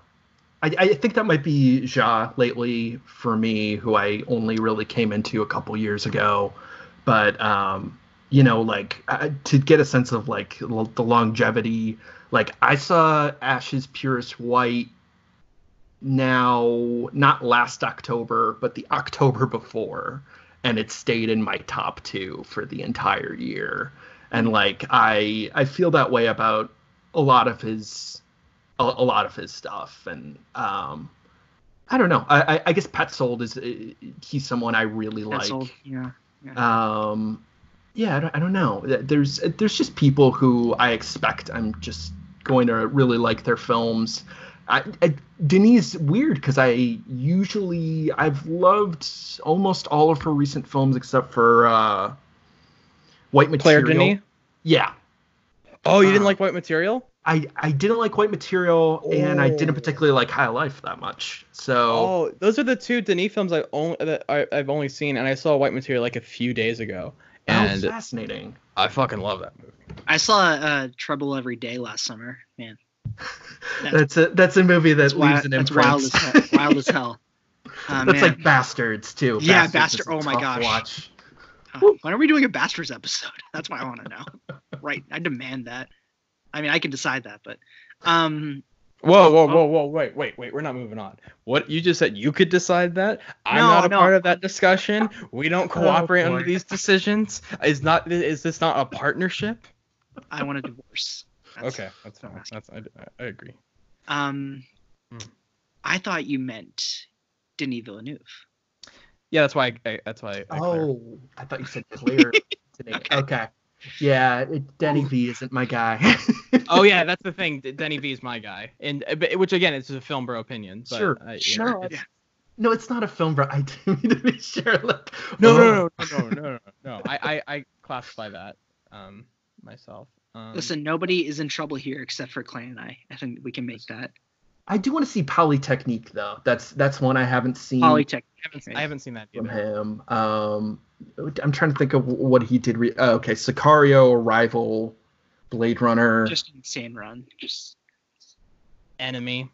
I, I think that might be Ja lately for me, who I only really came into a couple years ago. But, um, you know, like uh, to get a sense of like l- the longevity, like I saw Ash Is Purest White now, not last October, but the October before. And it stayed in my top two for the entire year. And like I I feel that way about a lot of his a, a lot of his stuff and um i don't know i i, I guess petzold is uh, he's someone i really That's like. Yeah. Um yeah I don't, I don't know there's there's just people who i expect i'm just going to really like their films I, I, Denise weird because I usually I've loved almost all of her recent films except for uh, White Material. Claire Material. Denis. Yeah, Oh, you didn't Uh, like White Material? I I didn't like White Material and I didn't Oh. particularly like High Life that much. So Oh, those are the two Denis films I only that I, I've only seen, and I saw White Material like a few days ago, that and was fascinating. I fucking love that movie. I saw uh, Trouble Every Day last summer. Man, That's- That's a that's a movie that that's, leaves wild, an that's imprint. wild as hell. Wild as hell. Uh, that's man. like Bastards too. Yeah, Bastards Bastard- is a oh my tough gosh. Watch. Uh, when are we doing a Bastards episode? That's what I want to know. right, I demand that. I mean, I can decide that, but um, Whoa, whoa, whoa, whoa! Wait, wait, wait! We're not moving on. What you just said? You could decide that. I'm No, not a no. part of that discussion. We don't cooperate under these decisions. Is not is this not a partnership? I want a divorce. That's- Okay, that's fine. That's I, I agree. Um, Hmm. I thought you meant Denis Villeneuve. Yeah, that's why. I, I, that's why. I, I clarified. Oh, I thought you said clear. today. Okay. okay. Yeah, it, Denny V isn't my guy. oh yeah, that's the thing. Denny V is my guy, and uh, which again, it's a film bro opinion. But, Sure, uh, you sure. know, it's- no, it's not a film, bro. I didn't mean to be sure. Like, No, oh, no, no, no, no, no, no. I, I, I classify that um myself. Um, Listen, nobody is in trouble here except for Clay and I. I think we can make that. I do want to see Polytechnique though. That's that's one I haven't seen Polytech. I haven't, I haven't seen that from him. Um, I'm trying to think of what he did. Re- oh, okay, Sicario, Arrival, Blade Runner. Just insane run. Just Enemy.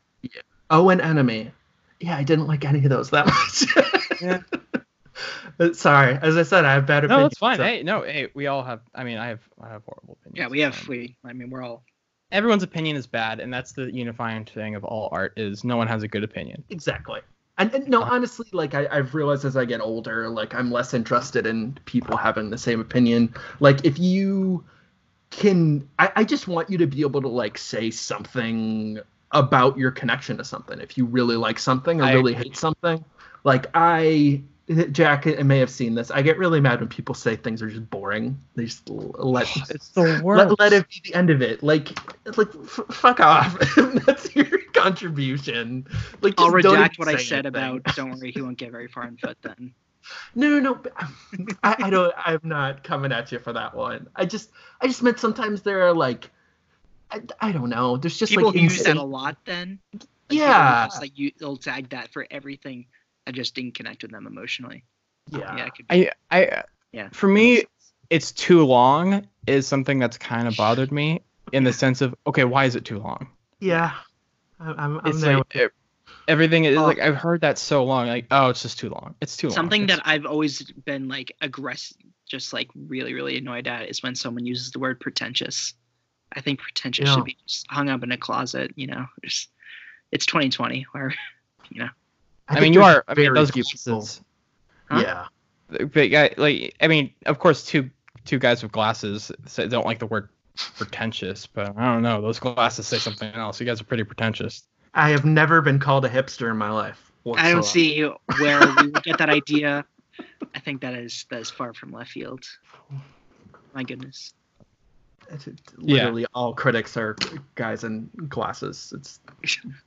Oh, and Enemy. Yeah, I didn't like any of those that much. Yeah. Sorry, as I said, I have bad No, opinions. that's fine. so- Hey, no, hey, we all have. I mean, I have, I have horrible opinions. yeah, we have Um, we. I mean, we're all everyone's opinion is bad, and that's the unifying thing of all art is no one has a good opinion. Exactly. And, and no, honestly, like I, I've realized as I get older, like I'm less interested in people having the same opinion. Like if you can, I, I just want you to be able to like say something about your connection to something. If you really like something or I really hate something, like I, Jack, I may have seen this. I get really mad when people say things are just boring. They just let It's the worst. let, let it be the end of it. Like, like f- fuck off. That's your contribution. Like, I'll just don't redact even what I said anything. about. Don't worry, he won't get very far in foot then. No, no, no. I, I don't. I'm not coming at you for that one. I just, I just meant sometimes there are like, I, I don't know. There's just People like use that a lot then. Like, Yeah. Just, like you, they'll tag that for everything. I just didn't connect with them emotionally. Yeah. Yeah, it could I, I, yeah. for me, it's too long is something that's kind of bothered me in the sense of okay, why is it too long? Yeah. I- I'm, I'm It's there. like e- everything is Oh. like I've heard that so long. Like oh, it's just too long. It's too long. something It's- that I've always been like aggressive, just like really, really annoyed at is when someone uses the word pretentious. I think pretentious Yeah. should be just hung up in a closet. You know, Just- it's 2020 where, you know, I, think mean, you are. I mean, those glasses. Huh? Yeah. But yeah, like I mean, of course, two two guys with glasses say, don't like the word pretentious, but I don't know. Those glasses say something else. You guys are pretty pretentious. I have never been called a hipster in my life. I don't see where we would get that idea. I think that is that is far from left field. My goodness. It's- it's Yeah. Literally, all critics are guys in glasses. It's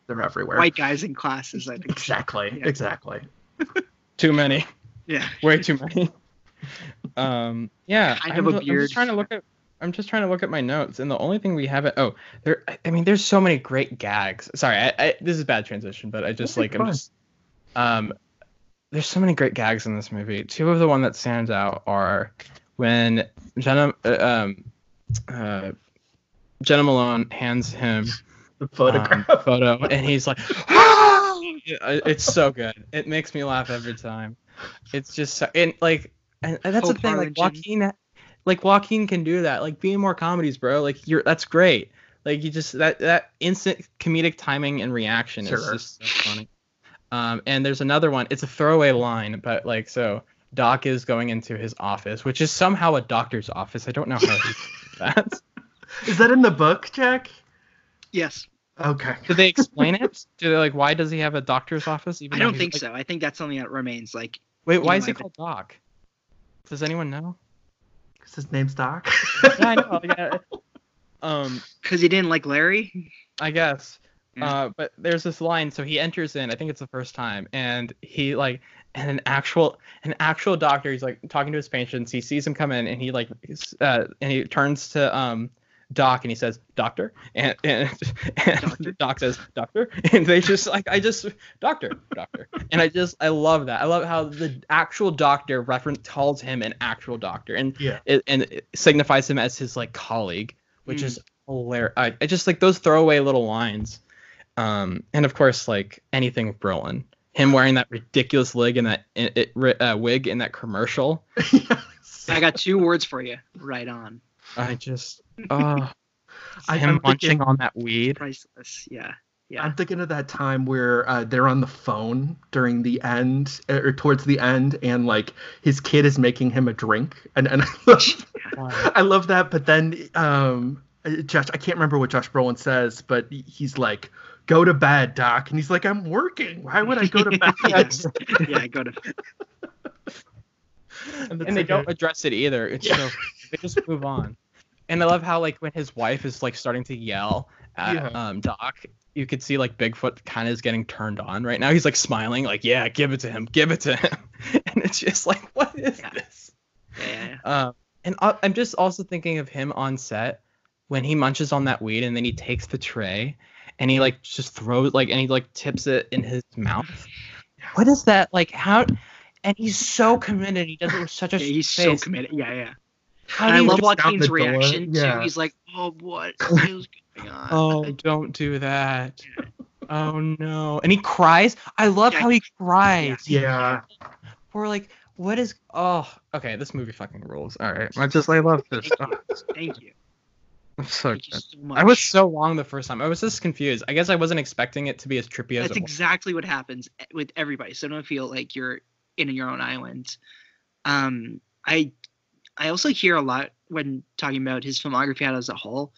they're everywhere. White guys in classes, I think. Exactly. Yeah. Exactly. Too many. Yeah. Way too many. um. Yeah. Kind I'm, of a ju- I'm just trying to look at. I'm just trying to look at my notes, and the only thing we haven't. Oh, there. I- I mean, there's so many great gags. Sorry, I, I this is bad transition, but I just Okay, like I'm just. Um, there's so many great gags in this movie. Two of the one that stands out are when Jena uh, um uh Jena Malone hands him The um, photo and he's like "Ah!" it's so good. It makes me laugh every time. It's just so, and like and, and that's Hope the thing like Joaquin like Joaquin can do that. Like being more comedies, bro. Like you're that's great. Like you just that that instant comedic timing and reaction is just so funny. Um, and there's another one. It's a throwaway line, but like so, Doc is going into his office, which is somehow a doctor's office. I don't know how he did that. Is that in the book, Jack? Yes. Okay. Did they explain it? Do they like why does he have a doctor's office? Even I don't think like- so. I think that's something that remains. Like, Wait, why know, is he called Doc? Does anyone know? Because his name's Doc. Yeah, I know. yeah. Um, because he didn't like Larry. I guess. Yeah. Uh, but there's this line. So he enters in. I think it's the first time, and he like, and an actual, an actual doctor. He's like talking to his patients. He sees him come in, and he like, uh, and he turns to um, Doc, and he says, "Doctor," and and, and Doctor? Doc says, "Doctor," and they just like, I just, doctor, doctor, and I just, I love that. I love how the actual doctor reference calls him an actual doctor, and yeah. it, and it signifies him as his like colleague, which Mm. is hilarious. I, I just like those throwaway little lines. Um, and of course, like anything with Brolin, him wearing that ridiculous wig in that it, it, uh, wig in that commercial. I got two words for you. Right on. I just, oh, I- him I'm munching on that weed. Priceless. Yeah. Yeah. I'm thinking of that time where uh, they're on the phone during the end uh, or towards the end, and like his kid is making him a drink, and and I love, I love that. But then, um, uh, Josh, I can't remember what Josh Brolin says, but he's like, "Go to bed, Doc," and he's like, "I'm working. Why would I go to bed?" yeah. I go to. And and they like don't a- address it either. It's Yeah. so they just move on. And I love how like when his wife is like starting to yell at Yeah. um Doc, you could see like Bigfoot kind of is getting turned on right now. He's like smiling, like yeah, give it to him, give it to him, and it's just like what is Yeah. this? Yeah. yeah, yeah. Um, and I- I'm just also thinking of him on set when he munches on that weed and then he takes the tray and he like just throws like and he like tips it in his mouth. What is that like? How? And he's so committed. He does it with such a Yeah, he's so committed. Yeah. Yeah. How do I love just- walk Joaquin's reaction Yeah. too. He's like, "Oh, what is going on?" Oh, don't do that. Oh no. And he cries. I love Yeah. how he cries. Yeah. Or like, what is? Oh, okay. This movie fucking rules. All right. I just I love this. Thank you. Thank you. Oh, so Thank you good. so. I was so wrong the first time. I was just confused. I guess I wasn't expecting it to be as trippy as That's exactly what happens with everybody. So don't feel like you're in your own island. Um, I I also hear a lot when talking about his filmography as a whole.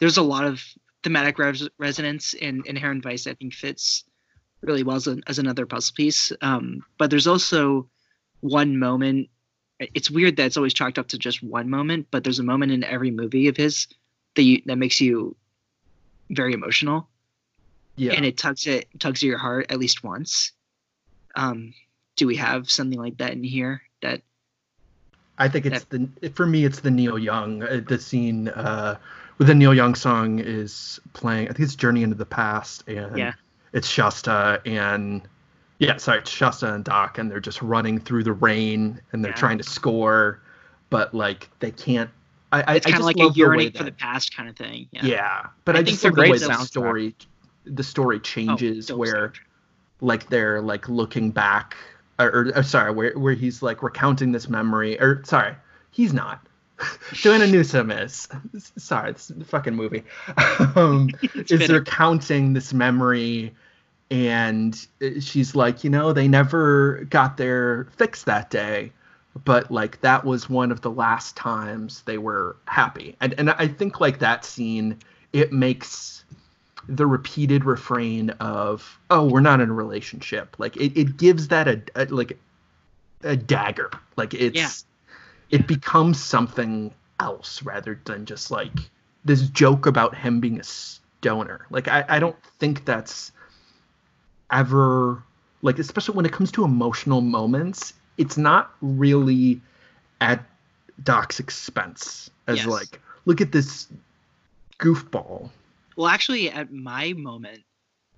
There's a lot of thematic res- resonance in Inherent Vice. I think fits really well as, an, as another puzzle piece. Um, but there's also one moment. It's weird that it's always chalked up to just one moment, but there's a moment in every movie of his that you, that makes you very emotional Yeah. and it tugs it tugs at your heart at least once. Um, do we have something like that in here? That I think it's the for me it's the Neil Young uh, the scene uh where the Neil Young song is playing I think it's Journey into the Past and Yeah. it's Shasta and yeah sorry it's Shasta and Doc and they're just running through the rain and they're Yeah. trying to score but like they can't I it's kind of like a love the way yearning for the past kind of thing. Yeah. yeah, but I I, think just love the way the story the story Oh, changes dope where soundtrack. like they're like looking back or, or, or sorry where, where he's like recounting this memory or sorry he's not joanna newsom is sorry it's a fucking movie um, is fitting. recounting this memory and uh, she's like you know they never got their fix that day but like that was one of the last times they were happy. And and i think like that scene it makes the repeated refrain of oh we're not in a relationship. Like it, it gives that a, a like a dagger. Like it's Yeah. it becomes something else rather than just like this joke about him being a stoner. Like i, I don't think that's ever like especially when it comes to emotional moments it's not really at doc's expense as Yes. like look at this goofball Well, actually, at my moment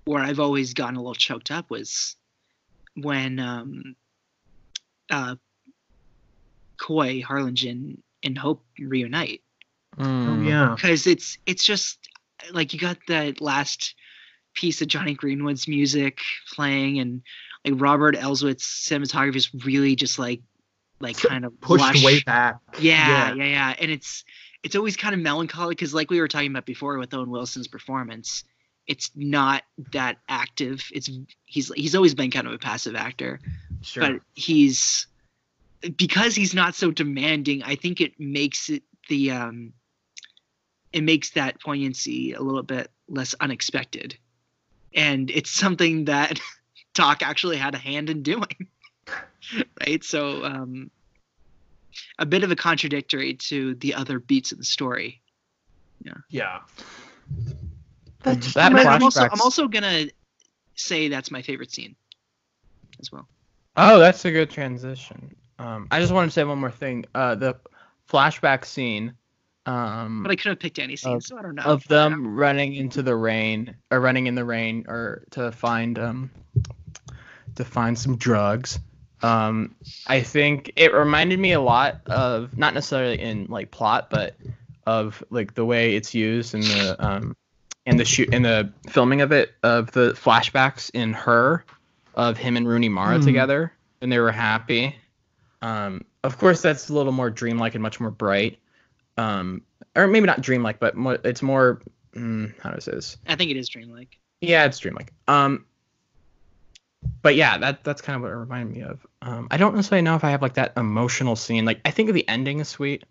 where I've always gotten a little choked up was when um, uh, Coy Harlingen and Hope reunite Oh Mm. yeah. because it's it's just like you got that last piece of Jonny Greenwood's music playing and like Robert Elswit's cinematography is really just like like kind of Pushed lush. way back. Yeah, yeah, yeah, and it's it's always kind of melancholy because like we were talking about before with Owen Wilson's performance, it's not that active. It's he's he's always been kind of a passive actor, Sure. but he's because he's not so demanding. I think it makes it the um it makes that poignancy a little bit less unexpected, and it's something that Doc actually had a hand in doing, right? So um a bit of a contradictory to the other beats of the story. yeah. That And I- I'm also I'm also gonna say that's my favorite scene as well. Oh, that's a good transition. Um, I just want to say one more thing. Uh, the flashback scene. Um, But I could have picked any scene, Of- so I don't know. of them running into the rain or running in the rain or to find um to find some drugs. Um i think it reminded me a lot of not necessarily in like plot but of like the way it's used in the um in the shoot in the filming of it of the flashbacks in her of him and rooney mara Hmm. together and they were happy. Um of course that's a little more dreamlike and much more bright. Um or maybe not dreamlike but more, it's more mm, how do i say this? I think it is dreamlike. yeah it's dreamlike. Um but yeah that that's kind of what it reminded me of. Um i don't necessarily know if i have like that emotional scene. Like i think the ending is sweet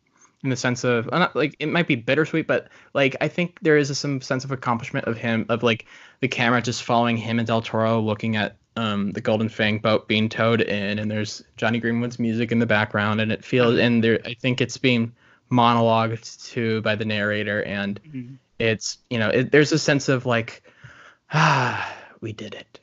in the sense of uh, not like it might be bittersweet but like i think there is some sense of accomplishment of him of like the camera just following him and del toro looking at um the golden fang boat being towed in and there's jonny greenwood's music in the background and it feels and there i think it's being monologued to by the narrator and Mhm. it's you know it, there's a sense of like ah we did it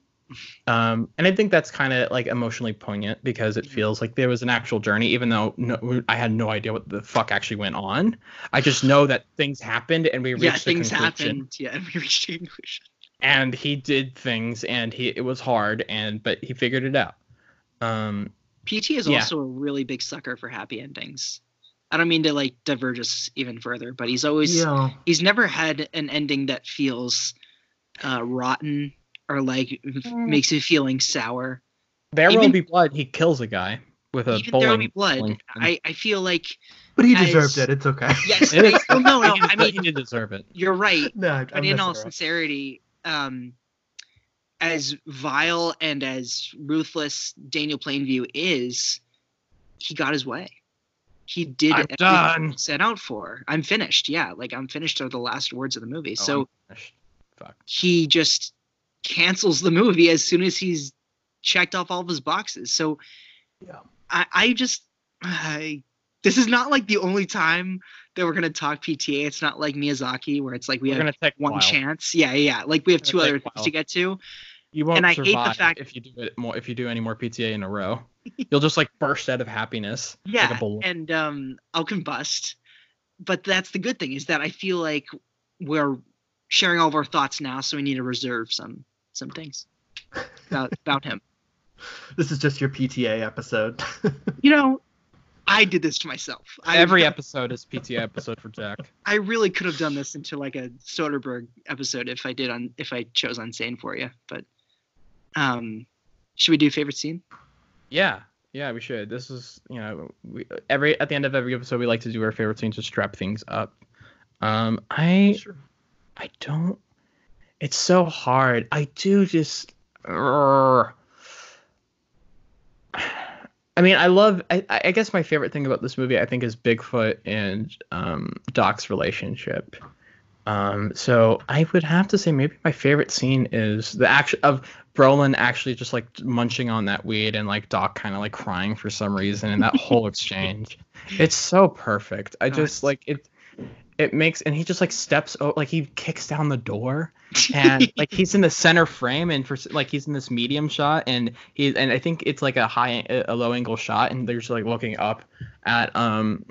um and i think that's kind of like emotionally poignant because it feels like there was an actual journey even though no, i had no idea what the fuck actually went on i just know that things happened and we reached a conclusion. Yeah, a things conclusion happened. Yeah, and we reached a conclusion. and he did things and he it was hard and but he figured it out um PT is Yeah. also a really big sucker for happy endings. I don't mean to like diverge us even further, but he's always Yeah. he's never had an ending that feels uh, rotten or like f- makes you feeling sour. there Even- will be blood he kills a guy with a Even bowling there will be blood. I, I feel like But he As- deserved it. It's okay. yes. It is- I, well, no, no. I mean, he did deserve it you're right. no, I'm but in all sincerity, um, as vile and as ruthless Daniel Plainview is, he got his way. He did I'm everything done. he set out for. I'm finished. Yeah, like I'm finished are the last words of the movie. Oh, so I'm finished. fuck he just cancels the movie as soon as he's checked off all of his boxes. So Yeah. I, I just I, this is not like the only time that we're gonna talk PTA. It's not like Miyazaki where it's like we we're have gonna take one chance. Yeah, yeah. yeah. Like we have two other things to get to. You won't And I hate the survive fact- if you do it more if you do any more PTA in a row. You'll just like burst out of happiness. like a Yeah, balloon. and um, I'll combust. But that's the good thing is that I feel like we're sharing all of our thoughts now, so we need to reserve some some things about about him. This is just your PTA episode. You know, I did this to myself. I, Every episode is PTA episode for Jack. I really could have done this into like a Soderbergh episode if I did on if I chose Unsane for you. But um, should we do favorite scene? Yeah, yeah, we should. This is you know we, every at the end of every episode we like to do our favorite scenes to strap things up. Um, I sure. I don't. It's so hard. I do just. Urgh. I mean, I love. I, I guess my favorite thing about this movie, I think, is Bigfoot and um, Doc's relationship. Um, so I would have to say maybe my favorite scene is the action of Brolin actually just like munching on that weed and like Doc kind of like crying for some reason and that whole exchange. It's so perfect. I just like it. It makes and he just like steps like he kicks down the door and like he's in the center frame and for like he's in this medium shot and he and I think it's like a high a low angle shot and they're just like looking up at um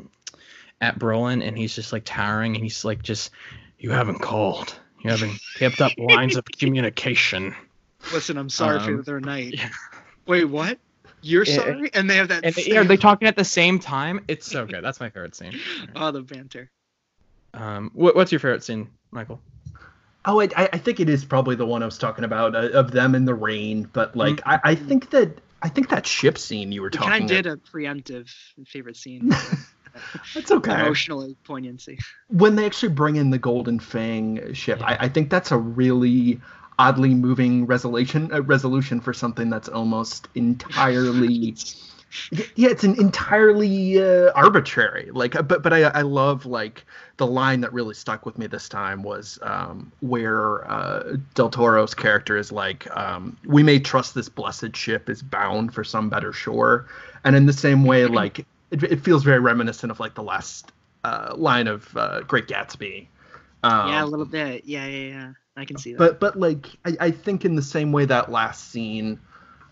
at Brolin and he's just like towering and he's like just you haven't called you haven't kept up lines of communication Listen, I'm sorry for Um, the other night. yeah. Wait, what? You're Yeah. sorry, and they have that. and they, are they talking at the same time? It's so good. That's my favorite scene. Oh, the banter. Um, what, what's your favorite scene, Michael? Oh, I, I I think it is probably the one I was talking about uh, of them in the rain. But like, I, I think that I think that ship scene you were We talking. kind of did a preemptive favorite scene. That's okay. Emotionally poignancy. when they actually bring in the Golden Fang ship, Yeah. I, I think that's a really oddly moving resolution uh, resolution for something that's almost entirely yeah it's an entirely uh, arbitrary like uh, but but I, I love like the line that really stuck with me this time was um, where uh, del toro's character is like um, we may trust this blessed ship is bound for some better shore and in the same way like it, it feels very reminiscent of like the last uh, line of uh, great gatsby um, yeah, a little bit. Yeah, yeah, yeah. I can see that. but but like I, I think in the same way that last scene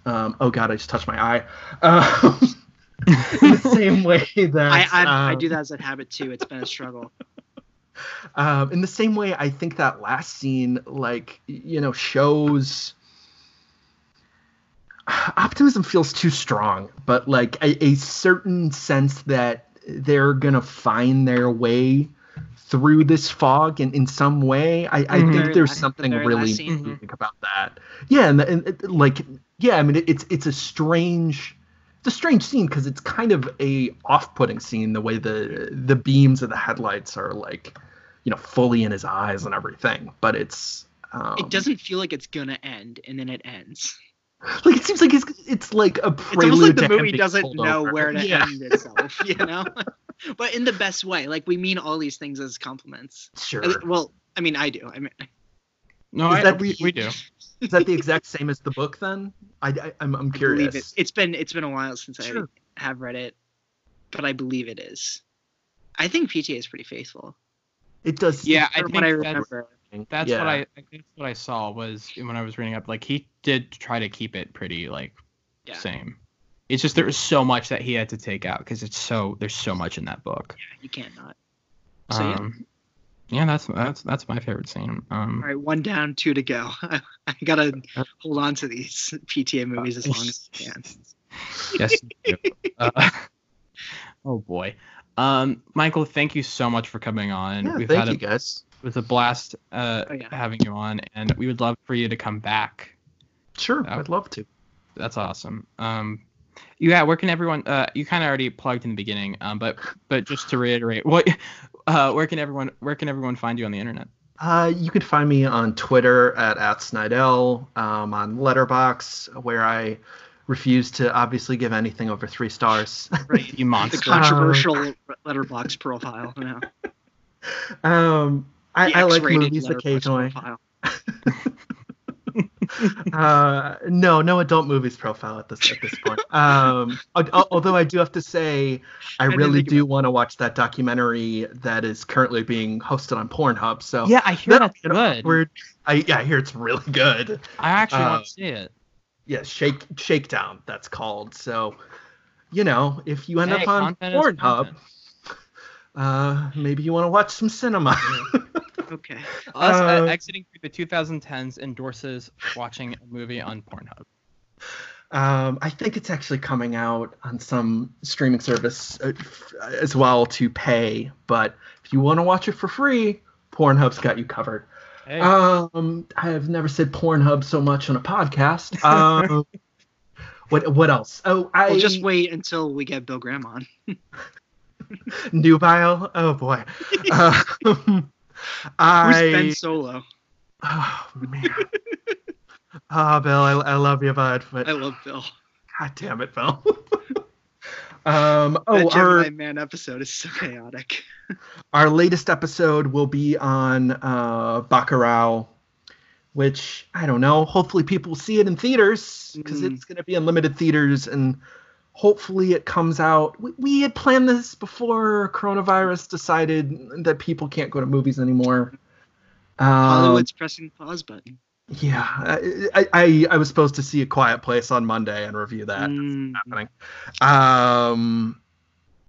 um oh god i just touched my eye um, in the same way that I I, I um, do that as a habit too. It's been a struggle. um, in the same way i think that last scene like you know shows optimism feels too strong but like a, a certain sense that they're gonna find their way through this fog in, in some way i, I Mhm. think there's last- the something really unique about that yeah and, and it- like yeah i mean it, it's it's a strange it's a strange scene because it's kind of a off-putting scene the way the the beams of the headlights are like you know fully in his eyes and everything but it's um, It doesn't feel like it's gonna end, and then it ends. like it seems like it's it's like a It's prelude almost like the movie doesn't know over. where to yeah end itself, you know. but in the best way. Like we mean all these things as compliments. sure Well, I mean, I do. I mean, No, Is I, that we, the- we do. is that the exact same as the book then i, I i'm, I'm I believe curious it. It's been it's been a while since Sure. I have read it, but I believe it is. I think PTA is pretty faithful. it does Yeah, I think what I that's- remember. That's yeah. what I, I think what I saw was when I was reading up. Like he did try to keep it pretty like Yeah. same. It's just there was so much that he had to take out because it's so there's so much in that book. Yeah, you can't not. So, um, yeah. That's that's that's my favorite scene. Um, All right, one down, two to go. I, gotta hold on to these PTA movies as long as I can. yes. you do. Uh, oh boy. Um, Michael, thank you so much for coming on. yeah, We've thank had a, you guys it was a blast uh, Oh, yeah. having you on, and we would love for you to come back. sure Yeah. i'd love to That's awesome. Um, yeah, where can everyone? Uh, you kind of already plugged in the beginning, um, but but just to reiterate, what, uh, where can everyone where can everyone find you on the internet? Uh, you can find me on Twitter at, at Snydel, um, on Letterboxd, where I refuse to obviously give anything over three stars. Right. You The monster. controversial Letterboxd profile. No. um, I, I like X-rated movies occasionally. uh, no, no adult movies profile at this at this point. Um, although I do have to say, I didn't really do want to watch that documentary that is currently being hosted on Pornhub. So Yeah, I hear that's good. We're, I yeah, I hear it's really good. I actually uh, want to see it. yeah, shake shakedown that's called. So, you know, if you end Hey, up on Pornhub, uh, maybe you want to watch some cinema. Okay. Us uh, uh, exiting through the 2010s endorses watching a movie on Pornhub. um, I think it's actually coming out on some streaming service uh, as well to pay. But if you want to watch it for free, Pornhub's got you covered. Hey, Um, I have never said Pornhub so much on a podcast. Um, what what else? Oh, I we'll just wait until we get Bill Graham on. nubile. Oh boy. um, Who's I Ben Solo? Oh man. oh, Bill, I, I love you, bud, but I love Bill. god damn it, Bill. um, that oh, Gemini our Man episode is so chaotic. our latest episode will be on uh, Bacurau, which I don't know. Hopefully, people will see it in theaters because Mm. it's going to be in limited theaters, and hopefully, it comes out. We, we had planned this before coronavirus decided that people can't go to movies anymore. Um, Hollywood's pressing the pause button. Yeah, I, I I was supposed to see a Quiet Place on Monday and review that. Mm, Happening. Um,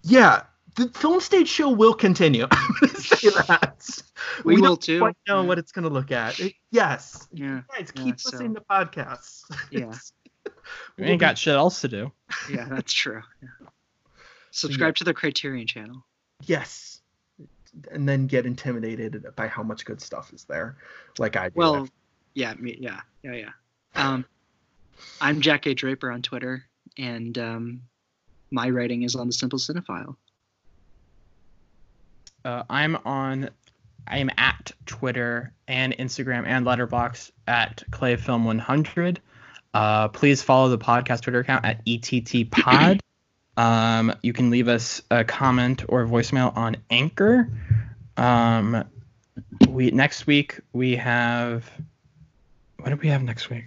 yeah, the film stage show will continue. I'm say that. We will don't too. Quite know what it's gonna look at. It- yes, yeah. guys, Yeah, keep so- listening to podcasts. Yeah. We ain't got shit else to do. Yeah, that's true. Yeah. Subscribe to the Criterion channel. Yes. And then get intimidated by how much good stuff is there, like I do. Well, yeah, me, yeah, yeah, yeah. Um, I'm Jack A. Draper on Twitter, and um, my writing is on the Simple Cinephile. Uh, I'm on. I am at Twitter and Instagram and Letterboxd at ClayFilm100. Uh, please follow the podcast Twitter account at ETTPod. um, you can leave us a comment or voicemail on Anchor. Um, we next week we have. What do we have next week?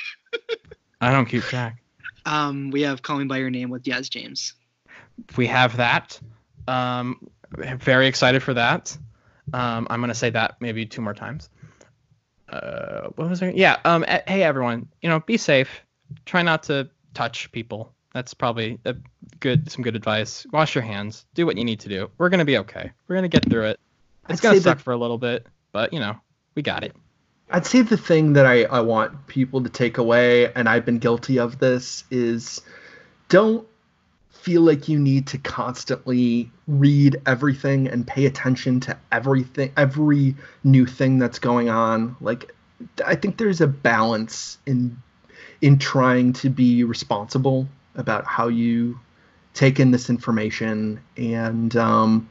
I don't keep track. Um, we have Call Me by Your Name with Yaz James. We have that. Um, very excited for that. Um, I'm gonna say that maybe two more times. Uh, what was there? Yeah. Um. eh, Hey everyone, you know, be safe. Try not to touch people. That's probably a good some good advice. Wash your hands. Do what you need to do. We're gonna be okay. We're gonna get through it. It's I'd gonna suck that- for a little bit, but you know, we got it. I'd say the thing that I, I want people to take away, and I've been guilty of this, is don't feel like you need to constantly read everything and pay attention to everything, every new thing that's going on. Like, I think there's a balance in in trying to be responsible about how you take in this information and um,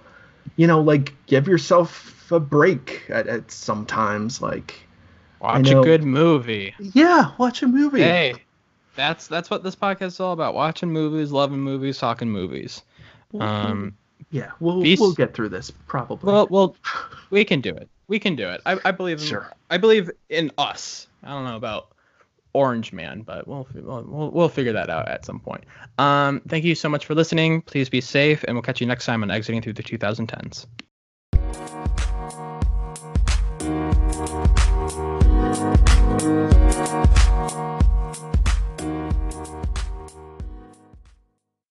you know like give yourself a break at, at sometimes like Watch a good movie. yeah watch a movie Hey, that's that's what this podcast is all about. Watching movies, loving movies, talking movies. Um, yeah we'll we'll get through this probably well, well, we can do it. We can do it. I, I believe in, Sure. I believe in us. I don't know about Orange Man, but we'll we'll we'll, we'll figure that out at some point. Um, thank you so much for listening. Please be safe, and we'll catch you next time on Exiting Through the 2010s.